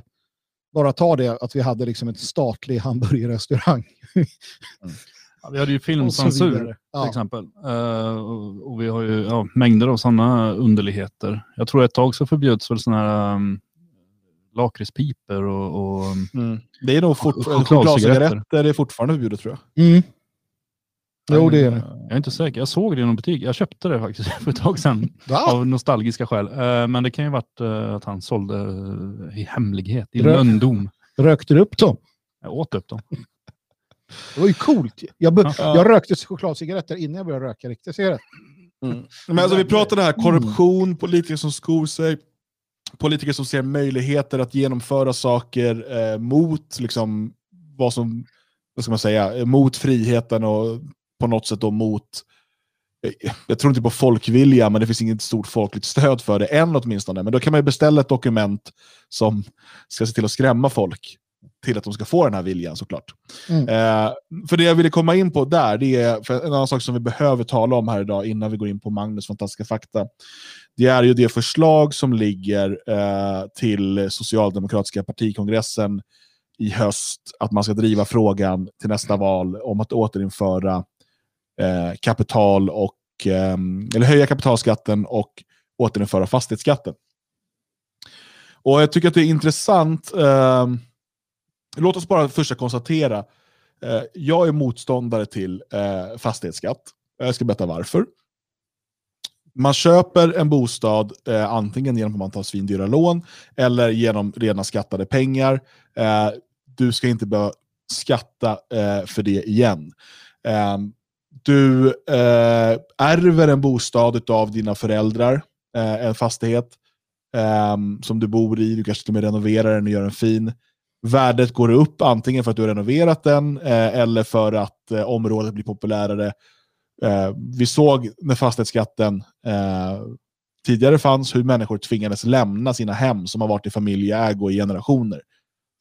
bara ta det att vi hade liksom en statlig hamburgerrestaurang. Mm. Vi hade ju filmcensur till ja. exempel. Uh, och, och, vi har ju ja, mängder av sådana underligheter. Jag tror ett tag så förbjöds väl sådana här um, lakritspiper och, och mm. Det är nog fortfarande, chokladcigaretter är fortfarande förbjudet tror jag. Mm. Jo, det är det. Jag är inte säker. Jag såg det i någon butik. Jag köpte det faktiskt för ett tag sedan. Va? Av nostalgiska skäl. Uh, men det kan ju varit uh, att han sålde i hemlighet, i Rök. lönndom. Rökte du upp dem? Jag åt upp dem. Det var ju coolt. Jag, ja. jag rökte chokladcigaretter innan jag började röka riktiga cigaretter. Mm. Men alltså, vi pratade här korruption, politiker som skor sig, politiker som ser möjligheter att genomföra saker eh, mot liksom, vad som, vad ska man säga, mot friheten och på något sätt då mot eh, jag tror inte på folkvilja, men det finns inget stort folkligt stöd för det än åtminstone. Men då kan man ju beställa ett dokument som ska se till att skrämma folk till att de ska få den här viljan såklart. Mm. Eh, för det jag ville komma in på där, det är en annan sak som vi behöver tala om här idag innan vi går in på Magnus fantastiska fakta. Det är ju det förslag som ligger eh, till socialdemokratiska partikongressen i höst, att man ska driva frågan till nästa val om att återinföra eh, kapital och, eh, eller höja kapitalskatten och återinföra fastighetsskatten. Och jag tycker att det är intressant eh, Låt oss bara först konstatera. Eh, jag är motståndare till eh, fastighetsskatt. Jag ska berätta varför. Man köper en bostad eh, antingen genom att man tar svindyra lån eller genom rena skattade pengar. Eh, du ska inte behöva skatta eh, för det igen. Ehm, du eh, ärver en bostad av dina föräldrar, eh, en fastighet ehm, som du bor i. Du kanske till och med renoverar den och gör den fin värdet går upp antingen för att du har renoverat den eh, eller för att eh, området blir populärare. Eh, vi såg när fastighetsskatten eh, tidigare fanns hur människor tvingades lämna sina hem som har varit i familjeägo i generationer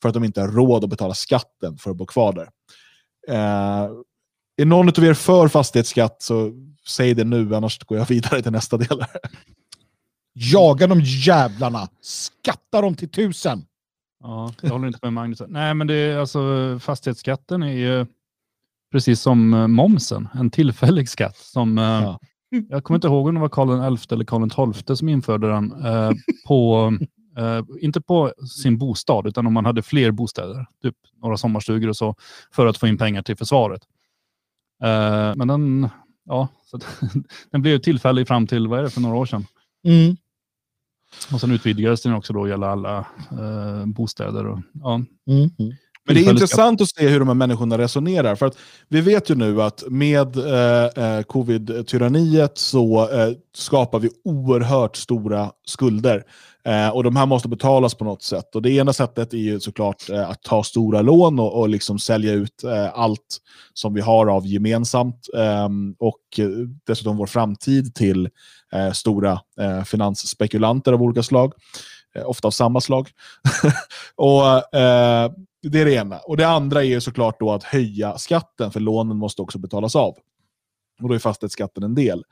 för att de inte har råd att betala skatten för att bo kvar där. Eh, är någon av er för fastighetsskatt så säg det nu, annars går jag vidare till nästa del. Jaga de jävlarna! Skatta dem till tusen! Ja, jag håller inte med Magnus. Nej, men det är alltså fastighetsskatten är ju precis som eh, momsen, en tillfällig skatt som eh, ja. Jag kommer inte ihåg om det var Karl XI eller Karl XII som införde den eh, på, inte på sin bostad, utan om man hade fler bostäder, typ några sommarstugor och så, för att få in pengar till försvaret. Men den, ja, så den blev tillfällig fram till, vad är det, för några år sedan. Mm. Och sen utvidgades den också då gälla alla eh, bostäder. Och, ja. Mm. mm. Men det är intressant att se hur de här människorna resonerar. För att vi vet ju nu att med eh, eh, covid-tyranniet så eh, skapar vi oerhört stora skulder. Eh, och de här måste betalas på något sätt. Och Det ena sättet är ju såklart eh, att ta stora lån och, och liksom sälja ut eh, allt som vi har av gemensamt. Ehm, och eh, dessutom vår framtid till eh, stora eh, finansspekulanter av olika slag. ofta av samma slag. och det är det ena. Och det andra är såklart då att höja skatten, för lånen måste också betalas av. Och då är fastighetsskatten en del.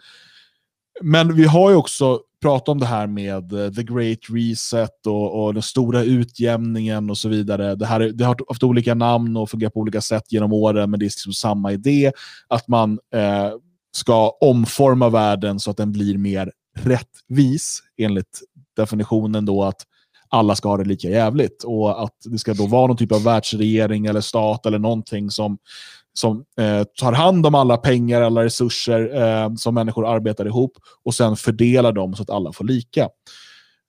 Men vi har ju också pratat om det här med eh, the great reset och, och, den stora utjämningen och så vidare. Det, här, det har haft olika namn och fungerat på olika sätt genom åren, men det är liksom samma idé. Att man eh, ska omforma världen så att den blir mer rättvis, enligt definitionen då att alla ska ha det lika jävligt. Och att det ska då vara någon typ av världsregering eller stat eller någonting som, som eh, tar hand om alla pengar, alla resurser eh, som människor arbetar ihop och sen fördelar dem så att alla får lika.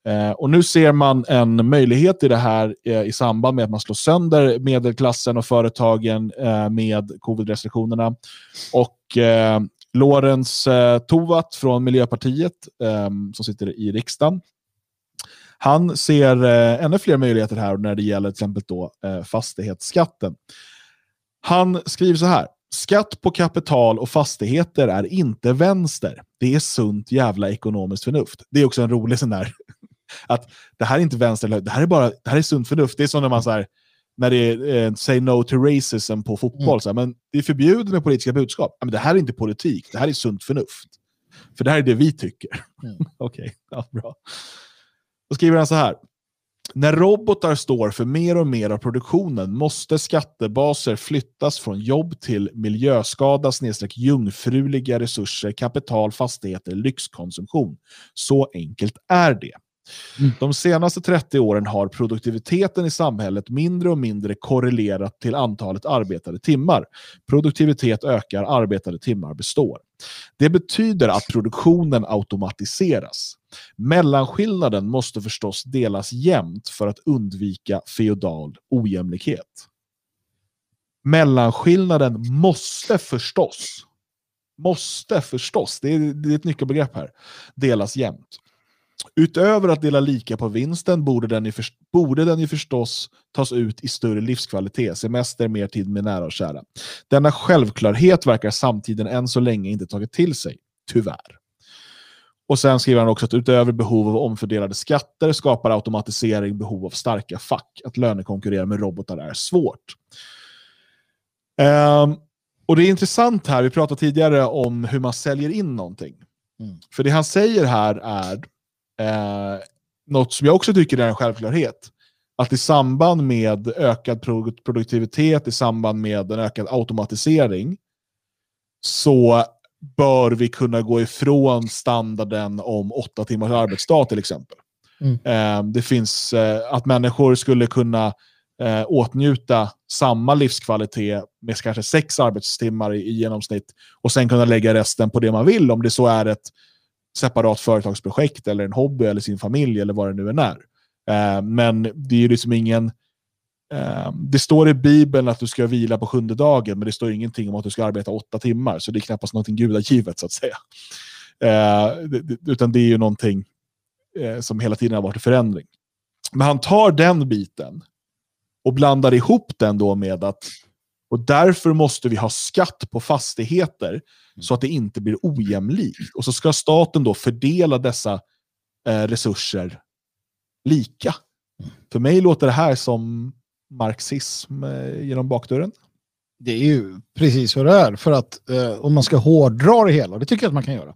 Eh, och Nu ser man en möjlighet i det här eh, i samband med att man slår sönder medelklassen och företagen eh, med covid-restriktionerna. Och eh, Lorentz eh, Tovatt från Miljöpartiet, eh, som sitter i riksdagen, han ser eh, ännu fler möjligheter här när det gäller till exempel då, eh, fastighetsskatten. Han skriver så här. Skatt på kapital och fastigheter är inte vänster. Det är sunt jävla ekonomiskt förnuft. Det är också en rolig sån där att det här är inte vänster det här är bara det här är sunt förnuft. Det är som när man så här, när det är eh, say no to racism på fotboll. Mm. Så här, men det är förbjudet med politiska budskap. Men det här är inte politik, det här är sunt förnuft. För det här är det vi tycker. Mm. Okej, okay. ja, bra. Då skriver han så här. När robotar står för mer och mer av produktionen måste skattebaser flyttas från jobb till miljöskada snedstreck jungfruliga resurser, kapital, fastigheter, lyxkonsumtion. Så enkelt är det. Mm. De senaste 30 åren har produktiviteten i samhället mindre och mindre korrelerat till antalet arbetade timmar. Produktivitet ökar, arbetade timmar består. Det betyder att produktionen automatiseras. Mellanskillnaden måste förstås delas jämnt för att undvika feodal ojämlikhet. Mellanskillnaden måste förstås, måste förstås, det är, det är ett nyckelbegrepp här, delas jämnt. Utöver att dela lika på vinsten borde den, ju för, borde den ju förstås tas ut i större livskvalitet, semester, mer tid med nära och kära. Denna självklarhet verkar samtiden än så länge inte tagit till sig, tyvärr. Och sen skriver han också att utöver behov av omfördelade skatter skapar automatisering behov av starka fack. Att lönekonkurrera med robotar är svårt. Um, och det är intressant här, vi pratade tidigare om hur man säljer in någonting. Mm. För det han säger här är Eh, något som jag också tycker är en självklarhet. Att i samband med ökad produktivitet, i samband med en ökad automatisering, så bör vi kunna gå ifrån standarden om åtta timmars arbetsdag till exempel. Mm. Eh, det finns eh, att människor skulle kunna eh, åtnjuta samma livskvalitet med kanske sex arbetstimmar i, i genomsnitt och sen kunna lägga resten på det man vill om det så är ett separat företagsprojekt eller en hobby eller sin familj eller vad det nu än är. Eh, men det är ju liksom ingen... Eh, det står i Bibeln att du ska vila på sjunde dagen, men det står ingenting om att du ska arbeta åtta timmar, så det är knappast någonting gudagivet så att säga. Eh, det, utan det är ju någonting eh, som hela tiden har varit i förändring. Men han tar den biten och blandar ihop den då med att och därför måste vi ha skatt på fastigheter så att det inte blir ojämlikt. Och så ska staten då fördela dessa eh, resurser lika. För mig låter det här som marxism eh, genom bakdörren. Det är ju precis så det är. För att eh, om man ska hårdra det hela, det tycker jag att man kan göra.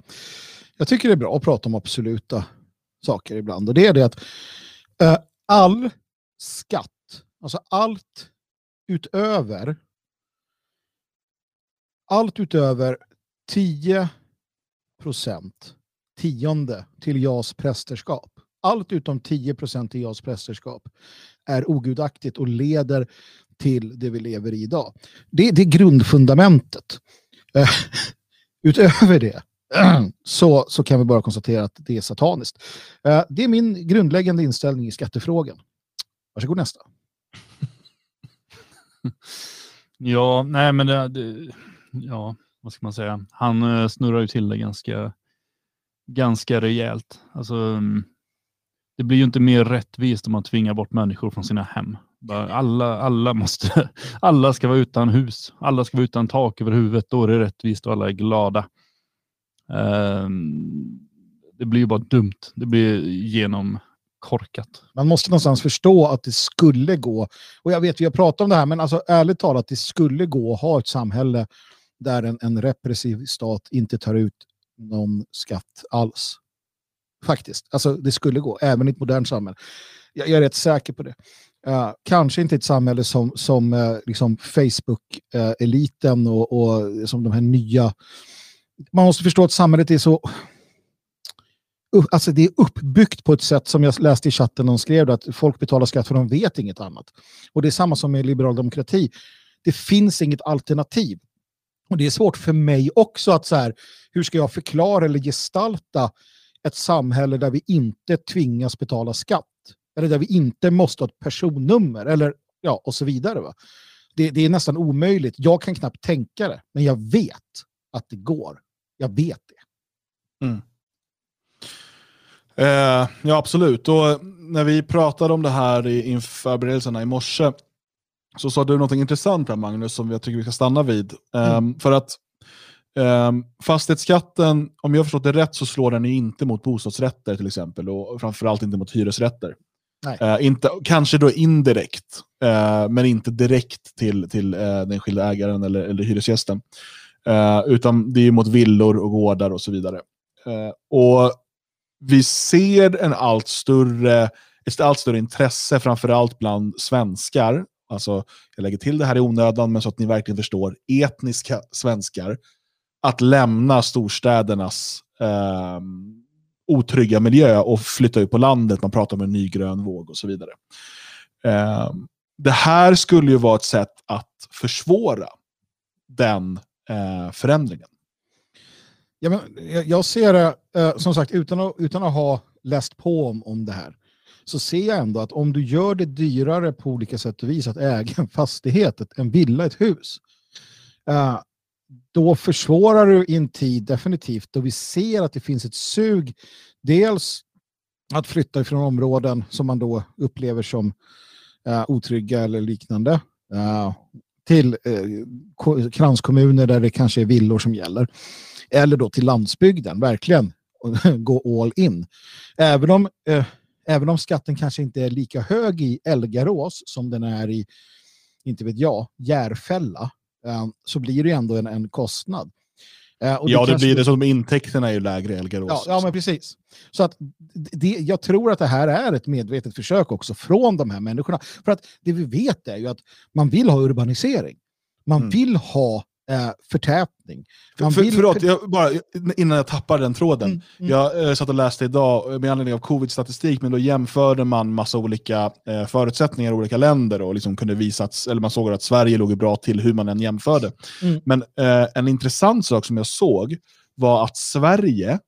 Jag tycker det är bra att prata om absoluta saker ibland. Och det är det att eh, all skatt, alltså allt utöver allt utöver 10 procent, tionde, till JAS prästerskap. Allt utom 10 procent till JAS prästerskap är ogudaktigt och leder till det vi lever i idag. Det, det är grundfundamentet. Eh, utöver det så, så kan vi bara konstatera att det är sataniskt. Eh, det är min grundläggande inställning i skattefrågan. Varsågod nästa. ja, nej men det, det ja, vad ska man säga, han eh, snurrar ju till det ganska, ganska rejält. Alltså, mm, det blir ju inte mer rättvist om man tvingar bort människor från sina hem. Alla, alla, måste, alla ska vara utan hus, alla ska vara utan tak över huvudet. Då är det rättvist och alla är glada. Ehm, det blir ju bara dumt. Det blir genom korkat. Man måste någonstans förstå att det skulle gå, och jag vet vi har pratat om det här, men alltså ärligt talat, det skulle gå att ha ett samhälle där en, en repressiv stat inte tar ut någon skatt alls. Faktiskt. Alltså det skulle gå, även i ett modernt samhälle. Jag, jag är rätt säker på det. Uh, kanske inte ett samhälle som, som uh, liksom Facebook-eliten uh, och, och som de här nya... Man måste förstå att samhället är så... Alltså det är uppbyggt på ett sätt som jag läste i chatten de skrev att folk betalar skatt för de vet inget annat. Och det är samma som med liberal demokrati. Det finns inget alternativ. Och det är svårt för mig också att så här, hur ska jag förklara eller gestalta ett samhälle där vi inte tvingas betala skatt? Eller där vi inte måste ha ett personnummer eller ja, och så vidare. Va? Det, det är nästan omöjligt. Jag kan knappt tänka det, men jag vet att det går. Jag vet det. Mm. Eh, ja, absolut. Och när vi pratade om det här inför förberedelserna i morse så sa du något intressant här Magnus som jag tycker vi ska stanna vid. Mm. Um, för att Um, fastighetsskatten, om jag har förstått det rätt, så slår den inte mot bostadsrätter till exempel och framförallt inte mot hyresrätter. Uh, inte, kanske då indirekt, uh, men inte direkt till, till uh, den enskilda ägaren eller, eller hyresgästen. utan det är mot villor och gårdar och så vidare. och Vi ser en allt större, ett allt större intresse, framförallt bland svenskar, alltså jag lägger till det här i onödan, men så att ni verkligen förstår, etniska svenskar, att lämna storstädernas eh, otrygga miljö och flytta ut på landet. Man pratar om en ny grön våg och så vidare. Eh, det här skulle ju vara ett sätt att försvåra den eh, förändringen. Ja, men jag ser det, eh, som sagt, utan att, utan att ha läst på om, om det här, så ser jag ändå att om du gör det dyrare på olika sätt och vis att äga en fastighet, en villa, ett hus, eh, då försvårar du i en tid definitivt då vi ser att det finns ett sug. Dels att flytta ifrån områden som man då upplever som eh, otrygga eller liknande eh, till kranskommuner där det kanske är villor som gäller. Eller då till landsbygden, verkligen gå all in. Även om, eh, även om skatten kanske inte är lika hög i Elgarås som den är i, inte vet jag, Järfälla Ehm, så blir det ändå en, en kostnad. Ja, det, det blir det som intäkterna är ju lägre i Elgarås. Ja, ja, men precis. Så att det, jag tror att det här är ett medvetet försök också från de här människorna. För att det vi vet är ju att man vill ha urbanisering. Man mm. vill ha eh, förtätning. Man för, vill... Förlåt, jag, bara, innan jag tappar den tråden. Mm, mm. Jag eh, satt och läste idag med anledning av covid-statistik, men då jämförde man massa olika eh, förutsättningar i olika länder och liksom kunde visats, eller man såg att Sverige låg bra till hur man än jämförde. Mm. Men eh, en intressant sak som jag såg var att Sverige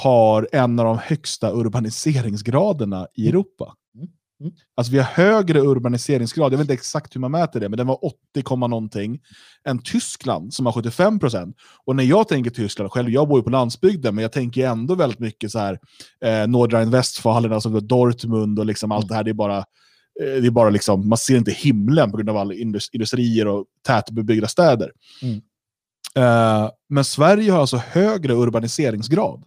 har en av de högsta urbaniseringsgraderna i mm. Europa. Mm. Alltså vi har högre urbaniseringsgrad, jag vet inte exakt hur man mäter det, men den var 80, någonting, än Tyskland som har 75 procent. Och när jag tänker Tyskland, själv, jag bor ju på landsbygden, men jag tänker ändå väldigt mycket så här, eh, Nordrhein-Westfalen, alltså Dortmund och liksom allt det här, det är bara, eh, det är bara liksom, man ser inte himlen på grund av alla industrier och tätbebyggda städer. Mm. Eh, men Sverige har alltså högre urbaniseringsgrad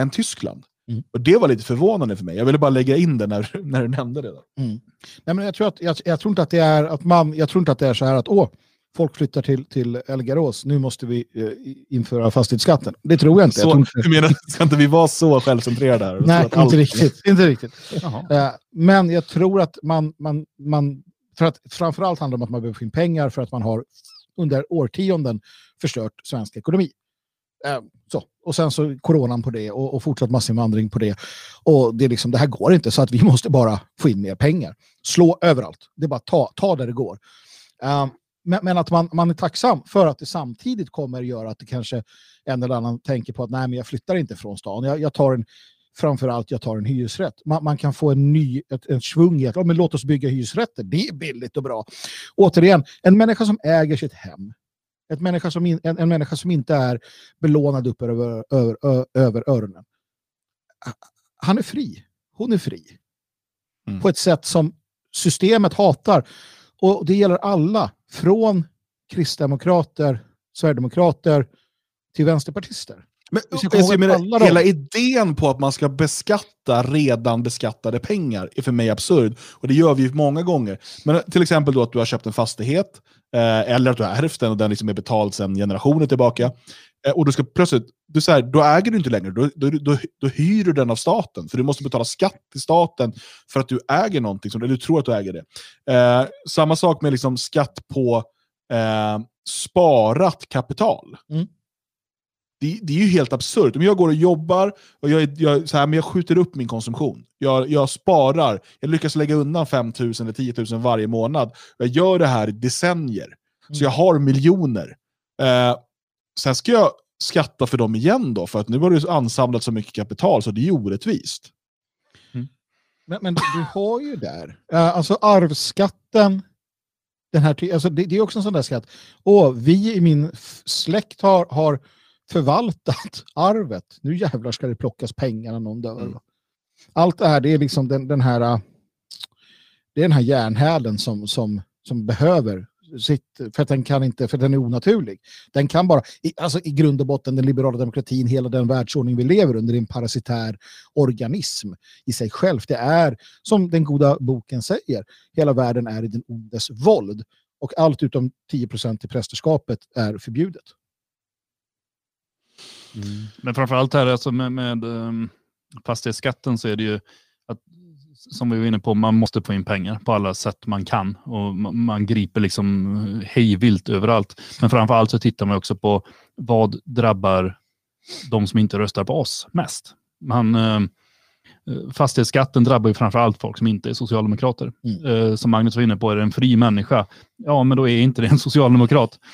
än Tyskland. Mm. Och Det var lite förvånande för mig. Jag ville bara lägga in det när, när du nämnde det. Mm. Nej, men jag, tror att, jag, jag, tror inte att det är att man, jag tror inte att det är så här att åh, folk flyttar till, till Elgarås, nu måste vi eh, införa fastighetsskatten. Det tror jag inte. Så, jag inte. Du menar, ska inte vi vara så självcentrerade här? Nej, inte allt... riktigt. Inte riktigt. Uh, men jag tror att man, man, man, för att framförallt handlar det om att man behöver få in pengar för att man har under årtionden förstört svensk ekonomi. Uh, så. Och sen så coronan på det och, och fortsatt massinvandring på det. Och det, är liksom, det här går inte så att vi måste bara få in mer pengar. Slå överallt. Det är bara ta, ta där det går. Um, men, men, att man, man är tacksam för att det samtidigt kommer göra att det kanske en eller annan tänker på att nej, men jag flyttar inte från stan. Jag, jag tar en, framförallt jag tar en hyresrätt. Man, man kan få en ny, ett, en svung i att men låt oss bygga hyresrätter. Det är billigt och bra. Återigen, en människa som äger sitt hem ett människa som in, en, en människa som inte är belånad upp över, över, över öronen. Han är fri. Hon är fri. Mm. På ett sätt som systemet hatar. Och det gäller alla. Från kristdemokrater, sverigedemokrater till vänsterpartister. Men, jag menar, hela idén på att man ska beskatta redan beskattade pengar är för mig absurd. Och det gör vi ju många gånger. Men till exempel då att du har köpt en fastighet, eh, eller att du har ärvt den och den liksom är betald sedan generationer tillbaka. Eh, och du ska plötsligt, du så här, då äger du inte längre, då, då, då, då, hyr du den av staten. För du måste betala skatt till staten för att du äger någonting, som, eller du tror att du äger det. Eh, samma sak med liksom skatt på eh, sparat kapital. Mm det, det, är ju helt absurt. Om jag går och jobbar och jag, jag, så här, men jag skjuter upp min konsumtion. Jag, jag sparar. Jag lyckas lägga undan 5 000 eller 10 000 varje månad. Jag gör det här i decennier. Mm. Så jag har miljoner. Eh, sen ska jag skatta för dem igen då, för att nu har du ansamlat så mycket kapital så det är ju orättvist. Mm. Men, men, du har ju där, uh, alltså arvsskatten, den här, alltså det, det, är också en sån där skatt. Och vi i min släkt har, har förvaltat arvet. Nu jävlar ska det plockas pengar när någon dör. Mm. Allt det här, det är liksom den, den här det är den här järnhälen som, som, som behöver sitt, för att den kan inte, för den är onaturlig. Den kan bara, i, alltså i grund och botten den liberala demokratin, hela den världsordning vi lever under, är en parasitär organism i sig själv. Det är, som den goda boken säger, hela världen är i den ondes våld. Och allt utom 10% i prästerskapet är förbjudet. Mm. Men framförallt här alltså med, med um, fastighetsskatten så är det ju att som vi var inne på, man måste få in pengar på alla sätt man kan och man griper liksom hejvilt överallt. Men framförallt så tittar man också på vad drabbar de som inte röstar på oss mest. Man, eh, fastighetsskatten drabbar ju framförallt folk som inte är socialdemokrater. Mm. Eh, som Magnus var inne på, är det en fri människa? Ja, men då är inte det en socialdemokrat.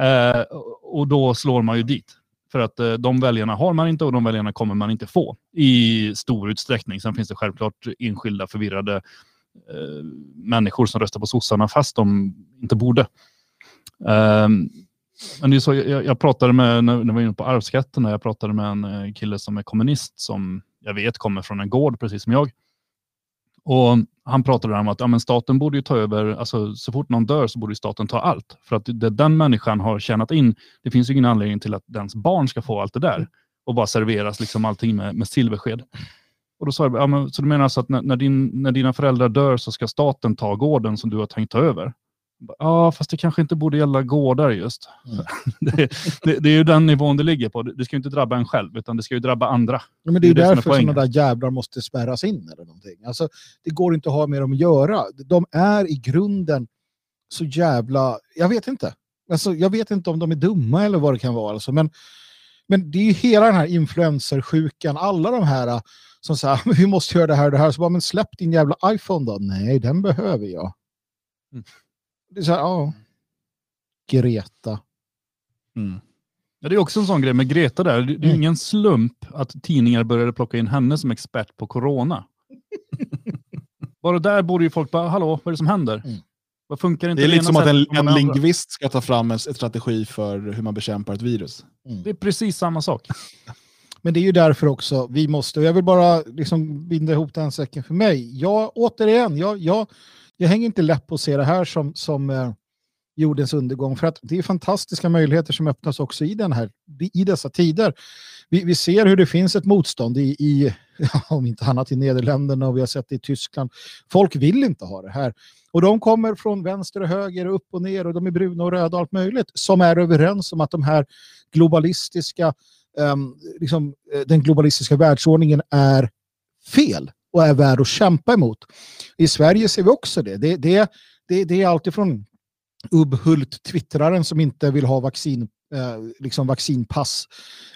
Eh, och då slår man ju dit. För att eh, de väljarna har man inte och de väljarna kommer man inte få i stor utsträckning. Sen finns det självklart enskilda förvirrade eh, människor som röstar på sossarna fast de inte borde. Eh, men det är så, jag, jag pratade med, när vi var inne på arvsskatten, jag pratade med en eh, kille som är kommunist som jag vet kommer från en gård precis som jag. Och han pratade om att ja, men staten borde ju ta över, alltså, så fort någon dör så borde staten ta allt. För att det den människan har tjänat in, det finns ju ingen anledning till att dens barn ska få allt det där och bara serveras liksom allting med, med silversked. Och då sa jag, ja, men, så du menar alltså att när, när, din, när dina föräldrar dör så ska staten ta gården som du har tänkt ta över? Ja, fast det kanske inte borde gälla gårdar just. Mm. det, det, det, är ju den nivån det ligger på. Det ska ju inte drabba en själv, utan det ska ju drabba andra. Ja, men det är, det är därför sådana där jävlar måste spärras in eller någonting. Alltså, det går inte att ha med dem att göra. De är i grunden så jävla... Jag vet inte. Alltså, jag vet inte om de är dumma eller vad det kan vara. Alltså, men, men det är ju hela den här influencersjukan, alla de här som säger vi måste göra det här och det här. Så bara, men släpp din jävla iPhone då. Nej, den behöver jag. Mm. Det är så här, ja. Greta. Mm. Ja, det är också en sån grej med Greta där. Det är mm. ingen slump att tidningar började plocka in henne som expert på corona. Bara där borde ju folk bara, hallå, vad är det som händer? Mm. Vad funkar inte det är lite som att en, en lingvist ska ta fram en strategi för hur man bekämpar ett virus. Mm. Det är precis samma sak. Men det är ju därför också vi måste, och jag vill bara liksom binda ihop den säcken för mig. Jag, återigen, jag, jag, jag hänger inte läpp på att se det här som, som eh, jordens undergång, för att det är fantastiska möjligheter som öppnas också i, den här, i dessa tider. Vi, vi ser hur det finns ett motstånd i, i om inte annat i Nederländerna och vi har sett det i Tyskland. Folk vill inte ha det här. Och de kommer från vänster och höger, upp och ner och de är bruna och röda och allt möjligt som är överens om att de här globalistiska, um, liksom, eh, den globalistiska världsordningen är fel och är värd att kämpa emot. I Sverige ser vi också det. Det, det, det, det är alltifrån Ubhult, twittraren, som inte vill ha vaccin, eh, liksom vaccinpass,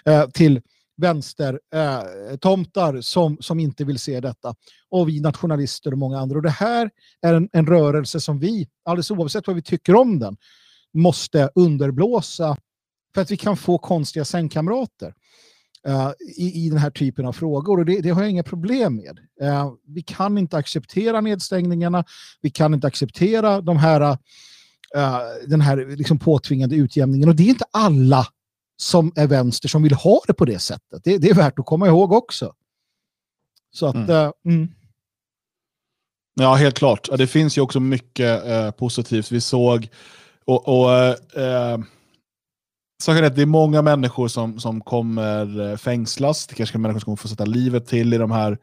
eh, till vänstertomtar eh, som, som inte vill se detta. Och vi nationalister och många andra. Och det här är en, en rörelse som vi, alldeles oavsett vad vi tycker om den, måste underblåsa för att vi kan få konstiga sängkamrater. Uh, i, i den här typen av frågor. Och det, det har jag inga problem med. Uh, vi kan inte acceptera nedstängningarna. Vi kan inte acceptera de här, uh, den här liksom påtvingade utjämningen. Och det är inte alla som är vänster som vill ha det på det sättet. Det, det är värt att komma ihåg också. Så att... Mm. Mm. Ja, helt klart. Det finns ju också mycket positivt. Vi såg... och, och Saken är att det är många människor som, som kommer eh, fängslas. Det kanske är människor som kommer få sätta livet till i de här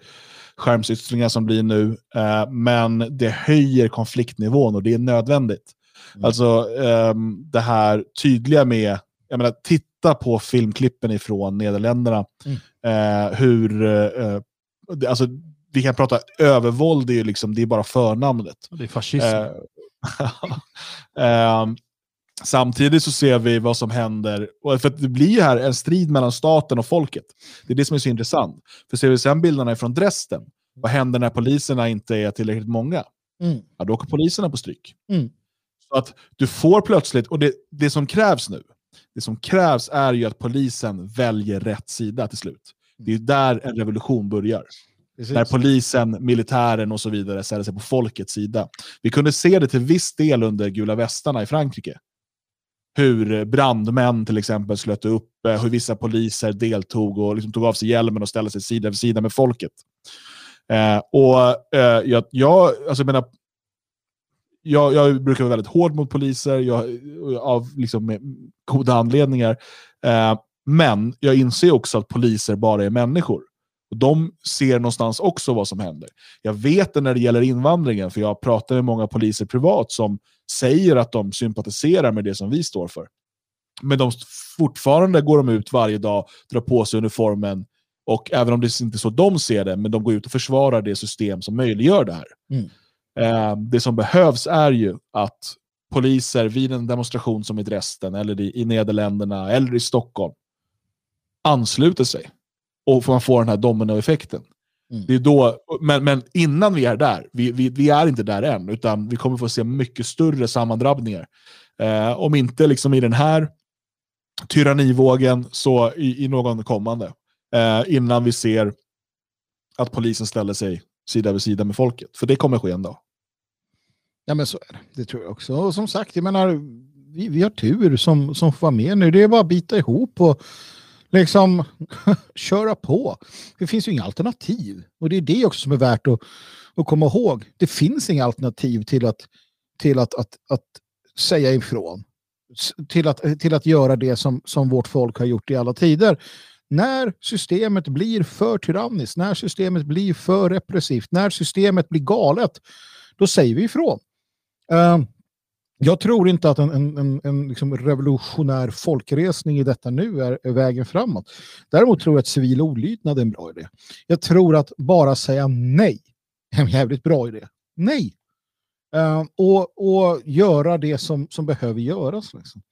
skärmsyttringar som blir nu. Eh, men det höjer konfliktnivån och det är nödvändigt. Mm. Alltså eh, det här tydliga med, jag menar, titta på filmklippen ifrån Nederländerna. Mm. Eh, hur, alltså, vi kan prata övervåld, det är, liksom, det är bara förnamnet. Det är fascism. Samtidigt så ser vi vad som händer, för det blir här en strid mellan staten och folket. Det är det som är så intressant. För ser vi sen bilderna från Dresden, vad händer när poliserna inte är tillräckligt många? Mm. Ja, då åker poliserna på stryk. Mm. Så att du får plötsligt, och det, det som krävs nu, det som krävs är ju att polisen väljer rätt sida till slut. Det är där en revolution börjar. Precis. När polisen, militären och så vidare ställer sig på folkets sida. Vi kunde se det till viss del under gula västarna i Frankrike hur brandmän till exempel slöt upp, eh, hur vissa poliser deltog och liksom tog av sig hjälmen och ställde sig sida vid sida med folket. Eh, och eh, jag, jag, alltså, menar, jag, jag, brukar vara väldigt hård mot poliser jag, av liksom, goda anledningar. Eh, men jag inser också att poliser bara är människor. Och de ser någonstans också vad som händer. Jag vet det när det gäller invandringen, för jag pratar med många poliser privat som säger att de sympatiserar med det som vi står för. Men de, fortfarande går de ut varje dag, drar på sig uniformen, och även om det inte är så de ser det, men de går ut och försvarar det system som möjliggör det här. Mm. Eh, det som behövs är ju att poliser vid en demonstration som i Dresden, eller i, i Nederländerna, eller i Stockholm, ansluter sig. Och man får den här dominoeffekten. Mm. Det är då, men, men innan vi är där, vi, vi, vi, är inte där än, utan vi kommer få se mycket större sammandrabbningar. Eh, om inte liksom i den här tyrannivågen, så i, i någon kommande. Eh, innan vi ser att polisen ställer sig sida vid sida med folket. För det kommer ske en dag. Ja men så är det. Det tror jag också. Och som sagt, jag menar, vi, vi har tur som, som får vara med nu. Det är bara att bita ihop och liksom köra på. Det finns ju inga alternativ. Och det är det också som är värt att, att komma ihåg. Det finns inga alternativ till att, till att, att, att säga ifrån. Till att, till att göra det som, som vårt folk har gjort i alla tider. När systemet blir för tyranniskt, när systemet blir för repressivt, när systemet blir galet, då säger vi ifrån. Uh, jag tror inte att en, en, en, en liksom revolutionär folkresning i detta nu är, är, vägen framåt. Däremot tror jag att civil olydnad är en bra idé. Jag tror att bara säga nej är en jävligt bra idé. Nej! Uh, och, och göra det som, som behöver göras. Liksom.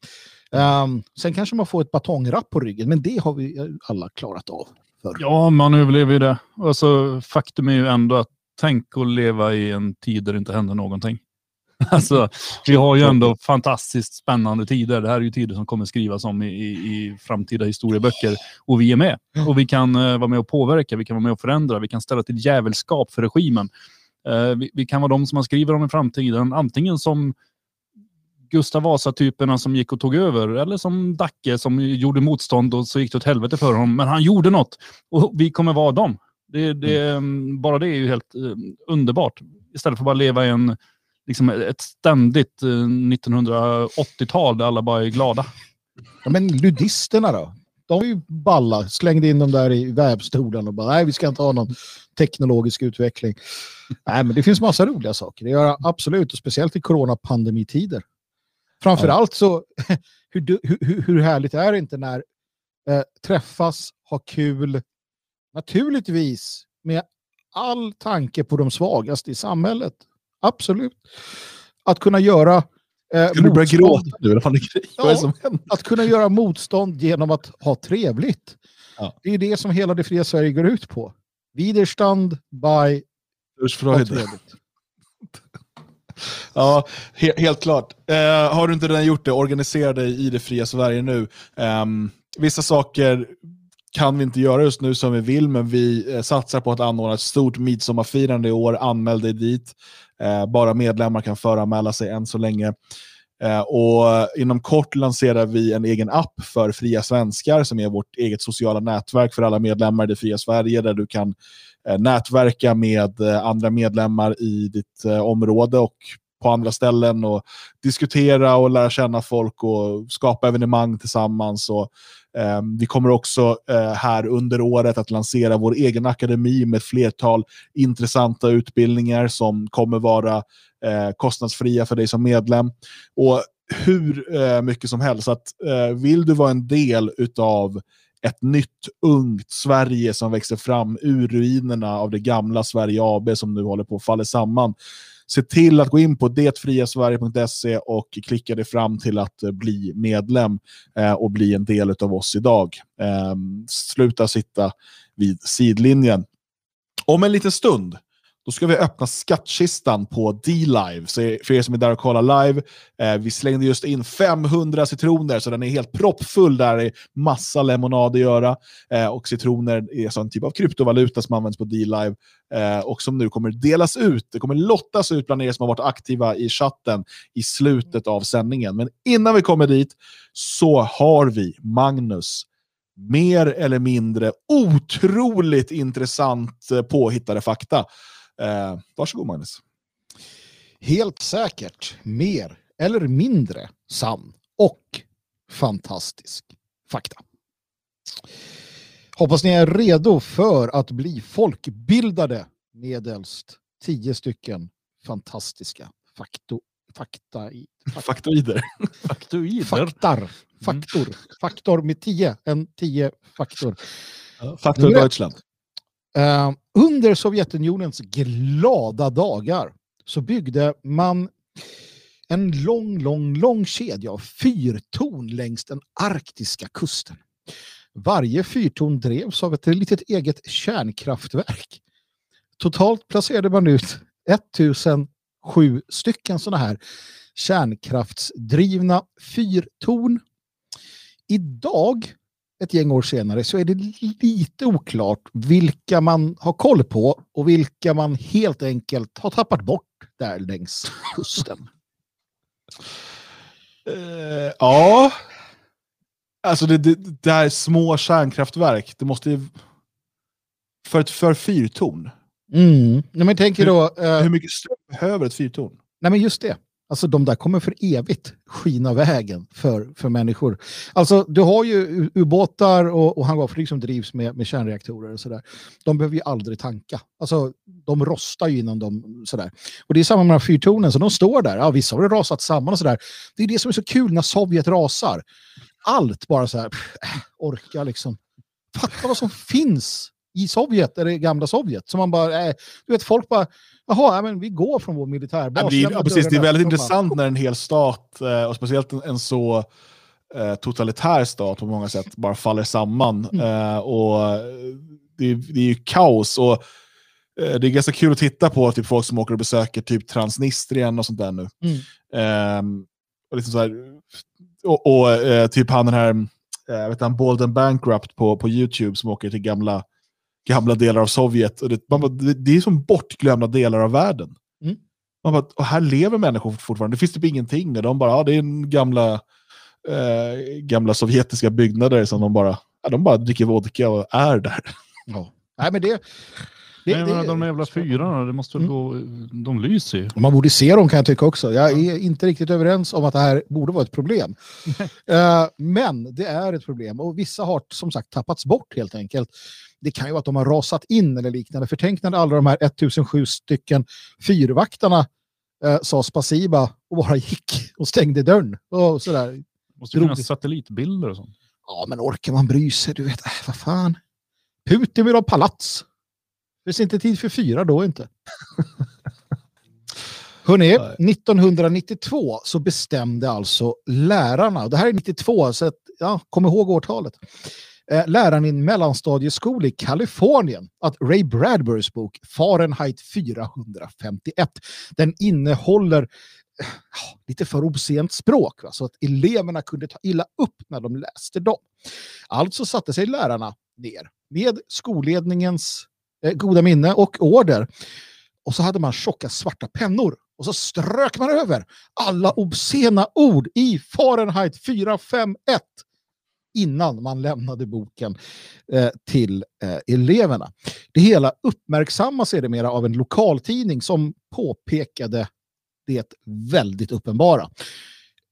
Um, sen kanske man får ett batongrapp på ryggen, men det har vi alla klarat av. För. Ja, man överlever ju det. Alltså, faktum är ju ändå att tänk att leva i en tid där det inte händer någonting. Alltså, vi har ju ändå fantastiskt spännande tider. Det här är ju tider som kommer skrivas om i, i, framtida historieböcker. Och vi är med. Och vi kan uh, vara med och påverka, vi kan vara med och förändra, vi kan ställa till jävelskap för regimen. Uh, vi, vi, kan vara de som man skriver om i framtiden, antingen som Gustav Vasa-typerna som gick och tog över, eller som Dacke som gjorde motstånd och så gick det åt helvete för honom. Men han gjorde något och vi kommer vara dem. Det, det, mm. Bara det är ju helt uh, underbart. Istället för att bara leva i en, liksom ett ständigt uh, 1980-tal där alla bara är glada. Ja, men ludisterna då? De är ju balla, slängde in dem där i vävstolen och bara nej vi ska inte ha någon teknologisk utveckling. nej men det finns massa roliga saker. Det gör absolut, och speciellt i coronapandemittider. Framförallt så, hur, hur, hur härligt är det inte när eh, träffas, ha kul, naturligtvis med all tanke på de svagaste i samhället. Absolut. Att kunna göra eh, Ska du börja gråta nu? Eller fan det ja, som att kunna göra motstånd genom att ha trevligt. Ja. Det är det som hela det fria Sverige går ut på. Widerstand by trevligt. Ja, he helt klart. Uh, har du inte redan gjort det, organisera dig i det fria Sverige nu. Um, vissa saker kan vi inte göra just nu som vi vill, men vi uh, satsar på att anordna ett stort midsommarfirande i år. Anmäl dig dit. Eh, bara medlemmar kan föranmäla sig än så länge. Eh, och Inom kort lanserar vi en egen app för fria svenskar som är vårt eget sociala nätverk för alla medlemmar i det fria Sverige där du kan Eh, nätverka med eh, andra medlemmar i ditt eh, område och på andra ställen och diskutera och lära känna folk och skapa evenemang tillsammans. Och, Ehm, vi kommer också eh, här under året att lansera vår egen akademi med ett flertal intressanta utbildningar som kommer vara eh, kostnadsfria för dig som medlem. Och hur eh, mycket som helst. Att, vill du vara en del utav ett nytt ungt Sverige som växer fram ur ruinerna av det gamla Sverige AB som nu håller på att falla samman. Se till att gå in på detfriasverige.se och klicka dig fram till att eh, bli medlem eh, och bli en del av oss idag. Eh, sluta sitta vid sidlinjen. Om en liten stund då ska vi öppna skattkistan på D-Live. Så för er som är där och kollar live, eh, vi slängde just in 500 citroner, så den är helt proppfull där. Det är massa lemonad att göra. Eh, och citroner är alltså en typ av kryptovaluta som används på D-Live eh, och som nu kommer delas ut. Det kommer lottas ut bland er som har varit aktiva i chatten i slutet av sändningen. Men innan vi kommer dit så har vi Magnus mer eller mindre otroligt intressant eh, påhittade fakta. Eh, varsågod Magnus. Helt säkert mer eller mindre sann och fantastisk fakta. Hoppas ni är redo för att bli folkbildade medelst tio stycken fantastiska fakto, fakta, fakt, faktoider. Faktoider. Faktar. Faktor. Mm. Faktor med tio. En tio faktor. faktor Deutschland. Uh, under Sovjetunionens glada dagar så byggde man en lång, lång, lång kedja av fyrtorn längs den arktiska kusten. Varje fyrtorn drevs av ett litet eget kärnkraftverk. Totalt placerade man ut 1007 stycken sådana här kärnkraftsdrivna fyrtorn. Idag, ett gäng år senare, så är det lite oklart vilka man har koll på och vilka man helt enkelt har tappat bort där längs kusten. Uh, ja. Alltså det, det, det här små kärnkraftverk, det måste ju... För ett för fyrtorn. Mm. Nej, men tänker hur, då, uh, hur mycket ström behöver ett fyrtorn? Nej men just det. Alltså de där kommer för evigt skina vägen för, för människor. Alltså du har ju ubåtar och, och hangarflyg som drivs med, med kärnreaktorer och sådär. De behöver ju aldrig tanka. Alltså de rostar ju innan de sådär. Och det är samma med de här fyrtornen, så de står där. Ja, vissa har det rasat samman och sådär. Det är det som är så kul när Sovjet rasar. Allt bara så här, pff, äh, orka liksom. Fatta vad som finns i Sovjet, eller gamla Sovjet. Så man bara, äh, du vet folk bara, jaha, men vi går från vår militärbas. Ja, det, är, ja, precis, det är väldigt intressant när en hel stat, eh, och speciellt en, så eh, totalitär stat på många sätt, bara faller samman. Mm. Eh, och det, det, är ju kaos. Och det är ganska kul att titta på typ, folk som åker och besöker typ Transnistrien och sånt där nu. Mm. Um, och, liksom så här, och, och uh, typ han den här, uh, vet han, Bolden Bankrupt på, på YouTube som åker till gamla gamla delar av Sovjet. Och det, man bara, det, det är som bortglömda delar av världen. Mm. Man bara, och här lever människor fortfarande. Det finns typ ingenting. Och de bara, ja, det är en gamla, eh, gamla sovjetiska byggnader som de bara, ja, de bara dricker vodka och är där. Ja. Nej, men det, det, Nej, men de jävla fyrarna, det måste väl mm. gå, de lyser ju. Man borde se dem kan jag tycka också. Jag är inte riktigt överens om att det här borde vara ett problem. uh, men det är ett problem och vissa har som sagt tappats bort helt enkelt. Det kan ju vara att de har rasat in eller liknande. För tänk när alla de här 1007 stycken fyrvaktarna uh, sa spasiba och bara gick och stängde dörren. Och sådär. Måste finnas satellitbilder och sånt. Ja, men orkar man bry sig? Du vet, äh, vad fan. Putin vill ha palats. Det finns inte tid för fyra då inte. Hörrni, 1992 så bestämde alltså lärarna, det här är 92, så att, ja, kom ihåg årtalet, eh, läraren i en mellanstadieskola i Kalifornien att Ray Bradburys bok Fahrenheit 451, den innehåller eh, ah, lite för obscent språk, va? så att eleverna kunde ta illa upp när de läste dem. Alltså satte sig lärarna ner med skolledningens eh, goda minne och order. Och så hade man tjocka svarta pennor och så strök man över alla obscena ord i Fahrenheit 451 innan man lämnade boken eh, till eh, eleverna. Det hela uppmärksammas sedermera av en lokaltidning som påpekade det väldigt uppenbara.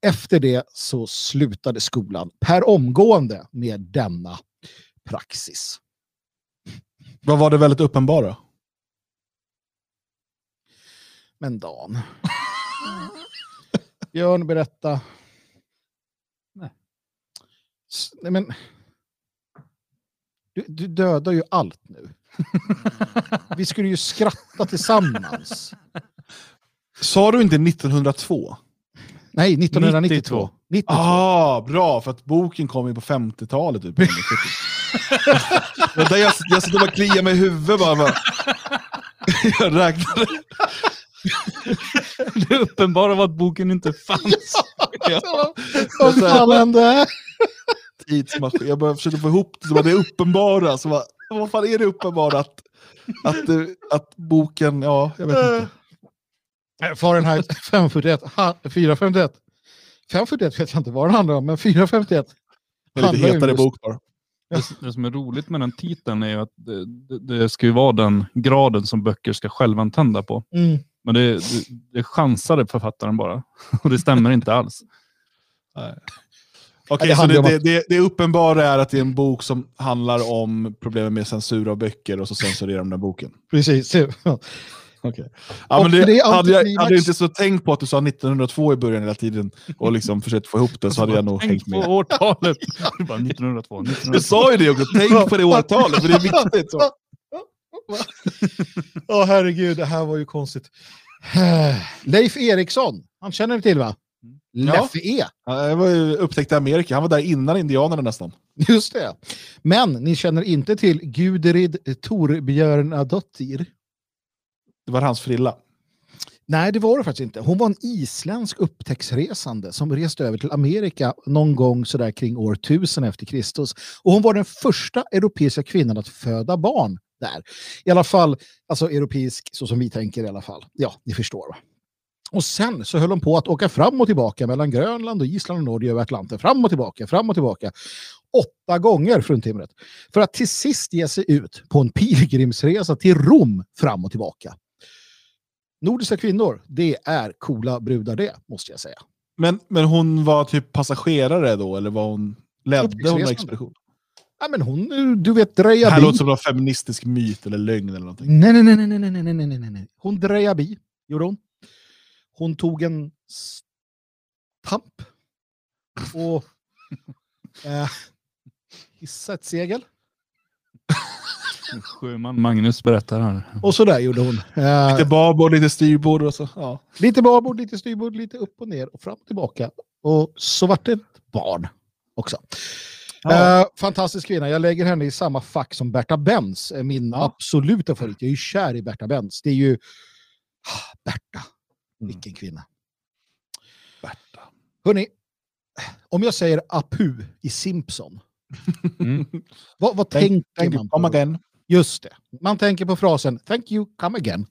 Efter det så slutade skolan per omgående med denna praxis. Vad var det väldigt uppenbara? Men Dan. Björn, berätta. Nej. Men. Du, du dödar ju allt nu. Vi skulle ju skratta tillsammans. Sa du inte 1902? Nej, 1992. 92. Ah, bra, för att boken kom ju på 50-talet. Typ, jag, jag, jag satt och kliade mig i huvudet bara. bara. jag räknade. det uppenbara var att boken inte fanns. Vad fan hände? Tidsmaskin. Jag bara försökte få ihop det, så var det uppenbara. Så bara, vad fan är det uppenbara? Att, att, att boken, ja, jag vet inte. Fahrenheit 541, 451. 541 vet jag inte vad det handlar om, men 451. Det är lite hetare bok bara. Det, det, som är roligt med den titeln är ju att det, det, det, ska ju vara den graden som böcker ska självantända på. Mm. Men det, det, det chansade författaren bara. Och det stämmer inte alls. Okej, okay, så det, det, det, det uppenbara är att det är en bok som handlar om problemen med censur av böcker och så censurerar de den boken. Precis. Okay. Ja, men det, hade, jag, hade jag inte så tänkt på att du sa 1902 i början hela tiden och liksom försökt få ihop det så hade jag nog hängt med. Tänk på årtalet. 1902, 1902. Jag sa ju det också, tänk på det årtalet, för det är viktigt. Åh oh, herregud, det här var ju konstigt. Leif Eriksson, han känner ni till va? Leffe E. Ja, jag var upptäckte Amerika, han var där innan indianerna nästan. Just det. Men ni känner inte till Gudrid Torbjörnadottir? Det var hans frilla. Nej, det var det faktiskt inte. Hon var en isländsk upptäcktsresande som reste över till Amerika någon gång sådär kring år 1000 efter Kristus. Och hon var den första europeiska kvinnan att föda barn där. I alla fall, alltså europeisk så som vi tänker i alla fall. Ja, ni förstår va? Och sen så höll hon på att åka fram och tillbaka mellan Grönland och Island och Norge över Atlanten. Fram och tillbaka, fram och tillbaka. Åtta gånger fruntimret. För att till sist ge sig ut på en pilgrimsresa till Rom fram och tillbaka. Nordiska kvinnor, det är coola brudar det, måste jag säga. Men, men hon var typ passagerare då, eller var hon, ledde hon expedition? Ja, men hon, du vet, dreja Det här låter som en feministisk myt eller lögn eller någonting. Nej, nej, nej, nej, nej, nej, nej, nej, nej. Hon dreja bi, gjorde hon. Hon tog en stamp och eh, hissade ett segel. Sjöman Magnus berättar här. Och så där gjorde hon. Eh, lite babord, lite styrbord. Och så, ja. Lite babord, lite styrbord, lite upp och ner och fram och tillbaka. Och så vart det ett barn också. Ja. Eh, fantastisk kvinna. Jag lägger henne i samma fack som Berta Benz. Min ja. absoluta favorit. Jag är ju kär i Berta Benz. Det är ju... Ah, Berta. Mm. Vilken kvinna. Berta. Hörrni, om jag säger Apu i Simpson. Mm. vad, vad thank, tänker thank man på? Come again. Just det. Man tänker på frasen Thank you, come again.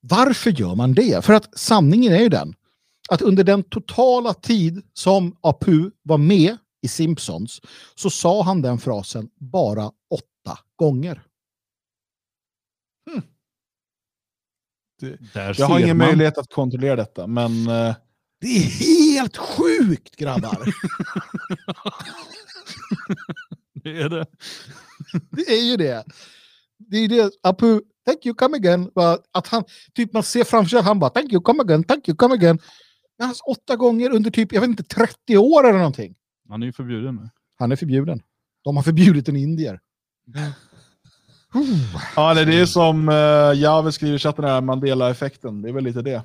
Varför gör man det? För att sanningen är ju den att under den totala tid som Apu var med i Simpsons så sa han den frasen bara åtta gånger. Hmm. Det, jag har ingen man. möjlighet att kontrollera detta, men... Uh... Det är helt sjukt, grabbar! det är det. det är ju det. Det är det. Apu, thank you, come again. Att han, typ man ser framför sig att han bara, thank you, come again, thank you, come again. Men hans åtta gånger under typ, jag vet inte, 30 år eller någonting. Han är ju förbjuden. Han är förbjuden. De har förbjudit en indier. Ja, det är som uh, Jave skriver i chatten, här, Mandela-effekten. Det är väl lite det.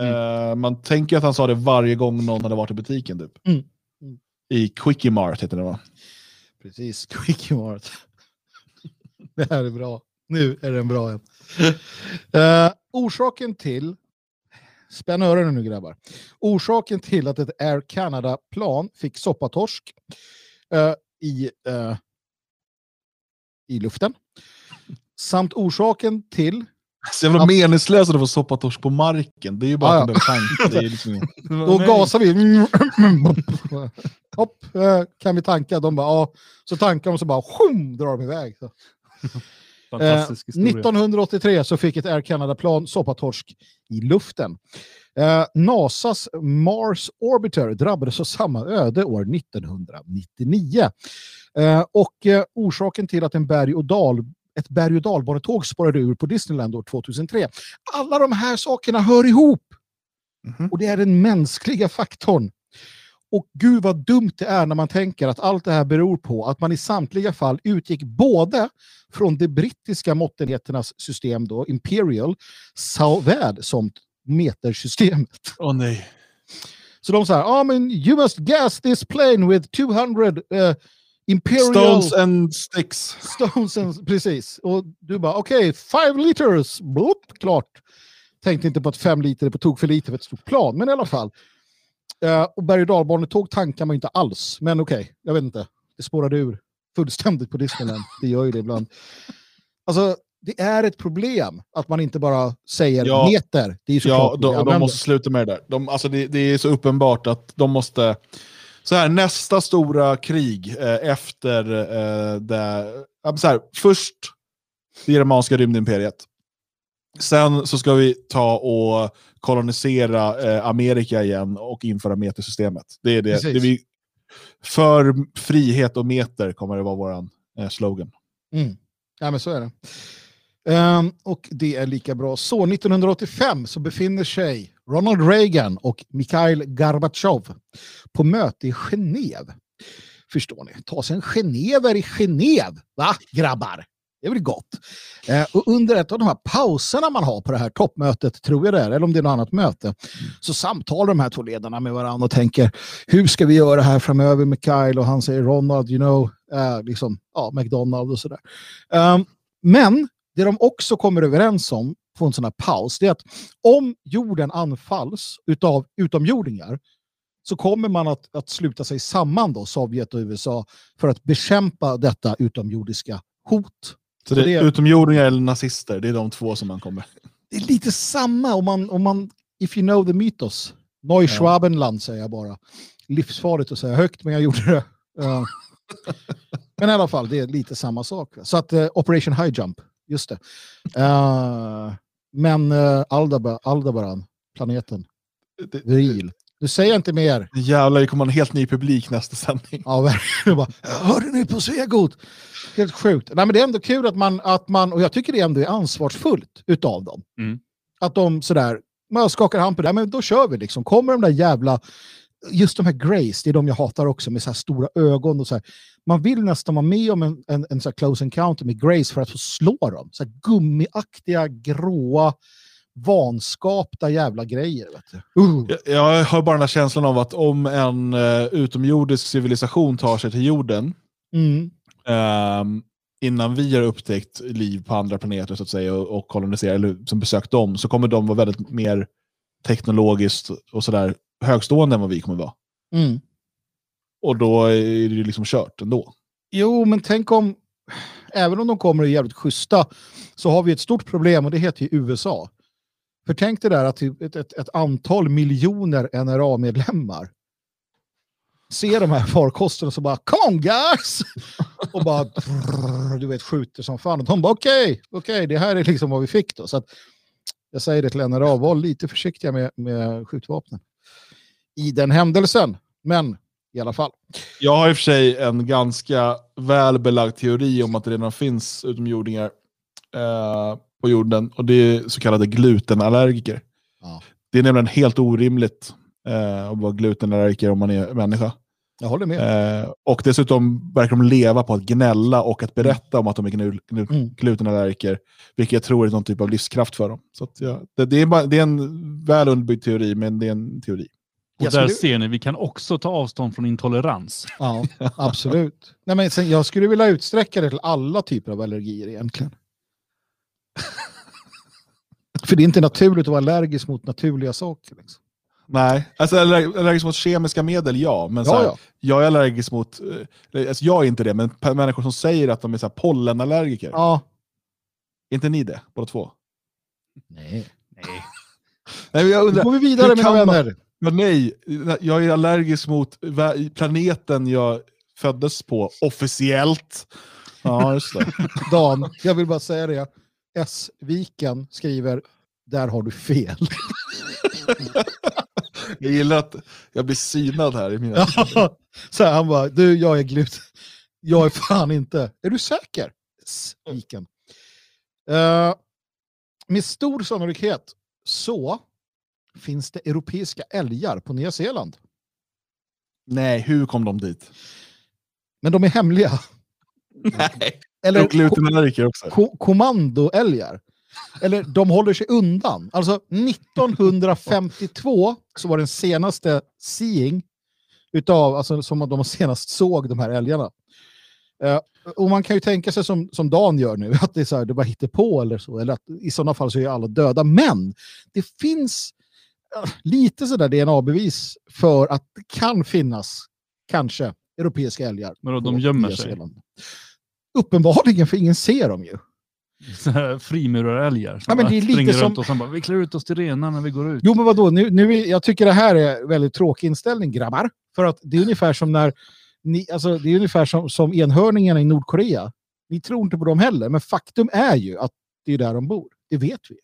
Mm. Uh, man tänker att han sa det varje gång någon hade varit i butiken. Typ. Mm. Mm. I Quickie Mart heter det va? Precis, Quickie Mart. det här är bra. Nu är den bra. Uh, orsaken till Spänn öronen nu grabbar. Orsaken till att ett Air Canada-plan fick soppatorsk uh, i, uh, i luften samt orsaken till... Så jävla att... meningslöst att få soppatorsk på marken. Det är ju bara ah, ja. tank. Det liksom... Då gasar vi. Hopp, eh, kan vi tanka? De bara, ja. Så tankar de så bara, shum, drar de iväg. Så. Eh, 1983 så fick ett Air Canada-plan soppatorsk i luften. Eh, Nasas Mars Orbiter drabbades av samma öde år 1999. Eh, och eh, orsaken till att en berg och dal ett berg och dalbanetåg spårade ur på Disneyland år 2003. Alla de här sakerna hör ihop. Mm -hmm. Och det är den mänskliga faktorn. Och gud vad dumt det är när man tänker att allt det här beror på att man i samtliga fall utgick både från de brittiska måttenheternas system, då, Imperial, såväl som metersystemet. Åh oh, nej. Så de säger, ah, men you must gas this plane with 200 uh, Imperial... Stones and sticks. Stones and, precis. Och du bara, okej, okay, five liters, Bloop, klart. Tänkte inte på att fem liter är på tok för lite för ett stort plan, men i alla fall. Uh, och berg och dalbanetåg tankar man inte alls, men okej, okay, jag vet inte. Det spårade ur fullständigt på Disneyland. Det gör ju det ibland. Alltså, det är ett problem att man inte bara säger ja, meter. Det är ja, de, de måste sluta med det där. De, alltså det, det, är så uppenbart att de måste så här, nästa stora krig eh, efter eh, det... Så här, först det germanska rymdimperiet. Sen så ska vi ta och kolonisera eh, Amerika igen och införa metersystemet. Det är det. det vi, för frihet och meter kommer det vara vår eh, slogan. Mm. Ja, men så är det. Um, och det är lika bra så. 1985 så befinner sig Ronald Reagan och Mikhail Gorbachev på möte i Genève. Förstår ni? Ta sig en genever i Genève, va grabbar? Det är väl gott. Eh, och under ett av de här pauserna man har på det här toppmötet, tror jag det är, eller om det är något annat möte, mm. så samtalar de här två ledarna med varandra och tänker hur ska vi göra här framöver med Kyle? Och han säger Ronald, you know, eh, liksom, ja, McDonald och sådär. Um, men det de också kommer överens om på en sån här paus, det är att om jorden anfalls av utomjordingar så kommer man att, att sluta sig samman då, Sovjet och USA, för att bekämpa detta utomjordiska hot. Så det är utomjordingar eller nazister, det är de två som man kommer... Det är lite samma om man, om man if you know the mythos. Neuschwabenland ja. säger jag bara. Livsfarligt att säga högt, men jag gjorde det. Uh, men i alla fall, det är lite samma sak. Så att uh, Operation High Jump, just det. Uh, men uh, Aldebaran, planeten, Vril. Du säger inte mer. Jävlar, det kommer en helt ny publik nästa sändning. Ja, verkligen. Bara, Hörde ni på Svegot? Helt sjukt. Nej, men det är ändå kul att man, att man, och jag tycker det ändå är ansvarsfullt utav dem. Mm. Att de sådär, man skakar hand på det, men då kör vi liksom. Kommer de där jävla, just de här Grace, det är de jag hatar också, med så här stora ögon och så här. Man vill nästan vara med om en, en, en så close encounter med Grace för att få slå dem. Så här gummiaktiga, gråa, vanskapta jävla grejer. Vet du. Uh. Jag, jag har bara den här känslan av att om en uh, utomjordisk civilisation tar sig till jorden, mm. um, innan vi har upptäckt liv på andra planeter så att säga, och, och koloniserat, eller som besökt dem, så kommer de vara väldigt mer teknologiskt och sådär högstående än vad vi kommer vara. Mm. Och då är det liksom kört ändå. Jo, men tänk om, även om de kommer och är jävligt schyssta, så har vi ett stort problem och det heter ju USA. För tänk dig där att typ ett, ett, ett antal miljoner NRA-medlemmar ser de här farkosterna och så bara “Come on guys!” och bara du vet, skjuter som fan. Och de bara “Okej, okay, okej, okay, det här är liksom vad vi fick då”. Så att, jag säger det till NRA, var lite försiktiga med, med skjutvapnen. I den händelsen, men i alla fall. Jag har i och för sig en ganska välbelagd teori om att det redan finns utomjordingar. Uh, på jorden och det är så kallade glutenallergiker. Ja. Det är nämligen helt orimligt eh, att vara glutenallergiker om man är människa. Jag håller med. Eh, och dessutom verkar de leva på att gnälla och att berätta om att de är glu glu mm. glutenallergiker, vilket jag tror är någon typ av livskraft för dem. Så att, ja, det, det, är bara, det är en väl underbyggd teori, men det är en teori. Och där skulle... ser ni, vi kan också ta avstånd från intolerans. Ja, absolut. Nej, men sen, jag skulle vilja utsträcka det till alla typer av allergier egentligen. För det är inte naturligt att vara allergisk mot naturliga saker. Liksom. Nej, alltså allergisk mot kemiska medel, ja. Men ja, här, ja. jag är allergisk mot, eh, alltså jag är inte det, men människor som säger att de är så här pollenallergiker. Ja. Är inte ni det, båda två? Nej. Nej. nej jag undrar, Då går vi vidare mina vänner. Men nej, jag är allergisk mot planeten jag föddes på, officiellt. Ja, just det. Dan, jag vill bara säga det. S-viken skriver där har du fel. jag gillar att jag blir synad här i mina... Ja, så här, han bara, du jag är glut. Jag är fan inte. Är du säker? S-viken. Uh, med stor sannolikhet så finns det europeiska älgar på Nya Zeeland. Nej, hur kom de dit? Men de är hemliga. Nej. Eller glutenallergiker också. Ko kommandoälgar. Eller de håller sig undan. Alltså 1952 så var den senaste seeing utav, alltså som de senast såg de här älgarna. Uh, och man kan ju tänka sig som, som Dan gör nu, att det är så här, det bara hittar på eller så, eller att i sådana fall så är alla döda. Men det finns uh, lite sådär DNA-bevis för att det kan finnas, kanske, europeiska älgar. Men de gömmer sig? Uppenbarligen, för ingen ser dem ju. Frimurarälgar ja, men det är lite som... och sen bara, vi klär ut oss till renar när vi går ut. Jo men vadå, nu, nu, jag tycker det här är väldigt tråkig inställning grabbar. För att det är ungefär som när ni, alltså, det är ungefär som, som enhörningarna i Nordkorea. Vi tror inte på dem heller, men faktum är ju att det är där de bor. Det vet vi.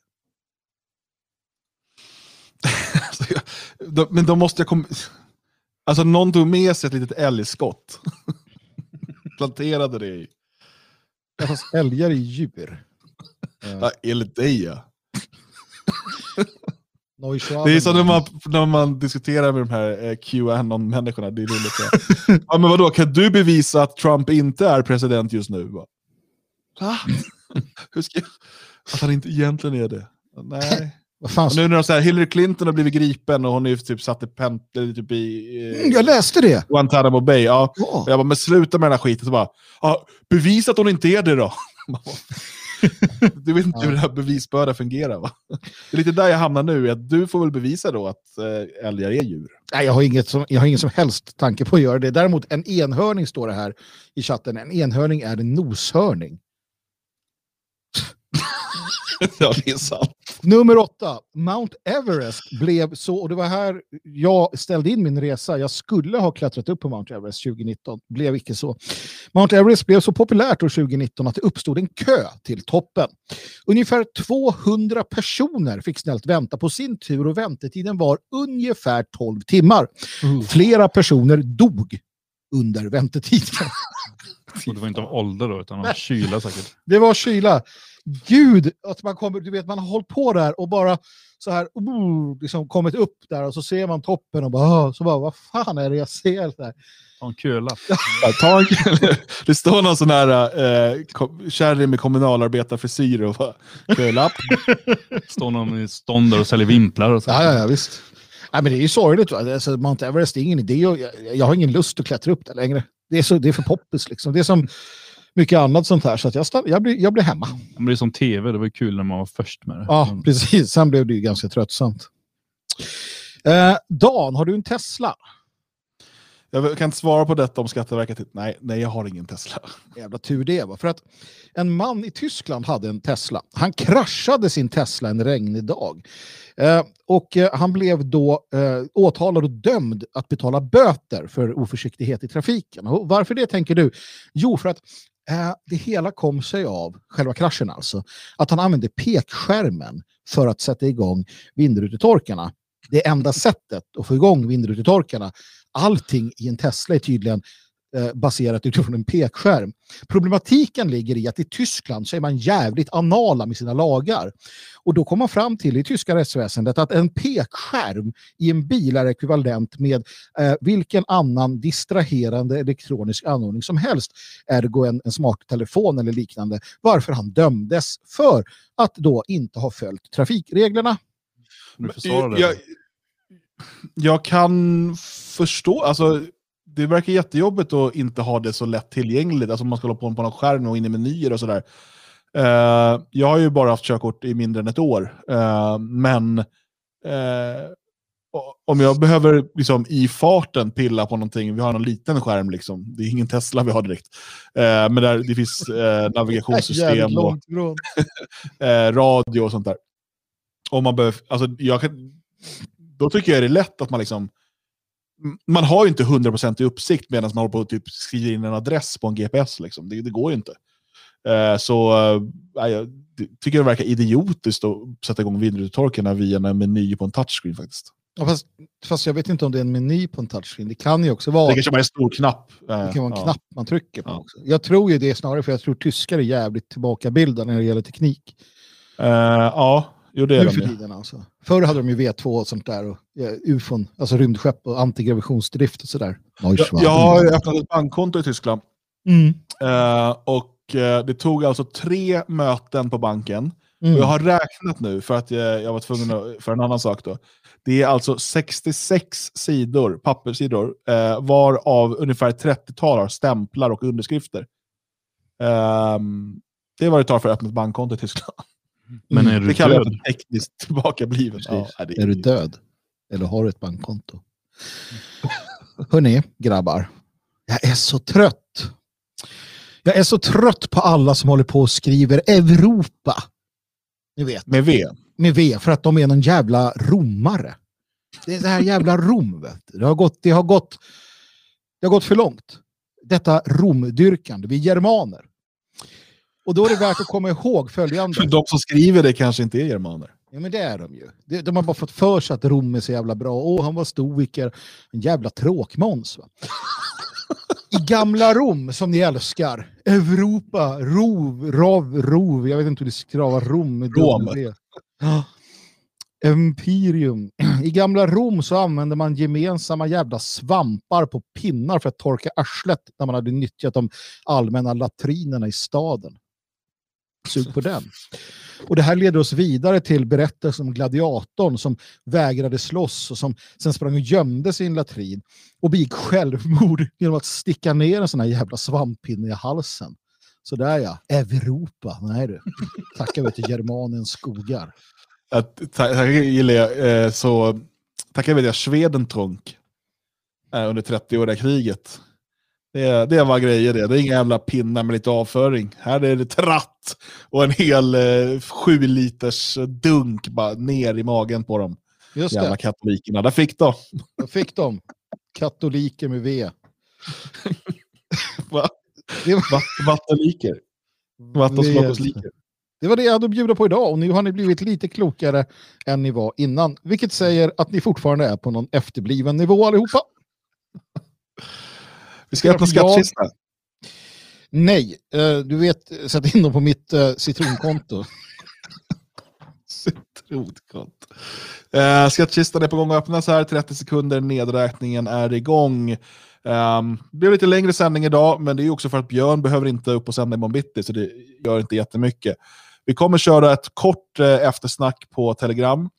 Men då måste jag komma... Alltså någon tog med sig ett litet älgskott. Planterade det i. Ja, fast älgar är djur. Ja, enligt dig ja. Det är som när man, när man diskuterar med de här eh, Qanon-människorna. Det är roligt. ja, men vadå, kan du bevisa att Trump inte är president just nu? Va? Hur ska jag... Att han inte egentligen är det? Nej. Vad nu när de säger Hillary Clinton har blivit gripen och hon är typ satt i, pent, typ i eh, Mm, Jag läste det. Guantanamo Bay. Ja. Ja. Jag bara, men sluta med den här skiten. Så bara, ja, bevisa att hon inte är det då. Du vet inte hur det här bevisbörda fungerar va? Det är lite där jag hamnar nu, att du får väl bevisa då att älgar är djur. Nej, jag, har inget som, jag har ingen som helst tanke på att göra det. Däremot en enhörning står det här i chatten. En enhörning är en noshörning. ja, det är sant. Nummer åtta. Mount Everest blev så, och det var här jag ställde in min resa. Jag skulle ha klättrat upp på Mount Everest 2019. Blev icke så. Mount Everest blev så populärt år 2019 att det uppstod en kö till toppen. Ungefär 200 personer fick snällt vänta på sin tur och väntetiden var ungefär 12 timmar. Flera personer dog under väntetiden. Och det var inte av ålder då, utan av kyla säkert. Det var kyla. Gud, att man kommer, du vet, man har hållit på där och bara så här, uh, liksom kommit upp där och så ser man toppen och bara, så bara, vad fan är det jag ser? Där? Ta en. Ja, ta en, det står någon sån här kom, kärring med kommunalarbetarfrisyr och bara, kölapp. Står någon i stånd där och säljer vimplar och så. Ja, ja, ja, visst. Nej, men det är ju sorgligt. Alltså, Mount Everest är ingen idé. Jag, jag, jag har ingen lust att klättra upp där längre. Det är, så, det är för poppis. Liksom. Det är som mycket annat sånt här. Så att jag, stann, jag, blir, jag blir hemma. Det är som tv, det var ju kul när man var först med det. Ja, precis. Sen blev det ju ganska tröttsamt. Eh, Dan, har du en Tesla? Jag kan inte svara på detta om Skatteverket. Nej, nej, jag har ingen Tesla. Jävla tur det var. För att en man i Tyskland hade en Tesla. Han kraschade sin Tesla en regnig dag. Eh, och eh, han blev då eh, åtalad och dömd att betala böter för oförsiktighet i trafiken. Och varför det tänker du? Jo, för att Eh, det hela kom sig av, själva kraschen alltså, att han använde pekskärmen för att sätta igång vindrutetorkarna. Det enda sättet att få igång vindrutetorkarna, allting i en Tesla är tydligen baserat utifrån en pekskärm. Problematiken ligger i att i Tyskland så är man jävligt anala med sina lagar. Och då kommer man fram till i tyska rättsväsendet att en pekskärm i en bil är ekvivalent med eh, vilken annan distraherande elektronisk anordning som helst, ergo en, en smarttelefon eller liknande, varför han dömdes för att då inte ha följt trafikreglerna. Du det. Jag, jag kan förstå, alltså det verkar jättejobbigt att inte ha det så lätt tillgängligt. Alltså man ska hålla på på någon skärm och in i menyer och sådär. Uh, jag har ju bara haft körkort i mindre än ett år. Uh, men uh, om jag behöver liksom, i farten pilla på någonting, vi har en liten skärm, liksom. det är ingen Tesla vi har direkt. men där, det finns navigationssystem och radio och sånt där. Om man behöver, alltså, jag kan, då tycker jag det är lätt att man liksom man har ju inte 100% i uppsikt medan man håller på att typ skriva in en adress på en GPS. Liksom. Det, det går ju inte. Uh, så uh, jag tycker det verkar idiotiskt att sätta igång vindrutetorkarna via en meny på en touchscreen faktiskt. Ja, fast, fast jag vet inte om det är en meny på en touchscreen. Det kan ju också vara... Det kanske bara är en stor knapp. Uh, det kan vara en ja. knapp man trycker på Ja. också. Jag tror ju det snarare för jag tror tyskar är jävligt tillbakabilda när det gäller teknik. ja, jo det är Nu de för ju. tiden alltså. Förr hade de ju V2 och sånt där. Och, ja, ufon, alltså rymdskepp och antigravitationsdrift och sådär. Jag, jag har öppnat ett bankkonto i Tyskland. Mm. Eh, och eh, det tog alltså tre möten på banken. Mm. Och jag har räknat nu för att jag, jag var tvungen att, för en annan sak då. Det är alltså 66 sidor, papperssidor, eh, varav ungefär 30-tal har stämplar och underskrifter. Ehm, det är vad det tar för att öppna ett bankkonto i Tyskland. Men är du Det kallar jag död? för tekniskt tillbakabliven. Ja, det Är du död? Eller har du ett bankkonto? Hörni, grabbar. Jag är så trött. Jag är så trött på alla som håller på och skriver Europa. Ni vet, Med V. med V, för att de är någon jävla romare. Det är det här jävla Rom. Vet du. Det, har gått, det, har gått, det har gått för långt. Detta romdyrkande. Vi är germaner. Och då är det värt att komma ihåg följande. De som skriver det kanske inte är germaner. Ja, men det är de ju. De, de har bara fått för sig att Rom är så jävla bra. Åh, han var stoiker. En jävla tråkmåns. I gamla Rom, som ni älskar. Europa, Rov, Rov, Rov. Jag vet inte hur det skriver. Rom. Rom. Empirium. I gamla Rom så använde man gemensamma jävla svampar på pinnar för att torka arslet när man hade nyttjat de allmänna latrinerna i staden. Sug på den. Och det här leder oss vidare till berättelsen om gladiatorn som vägrade slåss och som sen sprang och gömde sin latrin och begick självmord genom att sticka ner en sån här jävla svamppinne i halsen. Så där ja, Europa. Nej du. Tackar vi till Germanens skogar. Tackar gillar jag, eh, så tackar vet jag Schwedentronk, eh, under 30-åriga kriget. Det, det var grejer det. Det är inga jävla pinnar med lite avföring. Här är det tratt och en hel eh, sju liters dunk bara ner i magen på dem. Just jävla det. katolikerna. Där fick de. Där fick de. Katoliker med V. Va? Var, Vattoliker. Vattensmakosliker. det var det jag hade att bjuda på idag och nu har ni blivit lite klokare än ni var innan. Vilket säger att ni fortfarande är på någon efterbliven nivå allihopa. Vi ska öppna Jag- skattkistan. Nej, eh, du vet, sätt in dem på mitt eh, citronkonto. Citronkott. Eh, skattkistan är på gång att öppnas här. 30 sekunder, nedräkningen är igång. Um, det blev lite längre sändning idag, men det är också för att Björn behöver inte upp och sända imorgon bitti, så det gör inte jättemycket. Vi kommer köra ett kort eh, eftersnack på Telegram.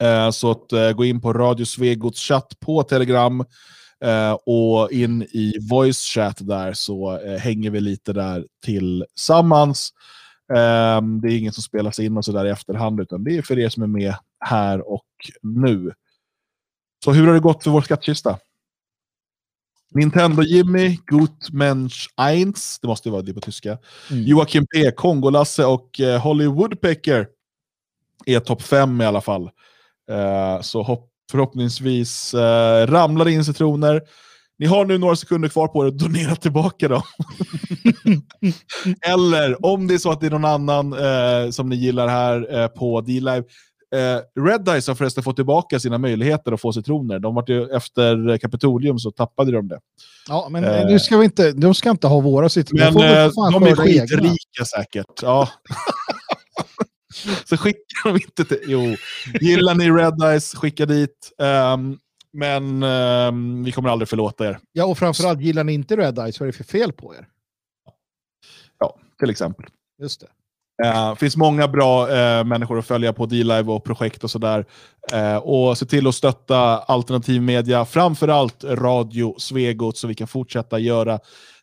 Eh, så att eh, gå in på Radio Svegots chatt på Telegram eh, och in i voice chat där så eh, hänger vi lite där tillsammans. Ehm, det är ingen som spelas in och så där i efterhand, utan det är för er som är med här och nu. Så hur har det gått för vår skattkista? Nintendo Jimmy, Gutmensch 1, det måste ju vara det på tyska. Mm. Joakim P, Kongolasse och eh, Holly Woodpecker är topp 5 i alla fall. Eh, så hopp, förhoppningsvis eh, ramlar det in citroner. Ni har nu några sekunder kvar på er att donera tillbaka dem. Eller om det är så att det är någon annan eh, som ni gillar här eh, på D-Live. Eh, Red Dice har förresten fått tillbaka sina möjligheter att få citroner. De vart ju, efter Kapitolium så tappade de det. Ja, men Eh. nu ska vi inte, de ska inte ha våra citroner. Men väl eh, de är skörda egna. skitrika säkert. Ja. så skickar de inte till... Jo, gillar ni Red Dice, skicka dit. Ehm, men ehm, vi kommer aldrig förlåta er. Ja, och framförallt gillar ni inte Red Eyes, vad är det för fel på er? Ja, till exempel. Just det. Det finns många bra eh, människor att följa på D-Live och projekt och sådär. Eh, och se till att stötta alternativ media, framförallt Radio Svegot, så vi kan fortsätta göra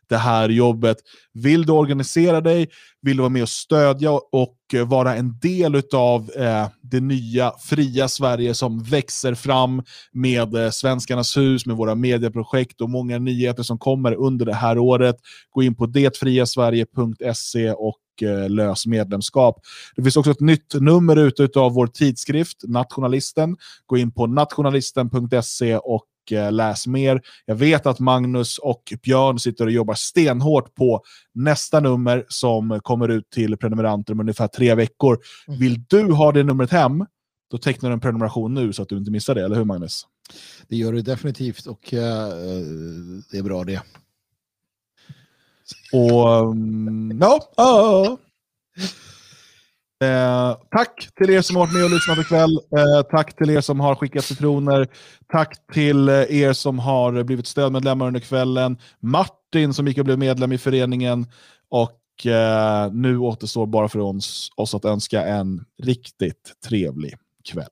det här jobbet. Vill du organisera dig, vill du vara med och stödja och vara en del av eh, det nya fria Sverige som växer fram med eh, Svenskarnas hus, med våra medieprojekt och många nyheter som kommer under det här året. Gå in på detfriasverige.se och eh, lös medlemskap. Det finns också ett nytt nummer ute av vår tidskrift, Nationalisten. Gå in på nationalisten.se och eh, läs mer. Jag vet att Magnus och Björn sitter och jobbar stenhårt på nästa nummer som kommer ut till prenumeranter om ungefär tre veckor. Mm. Vill du ha det numret hem, då tecknar du en prenumeration nu så att du inte missar det, eller hur Magnus? Det gör det definitivt och eh, det är bra det. Och... Um, ja, ja. Eh, tack till er som har varit med och lyssnat ikväll. Eh, tack till er som har skickat citroner. Tack till eh, er som har blivit stödmedlemmar under kvällen. Martin som gick och blev medlem i föreningen. Och eh, nu återstår bara för oss, oss att önska en riktigt trevlig kväll.